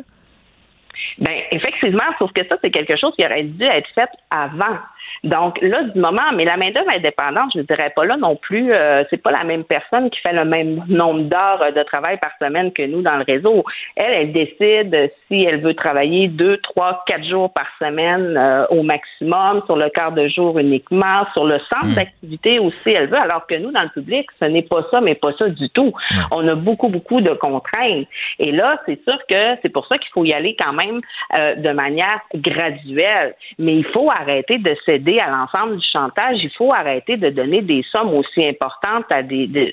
Ben, effectivement, sauf que ça, c'est quelque chose qui aurait dû être fait avant. Donc là, du moment, mais la main-d'œuvre indépendante, je ne dirais pas là non plus, euh, c'est pas la même personne qui fait le même nombre d'heures euh, de travail par semaine que nous dans le réseau. Elle, elle décide si elle veut travailler deux, trois, quatre jours par semaine euh, au maximum, sur le quart de jour uniquement, sur le centre d'activité aussi, elle veut, alors que nous, dans le public, ce n'est pas ça, mais pas ça du tout. On a beaucoup, beaucoup de contraintes. Et là, c'est sûr que c'est pour ça qu'il faut y aller quand même euh, de manière graduelle. Mais il faut arrêter de céder à l'ensemble du chantage. Il faut arrêter de donner des sommes aussi importantes à des,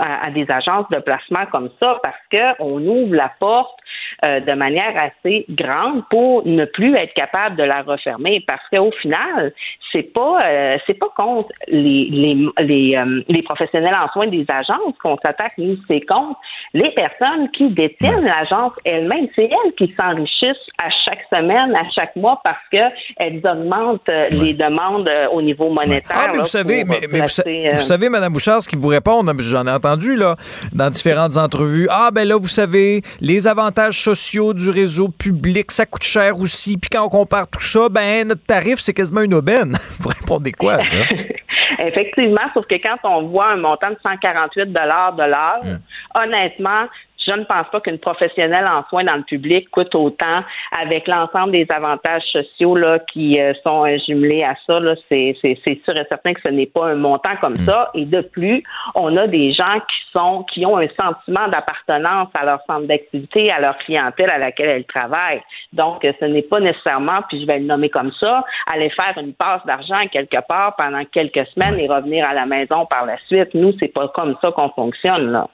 à des agences de placement comme ça parce qu'on ouvre la porte euh, de manière assez grande pour ne plus être capable de la refermer parce qu'au final, c'est pas euh, c'est pas contre les les les, euh, les professionnels en soins des agences qu'on s'attaque, nous c'est contre les personnes qui détiennent l'agence elles-mêmes. C'est elles qui s'enrichissent à chaque semaine, à chaque mois parce que elles augmentent euh, les demandes euh, au niveau monétaire.
Ah, mais
là,
vous savez, mais, mais vous, sa-
placer,
vous savez, Madame Bouchard, ce qu'ils vous répondent, j'en ai entendu là, dans différentes entrevues. Ah, ben là, vous savez, les avantages sociaux du réseau public, ça coûte cher aussi. Puis quand on compare tout ça, ben notre tarif, c'est quasiment une aubaine. vous répondez quoi à ça?
Effectivement, sauf que quand on voit un montant de 148 de l'heure, honnêtement, je ne pense pas qu'une professionnelle en soins dans le public coûte autant avec l'ensemble des avantages sociaux là, qui euh, sont euh, jumelés à ça. Là, c'est, c'est, c'est sûr et certain que ce n'est pas un montant comme ça. Et de plus, on a des gens qui sont qui ont un sentiment d'appartenance à leur centre d'activité, à leur clientèle à laquelle elles travaillent. Donc, euh, ce n'est pas nécessairement, puis je vais le nommer comme ça, aller faire une passe d'argent quelque part pendant quelques semaines et revenir à la maison par la suite. Nous, c'est pas comme ça qu'on fonctionne là.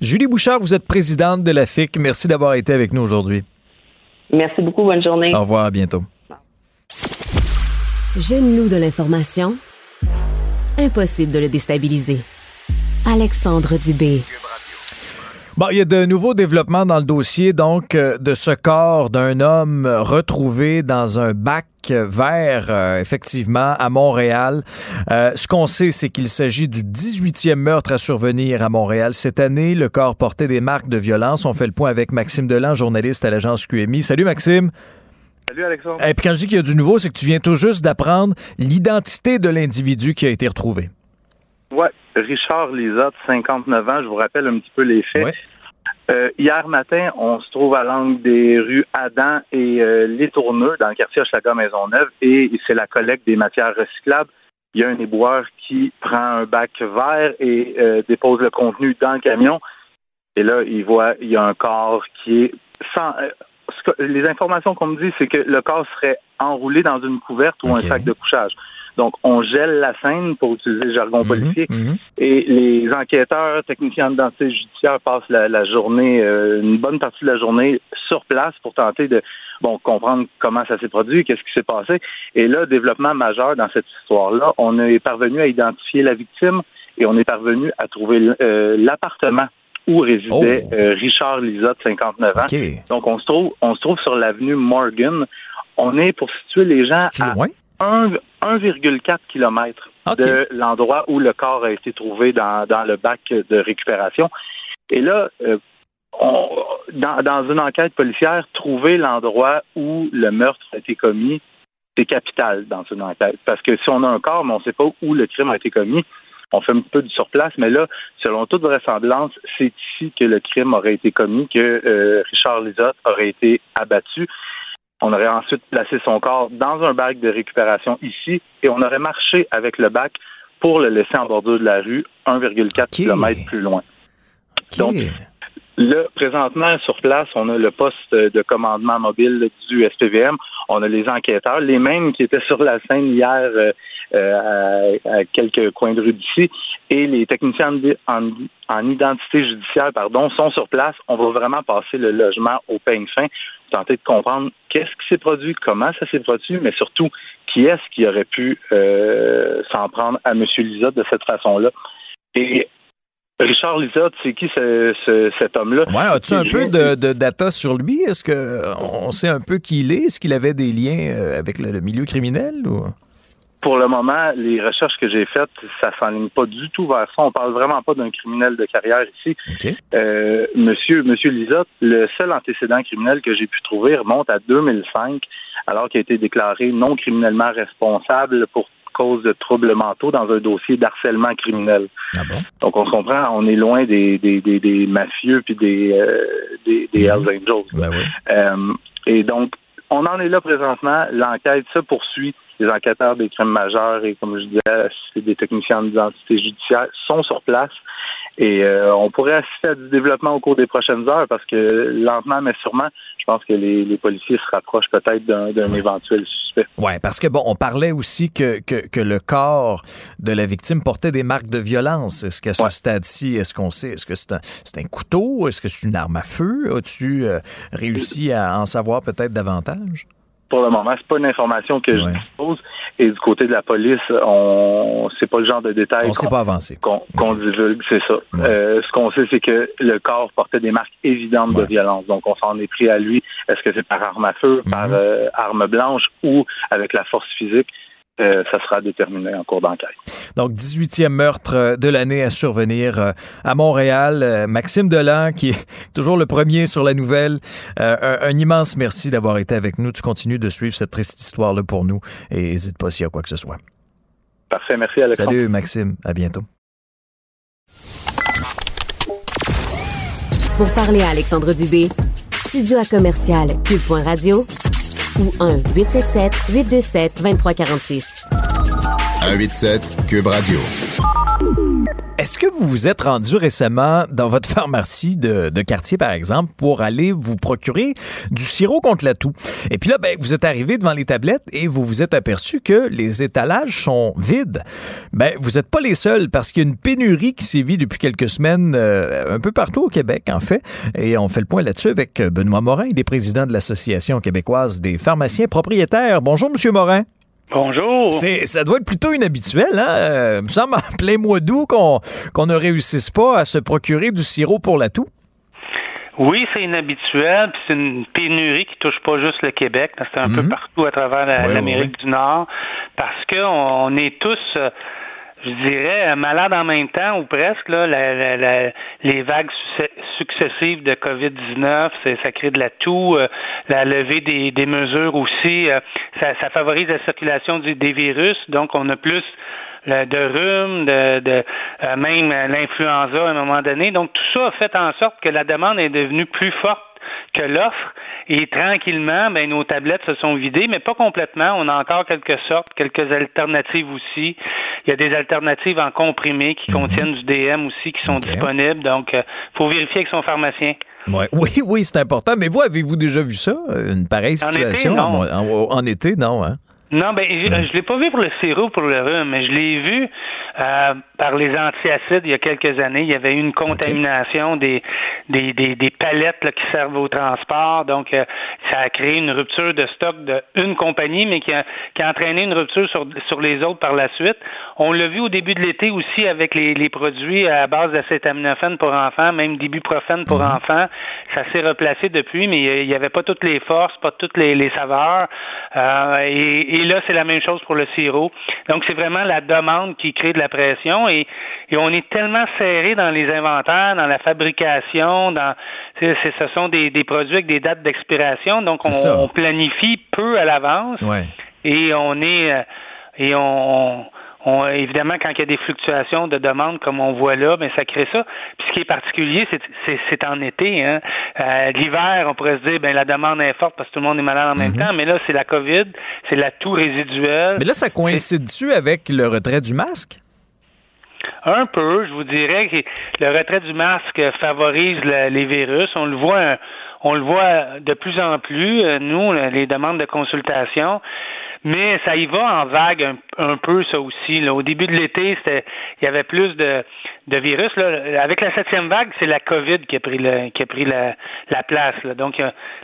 Julie Bouchard, vous êtes présidente de la FIC. Merci d'avoir été avec nous aujourd'hui.
Merci beaucoup. Bonne journée.
Au revoir. À bientôt.
Jeune loup de l'information. Impossible de le déstabiliser. Alexandre Dubé.
Bon, il y a de nouveaux développements dans le dossier, donc, euh, de ce corps d'un homme retrouvé dans un bac vert, euh, effectivement, à Montréal. Euh, ce qu'on sait, c'est qu'il s'agit du 18e meurtre à survenir à Montréal. Cette année, le corps portait des marques de violence. On fait le point avec Maxime Delan, journaliste à l'agence QMI. Salut, Maxime.
Salut, Alexandre.
Et puis quand je dis qu'il y a du nouveau, c'est que tu viens tout juste d'apprendre l'identité de l'individu qui a été retrouvé.
Oui, Richard Lisotte, 59 ans. Je vous rappelle un petit peu les faits. Euh, hier matin, on se trouve à l'angle des rues Adam et euh, Les Tourneux, dans le quartier Hochelaga Maisonneuve, et c'est la collecte des matières recyclables. Il y a un éboueur qui prend un bac vert et euh, dépose le contenu dans le camion. Et là, il voit, il y a un corps qui est sans. les informations qu'on me dit, c'est que le corps serait enroulé dans une couverte ou un sac de couchage. Donc, on gèle la scène, pour utiliser le jargon mhm, policier, mhm. et les enquêteurs, techniciens d'identité judiciaire passent la, journée, euh, une bonne partie de la journée sur place pour tenter de bon comprendre comment ça s'est produit, qu'est-ce qui s'est passé. Et là, développement majeur dans cette histoire-là, on est parvenu à identifier la victime et on est parvenu à trouver euh, l'appartement où résidait oh. euh, Richard Lisotte, 59 ans. Donc, on se trouve, on se trouve sur l'avenue Morgan. On est pour situer les gens à 1,4 km de l'endroit où le corps a été trouvé dans, le bac de récupération. Et là, euh, dans, une enquête policière, trouver l'endroit où le meurtre a été commis, c'est capital dans une enquête. Parce que si on a un corps, mais on ne sait pas où le crime a été commis, on fait un peu du surplace, mais là, selon toute vraisemblance, c'est ici que le crime aurait été commis, que euh, Richard Lisotte aurait été abattu. On aurait ensuite placé son corps dans un bac de récupération ici et on aurait marché avec le bac pour le laisser en bordure de la rue 1,4 km plus loin. Donc, là, présentement, sur place, on a le poste de commandement mobile du SPVM. On a les enquêteurs, les mêmes qui étaient sur la scène hier euh, euh, à, quelques coins de rue d'ici. Et les techniciens en, identité judiciaire pardon, sont sur place. On va vraiment passer le logement au peigne fin, tenter de comprendre qu'est-ce qui s'est produit, comment ça s'est produit, mais surtout qui est-ce qui aurait pu euh, s'en prendre à M. Lisotte de cette façon-là. Et Richard Lisotte, c'est qui cet homme-là?
Ouais, as-tu un peu de, data sur lui? Est-ce qu'on sait un peu qui il est? Est-ce qu'il avait des liens euh, avec le, milieu criminel? Ou?
Pour le moment, les recherches que j'ai faites, ça s'enligne pas du tout vers ça. On parle vraiment pas d'un criminel de carrière ici. Euh, monsieur, monsieur Lisotte, le seul antécédent criminel que j'ai pu trouver remonte à 2005, alors qu'il a été déclaré non criminellement responsable pour cause de troubles mentaux dans un dossier d'harcèlement criminel.
Ah bon?
Donc on se comprend, on est loin des, des, des, des mafieux puis des, euh, des, des mhm. Hells Angels.
Ben oui.
euh, et donc, on en est là présentement. L'enquête se poursuit les enquêteurs des crimes majeurs et, comme je disais, des techniciens d'identité judiciaire sont sur place. Et euh, on pourrait assister à du développement au cours des prochaines heures parce que lentement mais sûrement, je pense que les, policiers se rapprochent peut-être d'un éventuel suspect.
Oui, parce que bon, on parlait aussi que, que, le corps de la victime portait des marques de violence. Est-ce qu'à ce stade-ci, est-ce qu'on sait, est-ce que c'est un, un, couteau? Est-ce que c'est une arme à feu? As-tu euh, réussi à en savoir peut-être davantage?
pour le moment, c'est pas une information que je dispose. Et du côté de la police, on c'est pas le genre de détails
on pas avancé.
qu'on divulgue, c'est ça. Euh, ce qu'on sait, c'est que le corps portait des marques évidentes de violence. Donc, on s'en est pris à lui. Est-ce que c'est par arme à feu, par mhm. euh, arme blanche ou avec la force physique? Euh, ça sera déterminé en cours d'enquête.
Donc, 18e meurtre euh, de l'année à survenir euh, à Montréal. Maxime Delan, qui est toujours le premier sur la nouvelle, un, immense merci d'avoir été avec nous. Tu continues de suivre cette triste histoire-là pour nous et n'hésite pas s'il y a quoi que ce soit.
Parfait, merci Alexandre.
Salut Maxime, à bientôt.
Pour parler à Alexandre Dubé, studio à commercial cube.radio ou 1-877-827-2346.
187 Cube Radio.
Est-ce que vous vous êtes rendu récemment dans votre pharmacie de, quartier, par exemple, pour aller vous procurer du sirop contre la toux? Et puis là, ben, vous êtes arrivé devant les tablettes et vous vous êtes aperçu que les étalages sont vides. Ben, vous n'êtes pas les seuls parce qu'il y a une pénurie qui sévit depuis quelques semaines euh, un peu partout au Québec, en fait. Et on fait le point là-dessus avec Benoît Morin, il est président de l'Association québécoise des pharmaciens propriétaires. Bonjour, Monsieur Morin.
Bonjour.
C'est, ça doit être plutôt inhabituel, hein? Euh, il me semble en plein mois d'août qu'on, qu'on ne réussisse pas à se procurer du sirop pour la toux.
Oui, c'est inhabituel, puis c'est une pénurie qui touche pas juste le Québec, c'est un peu mhm. partout à travers l'Amérique du Nord, parce qu'on est tous euh, je dirais, malade en même temps ou presque. Là, les vagues successives de COVID-19, ça crée de la toux, euh, la levée des, mesures aussi, euh, ça, favorise la circulation des virus. Donc, on a plus de rhume, de, de euh, même l'influenza à un moment donné. Donc, tout ça a fait en sorte que la demande est devenue plus forte que l'offre. Et tranquillement, ben, nos tablettes se sont vidées, mais pas complètement. On a encore quelques sortes, quelques alternatives aussi. Il y a des alternatives en comprimés qui mhm. contiennent du DM aussi qui sont disponibles. Donc, il euh, faut vérifier avec son pharmacien.
Oui, oui, c'est important. Mais vous, avez-vous déjà vu ça? Une pareille situation? En, été, non. Hein?
Non, ben, je, ne l'ai pas vu pour le sirop, pour le rhume, mais je l'ai vu euh, par les antiacides il y a quelques années. Il y avait eu une contamination des, des, des, des, palettes qui servent au transport. Donc, euh, ça a créé une rupture de stock d'une compagnie, mais qui a, qui a entraîné une rupture sur, sur les autres par la suite. On l'a vu au début de l'été aussi avec les, les produits à base d'acétaminophène pour enfants, même d'ibuprofène pour mhm. enfants. Ça s'est replacé depuis, mais il n'y avait pas toutes les forces, pas toutes les, les saveurs. Euh, et, et là, c'est la même chose pour le sirop. Donc, c'est vraiment la demande qui crée de la pression et, et on est tellement serré dans les inventaires, dans la fabrication, dans ce sont des, des produits avec des dates d'expiration, donc on, planifie peu à l'avance et on est euh, et on évidemment, quand il y a des fluctuations de demande comme on voit là, mais ben, ça crée ça. Puis ce qui est particulier, c'est en été. Hein. Euh, L'hiver, on pourrait se dire, ben la demande est forte parce que tout le monde est malade en même mhm. temps, mais là, c'est la COVID, c'est la toux résiduelle.
Mais là, ça coïncide-tu avec le retrait du masque?
Un peu, je vous dirais que le retrait du masque favorise les virus. On le voit, on le voit de plus en plus. Euh, nous, les demandes de consultation, mais ça y va en vague un, peu ça aussi. Là. Au début de l'été, il y avait plus de, de virus. Là. Avec la septième vague, c'est la COVID qui a pris le, qui a pris la, la place. Là. Donc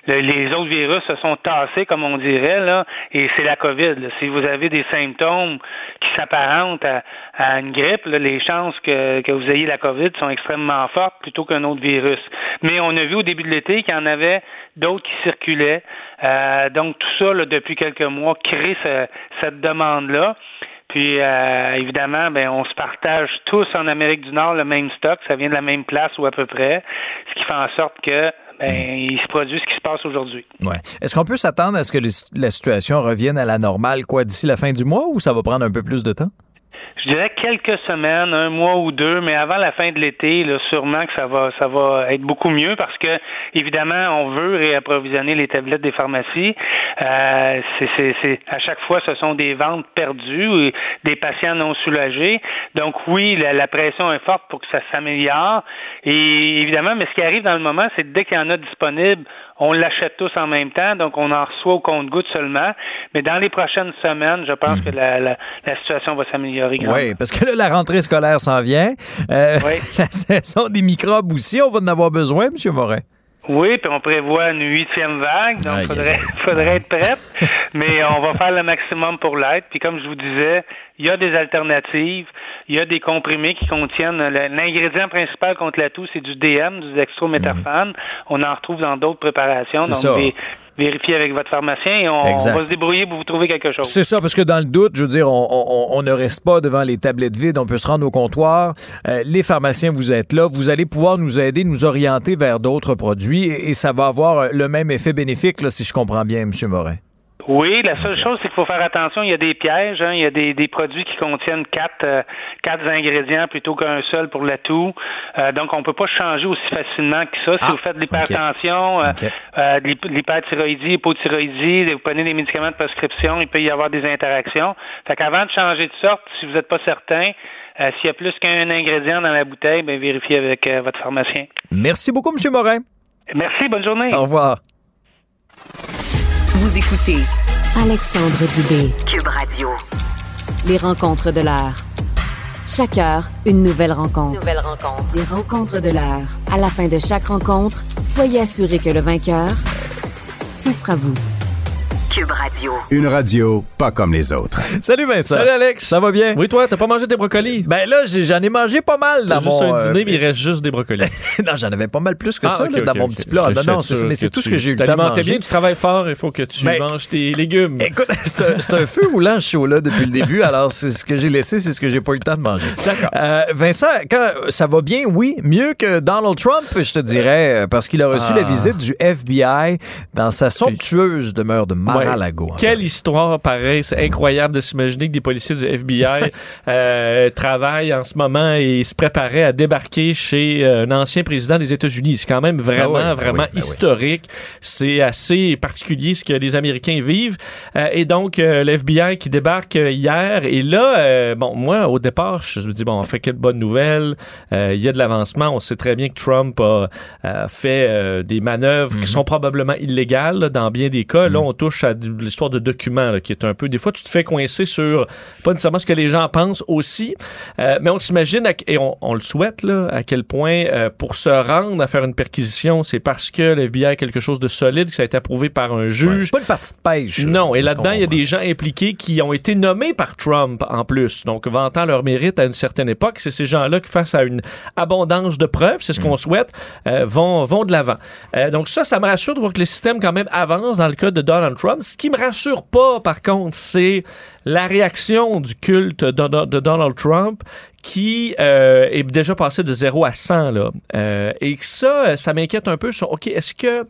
les autres virus se sont tassés, comme on dirait, là, et c'est la COVID. Là. Si vous avez des symptômes qui s'apparentent à, à, une grippe, les chances que, que vous ayez la COVID sont extrêmement fortes plutôt qu'un autre virus. Mais on a vu au début de l'été qu'il y en avait d'autres qui circulaient. Euh, donc tout ça, depuis quelques mois, crée cette demande-là. Puis euh, évidemment, ben on se partage tous en Amérique du Nord le même stock, ça vient de la même place ou à peu près, ce qui fait en sorte que ben, il se produit ce qui se passe aujourd'hui.
Ouais. Est-ce qu'on peut s'attendre à ce que la situation revienne à la normale quoi d'ici la fin du mois ou ça va prendre un peu plus de temps?
Je dirais quelques semaines, un mois ou deux, mais avant la fin de l'été, sûrement que ça va, ça va être beaucoup mieux parce que, évidemment, on veut réapprovisionner les tablettes des pharmacies. Euh, c'est, à chaque fois, ce sont des ventes perdues, des patients non soulagés. Donc oui, la, pression est forte pour que ça s'améliore. Et évidemment, mais ce qui arrive dans le moment, c'est dès qu'il y en a disponible, on l'achète tous en même temps, donc on en reçoit au compte-goutte seulement. Mais dans les prochaines semaines, je pense que la, la, situation va s'améliorer.
Oui, parce que là, la rentrée scolaire s'en vient. Euh, oui. La saison des microbes aussi, on va en avoir besoin, M. Morin.
Oui, puis on prévoit une huitième vague, donc il faudrait, faudrait être prête. mais on va faire le maximum pour l'être. Puis comme je vous disais, il y a des alternatives. Il y a des comprimés qui contiennent l'ingrédient principal contre la toux, c'est du DM, du dextrométhorphane. On en retrouve dans d'autres préparations. Donc, vérifiez avec votre pharmacien et on, va se débrouiller pour vous trouver quelque chose.
C'est ça, parce que dans le doute, je veux dire, on, ne reste pas devant les tablettes vides, on peut se rendre au comptoir. Euh, les pharmaciens, vous êtes là, vous allez pouvoir nous aider, nous orienter vers d'autres produits et, ça va avoir le même effet bénéfique, là, si je comprends bien, M. Morin.
Oui, la seule chose, c'est qu'il faut faire attention. Il y a des pièges. Hein. Il y a des, des produits qui contiennent quatre, euh, quatre ingrédients plutôt qu'un seul pour la toux. Euh, donc, on peut pas changer aussi facilement que ça. Si ah, vous faites de l'hypertension, euh, de l'hyperthyroïdie, hypothyroïdie, vous prenez des médicaments de prescription, il peut y avoir des interactions. Fait qu'avant de changer de sorte, si vous n'êtes pas certain, Euh, s'il y a plus qu'un ingrédient dans la bouteille, ben, vérifiez avec euh, votre pharmacien.
Merci beaucoup, M. Morin.
Merci, bonne journée.
Au revoir.
Vous écoutez Alexandre Dubé, Cube Radio. Les rencontres de l'heure. Chaque heure, une nouvelle rencontre. Nouvelle rencontre. Les rencontres de l'heure. À la fin de chaque rencontre, soyez assuré que le vainqueur, ce sera vous. Cube Radio.
Une radio pas comme les autres.
Salut Vincent.
Salut Alex.
Ça va bien?
Oui, toi, t'as pas mangé tes brocolis?
Ben là, j'ai- j'en ai mangé pas mal dans
juste
mon...
un dîner,
euh,
mais il reste juste des brocolis.
non, j'en avais pas mal plus que
Ah,
ça
ok,
là, dans mon petit plat.
Je
Non, non, c'est- mais c'est tout ce que j'ai eu le temps de manger.
bien, tu travailles fort, il faut que tu
Ben,
manges tes légumes.
Écoute, c'est un, c'est un feu roulant ce show-là depuis le début, alors c'est ce que j'ai laissé, c'est ce que j'ai pas eu le temps de manger.
D'accord.
Euh, Vincent, quand ça va bien, oui, mieux que Donald Trump, je te dirais, parce qu'il a reçu
Ah.
la visite du FBI dans sa somptueuse demeure de Mar-a-Lago.
Ouais. Quelle histoire pareille. C'est incroyable de s'imaginer que des policiers du FBI euh, travaillent en ce moment et se préparaient à débarquer chez euh, un ancien président des États-Unis. C'est quand même vraiment,
Ah ben
vraiment
oui.
historique. C'est assez particulier ce que les Américains vivent. Euh, et donc, euh, le FBI qui débarque euh, hier. Et là, euh, bon, moi, au départ, je me dis, bon, on fait quelle bonne nouvelle. Euh, Il y a de l'avancement. On sait très bien que Trump a, a fait euh, des manœuvres qui sont probablement illégales là, dans bien des cas. Là, on touche à de- l'histoire de documents là, qui est un peu... Des fois, tu te fais coincer sur pas nécessairement ce que les gens pensent aussi, euh, mais on s'imagine, à- et on, on le souhaite, là, à quel point euh, pour se rendre à faire une perquisition, c'est parce que le FBI a quelque chose de solide, que ça a été approuvé par un
Ouais,
juge.
c'est pas une partie de pêche.
Non, et là-dedans, il y a des gens impliqués qui ont été nommés par Trump en plus, donc vantant leur mérite à une certaine époque. C'est ces gens-là qui, face à une abondance de preuves, c'est ce
Mm.
qu'on souhaite, euh, vont, vont de l'avant. Donc ça, ça me rassure de voir que le système quand même avance dans le cas de Donald Trump. Ce qui me rassure pas, par contre, c'est la réaction du culte de, Donald Trump qui euh, est déjà passé de 0 à 100. Là. Euh, et ça, ça m'inquiète un peu sur, OK, est-ce que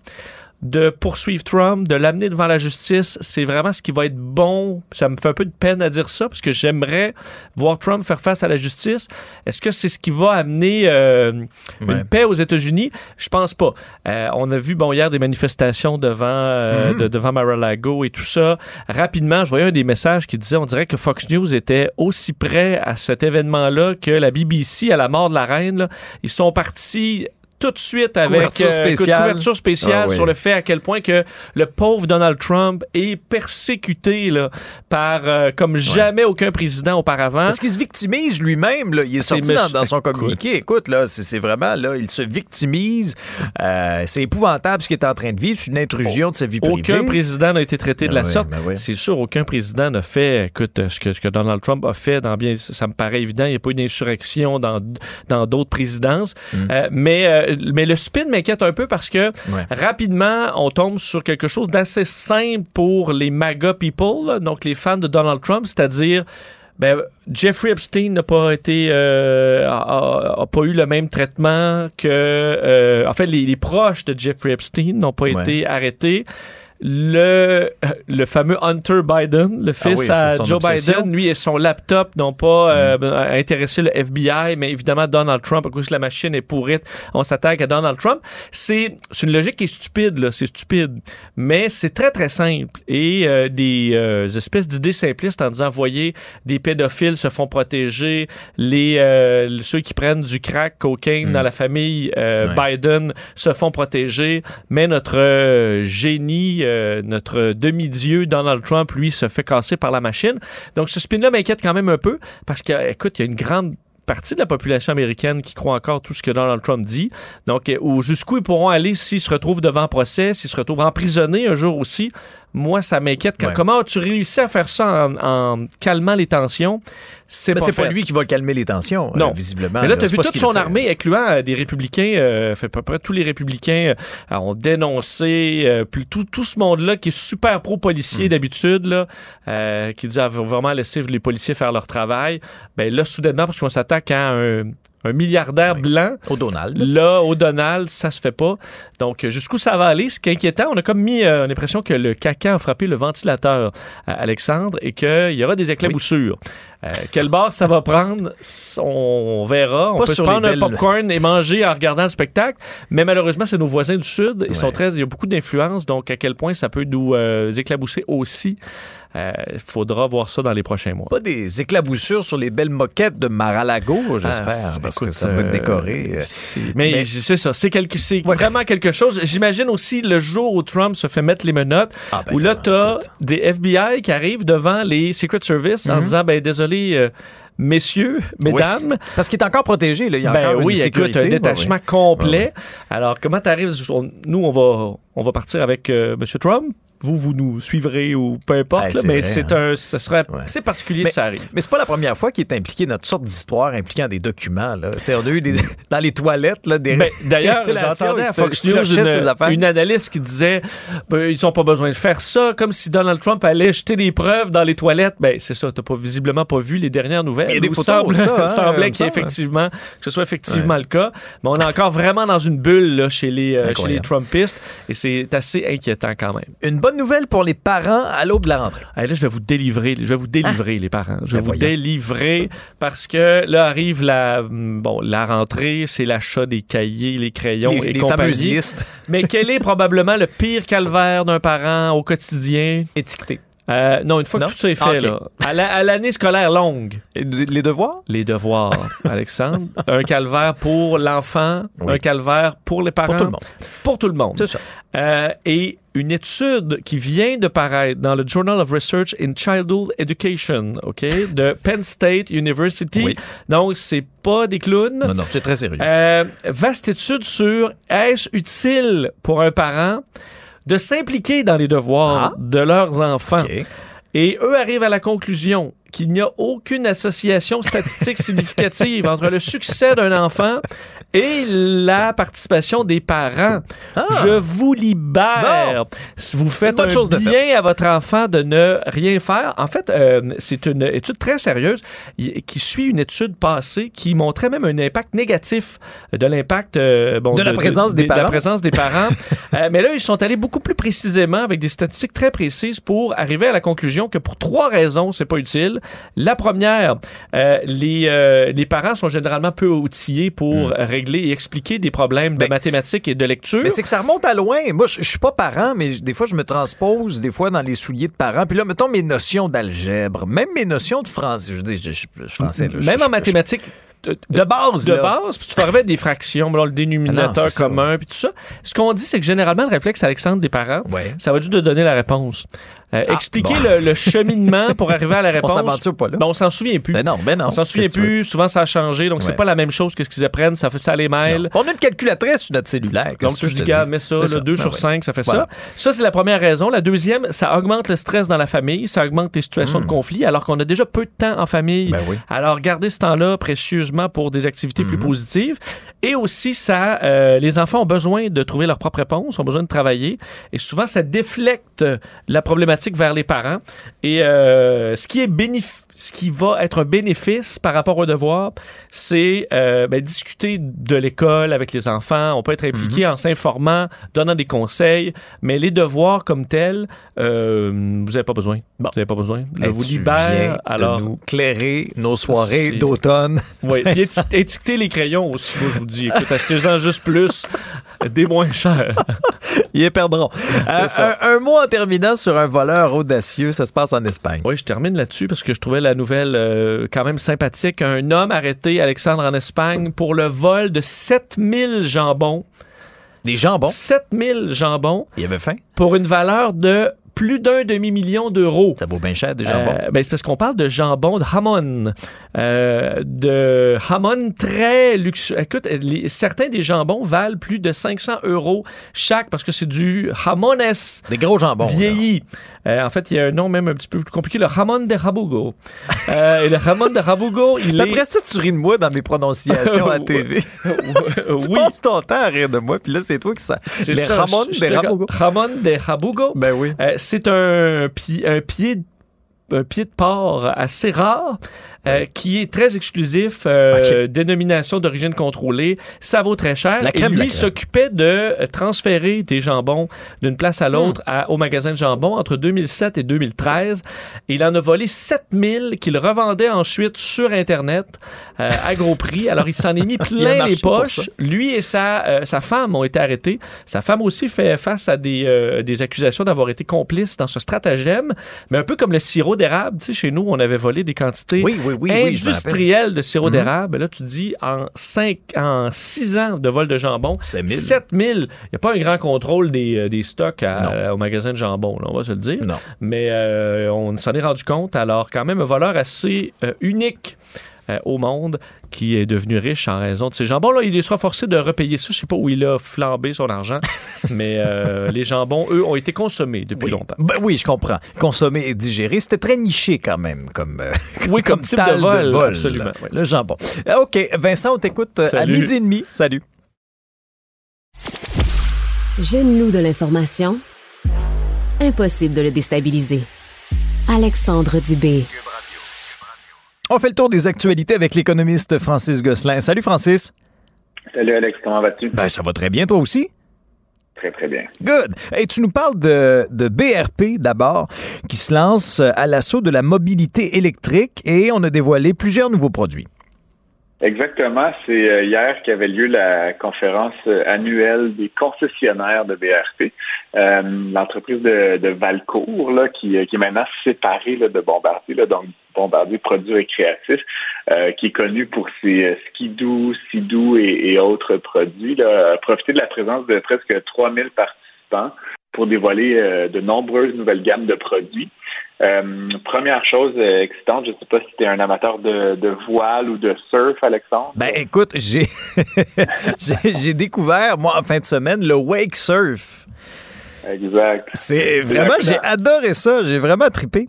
de poursuivre Trump, de l'amener devant la justice, c'est vraiment ce qui va être bon. Ça me fait un peu de peine à dire ça parce que j'aimerais voir Trump faire face à la justice. Est-ce que c'est ce qui va amener euh,
Ouais.
une paix aux États-Unis? Je pense pas. Euh, on a vu bon hier des manifestations devant euh,
Mhm.
de- devant Mar-a-Lago et tout ça. Rapidement, je voyais un des messages qui disait on dirait que Fox News était aussi prêt à cet événement-là que la BBC à la mort de la reine. là. Ils sont partis tout de suite avec
Couverture
euh,
spéciale.
couverture spéciale
Ah oui.
sur le fait à quel point que le pauvre Donald Trump est persécuté là, par euh, comme jamais aucun président auparavant.
Parce qu'il se victimise lui-même. là. Il est sorti dans,
monsieur-
dans son communiqué. Écoute, là, c'est vraiment, là, il se victimise. Euh, c'est épouvantable ce qu'il est en train de vivre. C'est une intrusion de sa vie privée.
Aucun président n'a été traité de
Ben
la
oui,
sorte.
ben oui.
C'est sûr, aucun président n'a fait, écoute, ce que, ce que Donald Trump a fait dans bien, ça me paraît évident. Il n'y a pas eu d'insurrection dans dans d'autres présidences. Euh, mais, mais le spin m'inquiète un peu parce que.
Ouais.
rapidement, on tombe sur quelque chose d'assez simple pour les MAGA people, là, donc les fans de Donald Trump, c'est-à-dire ben, Jeffrey Epstein n'a pas été euh, a, a- a pas eu le même traitement que euh, en fait les, les proches de Jeffrey Epstein n'ont pas
Ouais.
été arrêtés. Le, le fameux Hunter Biden, le fils
Ah oui, c'est
à Joe
obsession.
Biden, lui et son laptop n'ont pas euh, intéressé le FBI, mais évidemment Donald Trump, à cause que la machine est pourrite, on s'attaque à Donald Trump. C'est c'est une logique qui est stupide, là, c'est stupide, mais c'est très très simple. Et euh, des euh, espèces d'idées simplistes en disant, voyez, des pédophiles se font protéger, les euh, ceux qui prennent du crack, cocaine dans la famille euh,
Ouais.
Biden se font protéger, mais notre euh, génie, euh, notre demi-dieu Donald Trump, lui, se fait casser par la machine. Donc ce spin-là m'inquiète quand même un peu parce que, écoute, il y a une grande partie de la population américaine qui croit encore tout ce que Donald Trump dit. Donc, euh, où- jusqu'où ils pourront aller s'ils se retrouvent devant procès, s'ils se retrouvent emprisonnés un jour aussi. Moi, ça m'inquiète.
Ouais.
Comment as-tu réussi à faire ça en, en calmant les tensions? C'est pas,
pas lui qui va calmer les tensions, euh,
Non.
visiblement.
Mais là, tu as vu toute son armée, incluant euh, des républicains, euh, fait à peu près tous les républicains euh, ont dénoncé euh, plus- tout, tout ce monde-là qui est super pro-policier
Mm.
d'habitude, là, euh, qui dit ah, vraiment laisser les policiers faire leur travail. Ben là, soudainement, parce qu'on s'attaque à un un milliardaire blanc.
Au Donald.
Là, au Donald, ça se fait pas. Donc, jusqu'où ça va aller? Ce qui est inquiétant, on a comme mis euh, l'impression que le caca a frappé le ventilateur, à Alexandre, et qu'il y aura des éclaboussures. Euh, quel bar ça va prendre, on verra. On
Pas
peut se prendre
les
un
belles-
popcorn et manger en regardant le spectacle, mais malheureusement, c'est nos voisins du Sud. Ils sont très, il y a beaucoup d'influence, donc à quel point ça peut nous euh, éclabousser aussi. Il faudra voir ça dans les prochains mois.
Pas des éclaboussures sur les belles moquettes de Mar-a-Lago, j'espère,
Ah,
parce que ça va
euh,
décorer. euh,
c'est- Mais, c'est ça, c'est quelque, c'est vraiment quelque chose. J'imagine aussi le jour où Trump se fait mettre les menottes,
Ah, ben
où là, t'as des FBI qui arrivent devant les Secret Service en
Mhm.
disant, ben désolé, euh, messieurs, mesdames.
Parce qu'il est encore protégé, là. Il y a
ben
encore
oui,
une
écoute,
sécurité.
un détachement
ouais.
complet. Alors, comment t'arrives? Nous, on va, on va partir avec euh, M. Trump. Vous, vous nous suivrez ou peu importe,
Ben,
là, mais c'est
hein.
un, ce serait assez particulier
Mais,
si ça arrive.
mais c'est pas la première fois qu'il est impliqué dans toutes sortes d'histoires impliquant des documents. Là. Tu on a eu des, dans les toilettes là, des
Ben, D'ailleurs, j'entendais à Fox News une, une analyste qui disait ben, ils n'ont pas besoin de faire ça, comme si Donald Trump allait jeter des preuves dans les toilettes. Ben, c'est ça, t'as pas visiblement pas vu les dernières nouvelles.
Il y a des photos
semble-
de ça, hein,
semblait qu'il effectivement, que ce soit effectivement le cas. Mais on est encore vraiment dans une bulle là, chez, les, euh, chez les. Trumpistes et c'est assez inquiétant quand même.
Une bonne nouvelle pour les parents à l'aube de la rentrée.
Là, je vais vous délivrer, je vais vous délivrer les parents. Je vais
Ben
vous
voyons.
délivrer parce que là arrive la hum, bon la rentrée, c'est l'achat des cahiers, les crayons
Les-
et
les
compagnie.
fameuses listes.
Mais quel est probablement le pire calvaire d'un parent au quotidien?
Étiqueté.
Euh, non, une fois
Non?
que tout ça est fait,
Ah,
là, à la- à l'année scolaire longue.
les devoirs?
Les devoirs, Alexandre. un calvaire pour l'enfant,
Oui.
un calvaire pour les parents.
Pour tout le monde.
Pour tout le monde.
C'est ça.
Euh, et une étude qui vient de paraître dans le Journal of Research in Childhood Education, OK, de Penn State University.
Oui.
Donc, c'est pas des clowns.
Non, non, c'est très sérieux.
Euh, vaste étude sur est-ce utile pour un parent de s'impliquer dans les devoirs de leurs enfants. Et eux arrivent à la conclusion qu'il n'y a aucune association statistique significative entre le succès d'un enfant et la participation des parents. Je vous libère. Si vous faites un
chose
bien à votre enfant de ne rien faire, en fait, euh, c'est une étude très sérieuse qui suit une étude passée qui montrait même un impact négatif de l'impact euh, bon,
De la présence des
de la
parents.
présence des parents. Euh, mais là, ils sont allés beaucoup plus précisément avec des statistiques très précises pour arriver à la conclusion que pour trois raisons, c'est pas utile. La première, euh, les, euh, les parents sont généralement peu outillés pour régler et expliquer des problèmes de mathématiques et de lecture.
Hmm. Mais c'est que ça remonte à loin. Moi, je suis pas parent, mais des fois, je me transpose des fois dans les souliers de parents. Puis là, mettons mes notions d'algèbre, même mes notions de français. Je dis, je, je- je- français. là,
Même en mathématiques. De,
de base,
de
là.
base, puis tu ferais des fractions, le
Ah
dénominateur commun, puis tout ça. Ce qu'on dit, c'est que généralement, le réflexe, Alexandre, des parents, ça va juste de donner la réponse. Euh, expliquer
Ah, bon.
le, le cheminement pour arriver à la réponse.
s'aventure pas là.
Ben, on s'en souvient plus.
Ben non, ben non.
On s'en souvient plus. Souvent, ça a changé. Donc, c'est pas la même chose que ce qu'ils apprennent. Ça, fait, ça les mêle.
On a une calculatrice sur notre cellulaire.
Donc, tu dis, gars, mets ça, 2 sur 5, ça fait ça. Ça, c'est la première raison. La deuxième, ça augmente le stress dans la famille, ça augmente les situations de conflit, alors qu'on a déjà peu de temps en famille.
Ben oui.
Alors, gardez ce temps-là précieusement pour des activités
Mhm.
plus positives. Et aussi, ça, euh, les enfants ont besoin de trouver leur propre réponse, ont besoin de travailler. Et souvent, ça déflecte la problématique vers les parents. Et euh, ce qui est bénéf- ce qui va être un bénéfice par rapport aux devoirs, c'est euh, ben, discuter de l'école avec les enfants. On peut être impliqué
Mhm.
en s'informant, donnant des conseils, mais les devoirs comme tels, euh, vous n'avez pas besoin. Vous n'avez pas besoin. Je
Hey,
vous libère. Alors,
de nous clairer nos soirées d'automne.
oui, puis étiqueter les crayons aussi, moi je vous dis, écoute, achetez-en juste plus, des moins chers.
Ils les perdront. Euh, un mot en terminant sur un voleur audacieux, ça se passe en Espagne.
Oui, je termine là-dessus parce que je trouvais la nouvelle euh, quand même sympathique. Un homme arrêté, Alexandre, en Espagne, pour le vol de 7000 jambons.
Des jambons?
7000 jambons.
Il avait faim?
Pour une valeur de plus d'un demi-million d'euros.
Ça vaut bien cher, des jambons.
Euh, ben, c'est parce qu'on parle de jambon, de jamon. Euh, de jamon très luxueux. Écoute, les- certains des jambons valent plus de 500 euros chaque parce que c'est du jamones.
Des gros jambons.
Vieilli. Euh, en fait, il y a un nom même un petit peu plus compliqué, le jamon de Rabugo. Et le jamon de Rabugo, il est...
Après ça, tu ris de moi dans mes prononciations à TV. tu
oui.
passes ton temps à rire de moi, puis là, c'est toi qui ça.
C'est
Les. Ramon de Rabugo.
Ramon de Rabugo.
Ben oui.
C'est un, un pied un pied de porc assez rare euh, qui est très exclusif, euh, dénomination d'origine contrôlée. Ça vaut très cher.
La crème
et lui s'occupait de euh, transférer des jambons d'une place à l'autre
Hmm.
au magasin de jambon entre 2007 et 2013. Et il en a volé 7000 qu'il revendait ensuite sur Internet euh, à gros prix. Alors, il s'en est mis plein les poches. Lui et sa, euh, sa femme ont été arrêtés. Sa femme aussi fait face à des, euh, des accusations d'avoir été complice dans ce stratagème. Mais un peu comme le sirop d'érable. Tu sais, chez nous, on avait volé des quantités
Oui, oui, oui,
industrielles de sirop
Mhm.
d'érable. Là, tu dis en 5, en 6 ans de vol de jambon,
7000.
7000. Il n'y a pas un grand contrôle des, euh, des stocks à- au magasin de jambon, là, on va se le dire.
Non.
Mais euh, on s'en est rendu compte. Alors, quand même, un voleur assez euh, unique euh, au monde qui est devenu riche en raison de ces jambons. Là, il sera forcé de repayer ça. Je sais pas où il a flambé son argent, mais euh, les jambons, eux, ont été consommés depuis longtemps.
Ben oui, je comprends. Consommer et digérer, c'était très niché quand même, comme, euh,
Oui, comme type de vol,
vol,
absolument,
là.
oui.
Le jambon. Euh, OK, Vincent, on t'écoute à midi et demi. Salut.
Jeune loup de l'information, impossible de le déstabiliser. Alexandre Dubé.
On fait le tour des actualités avec l'économiste Francis Gosselin. Salut Francis.
Salut Alex, comment vas-tu?
Ben, ça va très bien, toi aussi?
Très, très bien.
Good. Et tu nous parles de, de BRP d'abord, qui se lance à l'assaut de la mobilité électrique et on a dévoilé plusieurs nouveaux produits.
Exactement. C'est euh, hier qu'avait lieu la conférence euh, annuelle des concessionnaires de BRP. Euh, L'entreprise de, de Valcourt, là, qui, euh, qui est maintenant séparée là, de Bombardier, là, donc Bombardier Produits récréatifs, euh, qui est connu pour ses euh, skidoo, sidou et, et autres produits, là, a profité de la présence de presque 3000 participants pour dévoiler euh, de nombreuses nouvelles gammes de produits. Euh, première chose euh, excitante, je ne sais pas si tu es un amateur de, de voile ou de surf, Alexandre.
Ben écoute, j'ai j'ai découvert, moi, en fin de semaine, le wake surf.
Exact.
C'est vraiment, j'ai adoré ça. J'ai vraiment trippé.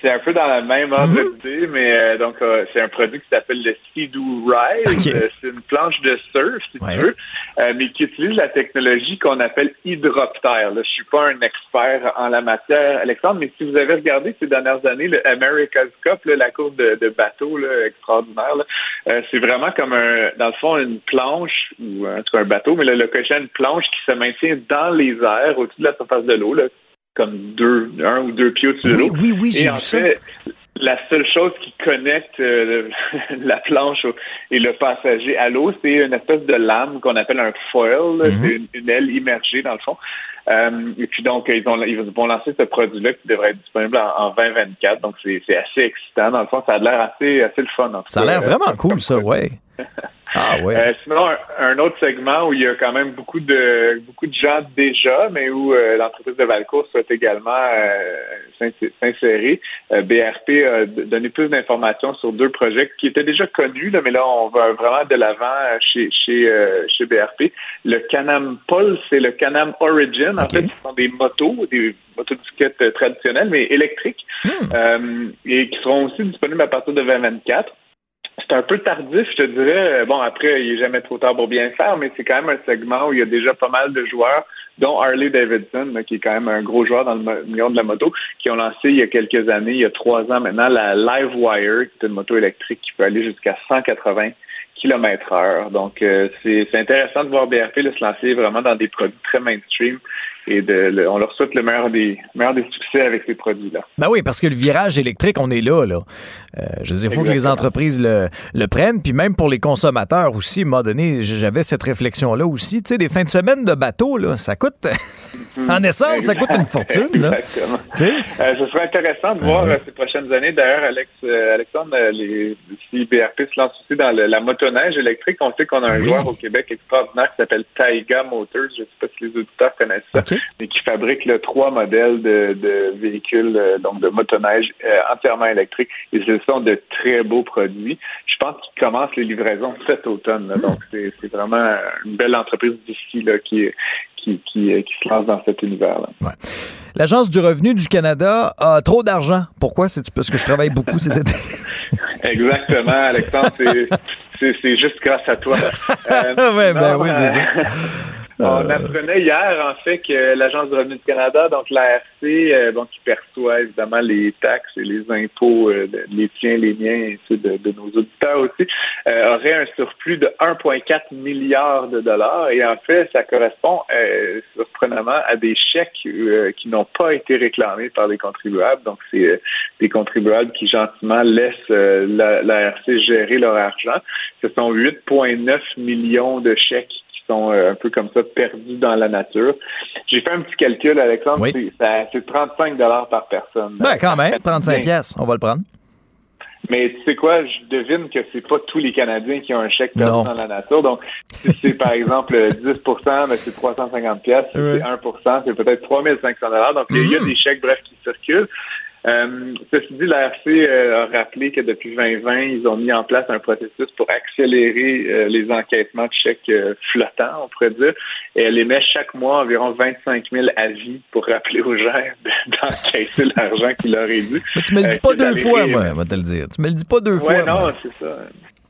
C'est un peu dans la même ordre
Mhm.
d'idée, mais euh, donc euh, c'est un produit qui s'appelle le Sea-Doo Rise.
Ok.
Euh, c'est une planche de surf, si
Ouais.
tu veux, euh, mais qui utilise la technologie qu'on appelle hydroptère. Là, je suis pas un expert en la matière, Alexandre, mais si vous avez regardé ces dernières années le America's Cup, là, la course de, de bateau là, extraordinaire, là, euh, c'est vraiment comme un, dans le fond, une planche ou en tout cas un bateau, mais là, le cochon, une planche qui se maintient dans les airs au-dessus de la surface de l'eau, là, comme deux, un ou deux pieds au-dessus de
Oui,
l'eau.
oui, oui, j'ai vu ça.
fait, la seule chose qui connecte euh, le- la planche et le passager à l'eau, c'est une espèce de lame qu'on appelle un foil.
Mhm.
C'est une, une aile immergée dans le fond. Euh, et puis donc, ils, ont, ils vont lancer ce produit-là qui devrait être disponible en, en 2024. Donc, c'est assez excitant. Dans le fond, ça a l'air assez, assez le fun. en
Ça a l'air vraiment cool, ça, ouais. Ah ouais.
Euh, sinon, un, un autre segment où il y a quand même beaucoup de beaucoup de gens déjà, mais où euh, l'entreprise de Valcourt souhaite également euh, s'ins- s'insérer. Euh, BRP a donné plus d'informations sur deux projets qui étaient déjà connus, là, mais là, on va vraiment de l'avant euh, chez chez euh, chez BRP. Le Canam Pulse et le Canam Origin, en fait, ce sont des motos, des motocyclettes euh, traditionnelles, mais électriques, euh, et qui seront aussi disponibles à partir de 2024 c'est un peu tardif, je te dirais. Bon, après, il est jamais trop tard pour bien faire, mais c'est quand même un segment où il y a déjà pas mal de joueurs, dont Harley Davidson, qui est quand même un gros joueur dans le million de la moto, qui ont lancé il y a quelques années, il y a trois ans maintenant, la Livewire, qui est une moto électrique qui peut aller jusqu'à 180 km heure. Donc, euh, c'est intéressant de voir BRP se lancer vraiment dans des produits très mainstream et de, le- on leur souhaite le meilleur des, meilleur des succès avec ces produits-là.
Ben oui, parce que le virage électrique, on est là, là. Euh, je veux dire, il faut que les entreprises le, le prennent, puis même pour les consommateurs aussi, à un moment donné, j'avais cette réflexion-là aussi. Tu sais, des fins de semaine de bateau, là, ça coûte... en essence, ça coûte une fortune, là.
Exactement. Euh, ce serait intéressant de voir euh, ces prochaines années. D'ailleurs, Alex, Alexandre, les, si BRP se lance aussi dans le- la motoneige électrique, on sait qu'on a un
Oui.
joueur au Québec extraordinaire qui s'appelle Taiga Motors. Je ne sais pas si les auditeurs connaissent ça, mais qui fabrique là, trois modèles de, de véhicules, euh, donc de motoneige euh, entièrement électriques. Et ce sont de très beaux produits. Je pense qu'ils commencent les livraisons cet automne. là. donc, c'est vraiment une belle entreprise d'ici qui, qui, qui, qui se lance dans cet univers-là.
L'Agence du revenu du Canada a trop d'argent. Pourquoi? C'est parce que je travaille beaucoup cet été.
Exactement, Alexandre, c'est- juste grâce à toi. Euh,
ouais, ben
non,
oui, c'est
euh,
ça.
On apprenait hier, en fait, que l'Agence du revenu du Canada, donc l'ARC, euh, qui perçoit évidemment les taxes et les impôts, euh, les tiens, les miens, et ceux de, nos auditeurs aussi, euh, aurait un surplus de 1,4 milliard de dollars. Et en fait, ça correspond surprenamment à des chèques qui n'ont pas été réclamés par les contribuables. Donc, c'est des contribuables qui gentiment laissent l'ARC gérer leur argent. Ce sont 8,9 millions de chèques sont euh, un peu comme ça perdus dans la nature. J'ai fait un petit calcul, Alexandre, c'est 35 dollars par personne.
Ben, quand même, 35 pièces, on va le prendre.
Mais tu sais quoi, je devine que c'est pas tous les Canadiens qui ont un chèque perdu dans la nature. Donc, si c'est par exemple 10% ben, c'est 350 pièces. Si c'est 1% c'est peut-être 3500 dollars. Donc, il y a mmh. des chèques, bref, qui circulent. Euh, ceci dit, l'ARC euh, a rappelé que depuis 2020, ils ont mis en place un processus pour accélérer euh, les enquêtements de chèques euh, flottants, on pourrait dire. Et elle émet chaque mois environ 25 000 avis pour rappeler aux gens d'encaisser l'argent qu'il leur est dû.
Mais tu me le dis pas deux fois, moi, on va te le dire. Tu me le dis pas deux
ouais,
fois.
Non, c'est ça.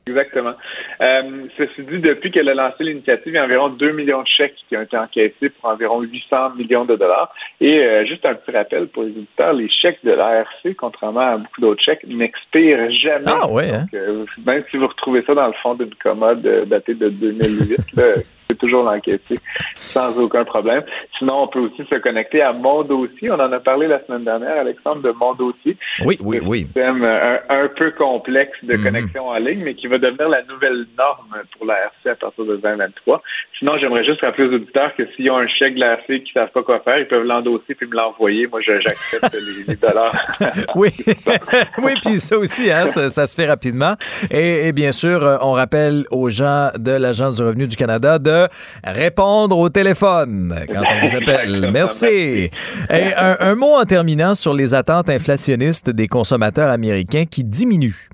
Exactement. Euh, ceci dit, depuis qu'elle a lancé l'initiative, il y a environ 2 millions de chèques qui ont été encaissés pour environ 800 millions de dollars. Et euh, juste un petit rappel pour les auditeurs, les chèques de l'ARC, contrairement à beaucoup d'autres chèques, n'expirent jamais.
Ah ouais, hein?
euh, même si vous retrouvez ça dans le fond d'une commode euh, datée de 2008, là, toujours l'enquêter sans aucun problème. Sinon, on peut aussi se connecter à Mon Dossier. On en a parlé la semaine dernière, Alexandre, de Mon Dossier.
Oui, oui, oui.
Un système euh, un, peu complexe de mhm. connexion en ligne, mais qui va devenir la nouvelle norme pour la RC à partir de 2023. Sinon, j'aimerais juste rappeler aux auditeurs que s'ils ont un chèque de la RC qui ne savent pas quoi faire, ils peuvent l'endosser puis me l'envoyer. Moi, j'accepte les, dollars.
oui, oui, puis ça aussi, hein, ça, se fait rapidement. Et, et bien sûr, euh, on rappelle aux gens de l'Agence du revenu du Canada de répondre au téléphone quand on vous appelle. Merci. Et un, mot en terminant sur les attentes inflationnistes des consommateurs américains qui diminuent.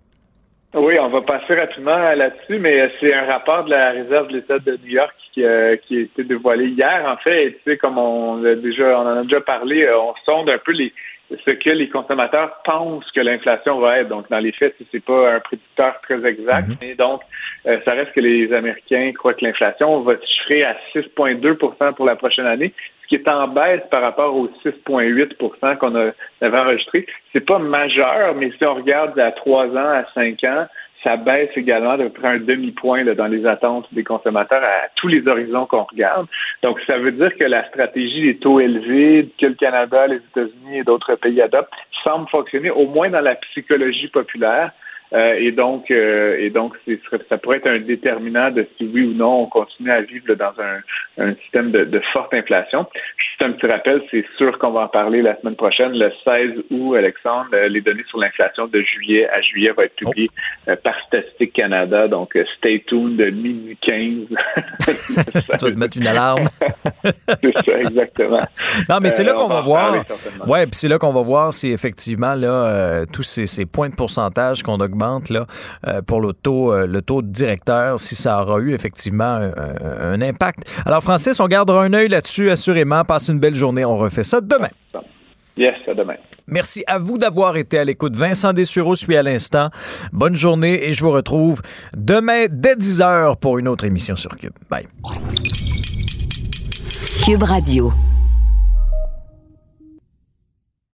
Oui, on va passer rapidement là-dessus, mais c'est un rapport de la Réserve de l'État de New York qui, euh, qui a été dévoilé hier. En fait, tu sais, comme on a déjà, on en a déjà parlé, euh, on sonde un peu les, ce que les consommateurs pensent que l'inflation va être. Donc, dans les faits, c'est pas un prédicteur très exact, mhm. mais donc, euh, ça reste que les Américains croient que l'inflation va se chiffrer à 6,2% pour la prochaine année, ce qui est en baisse par rapport aux 6,8% qu'on avait enregistré. C'est pas majeur, mais si on regarde à 3 ans, à 5 ans, ça baisse également de près un demi-point dans les attentes des consommateurs à tous les horizons qu'on regarde. Donc, ça veut dire que la stratégie des taux élevés que le Canada, les États-Unis et d'autres pays adoptent semble fonctionner, au moins dans la psychologie populaire. Euh, et donc, euh, et donc, ça pourrait être un déterminant de si oui ou non on continue à vivre dans un, un système de, de, forte inflation. Juste un petit rappel, c'est sûr qu'on va en parler la semaine prochaine, le 16 août, Alexandre. Euh, les données sur l'inflation de juillet à juillet vont être publiées par Statistique Canada. Donc, stay tuned de midi 15.
tu vas te mettre une alarme.
c'est ça, exactement.
Non, mais c'est là qu'on va, voir. Ouais, puis c'est là qu'on va voir si effectivement là tous ces, ces points de pourcentage qu'on augmente là, euh, pour le taux, euh, le taux directeur, si ça aura eu effectivement un, impact. Alors, Francis, on gardera un œil là-dessus, assurément. Passe une belle journée. On refait ça demain.
Yes, à demain.
Merci à vous d'avoir été à l'écoute. Vincent Dessureau suit à l'instant. Bonne journée et je vous retrouve demain dès 10h pour une autre émission sur Cube. Bye.
Cube Radio.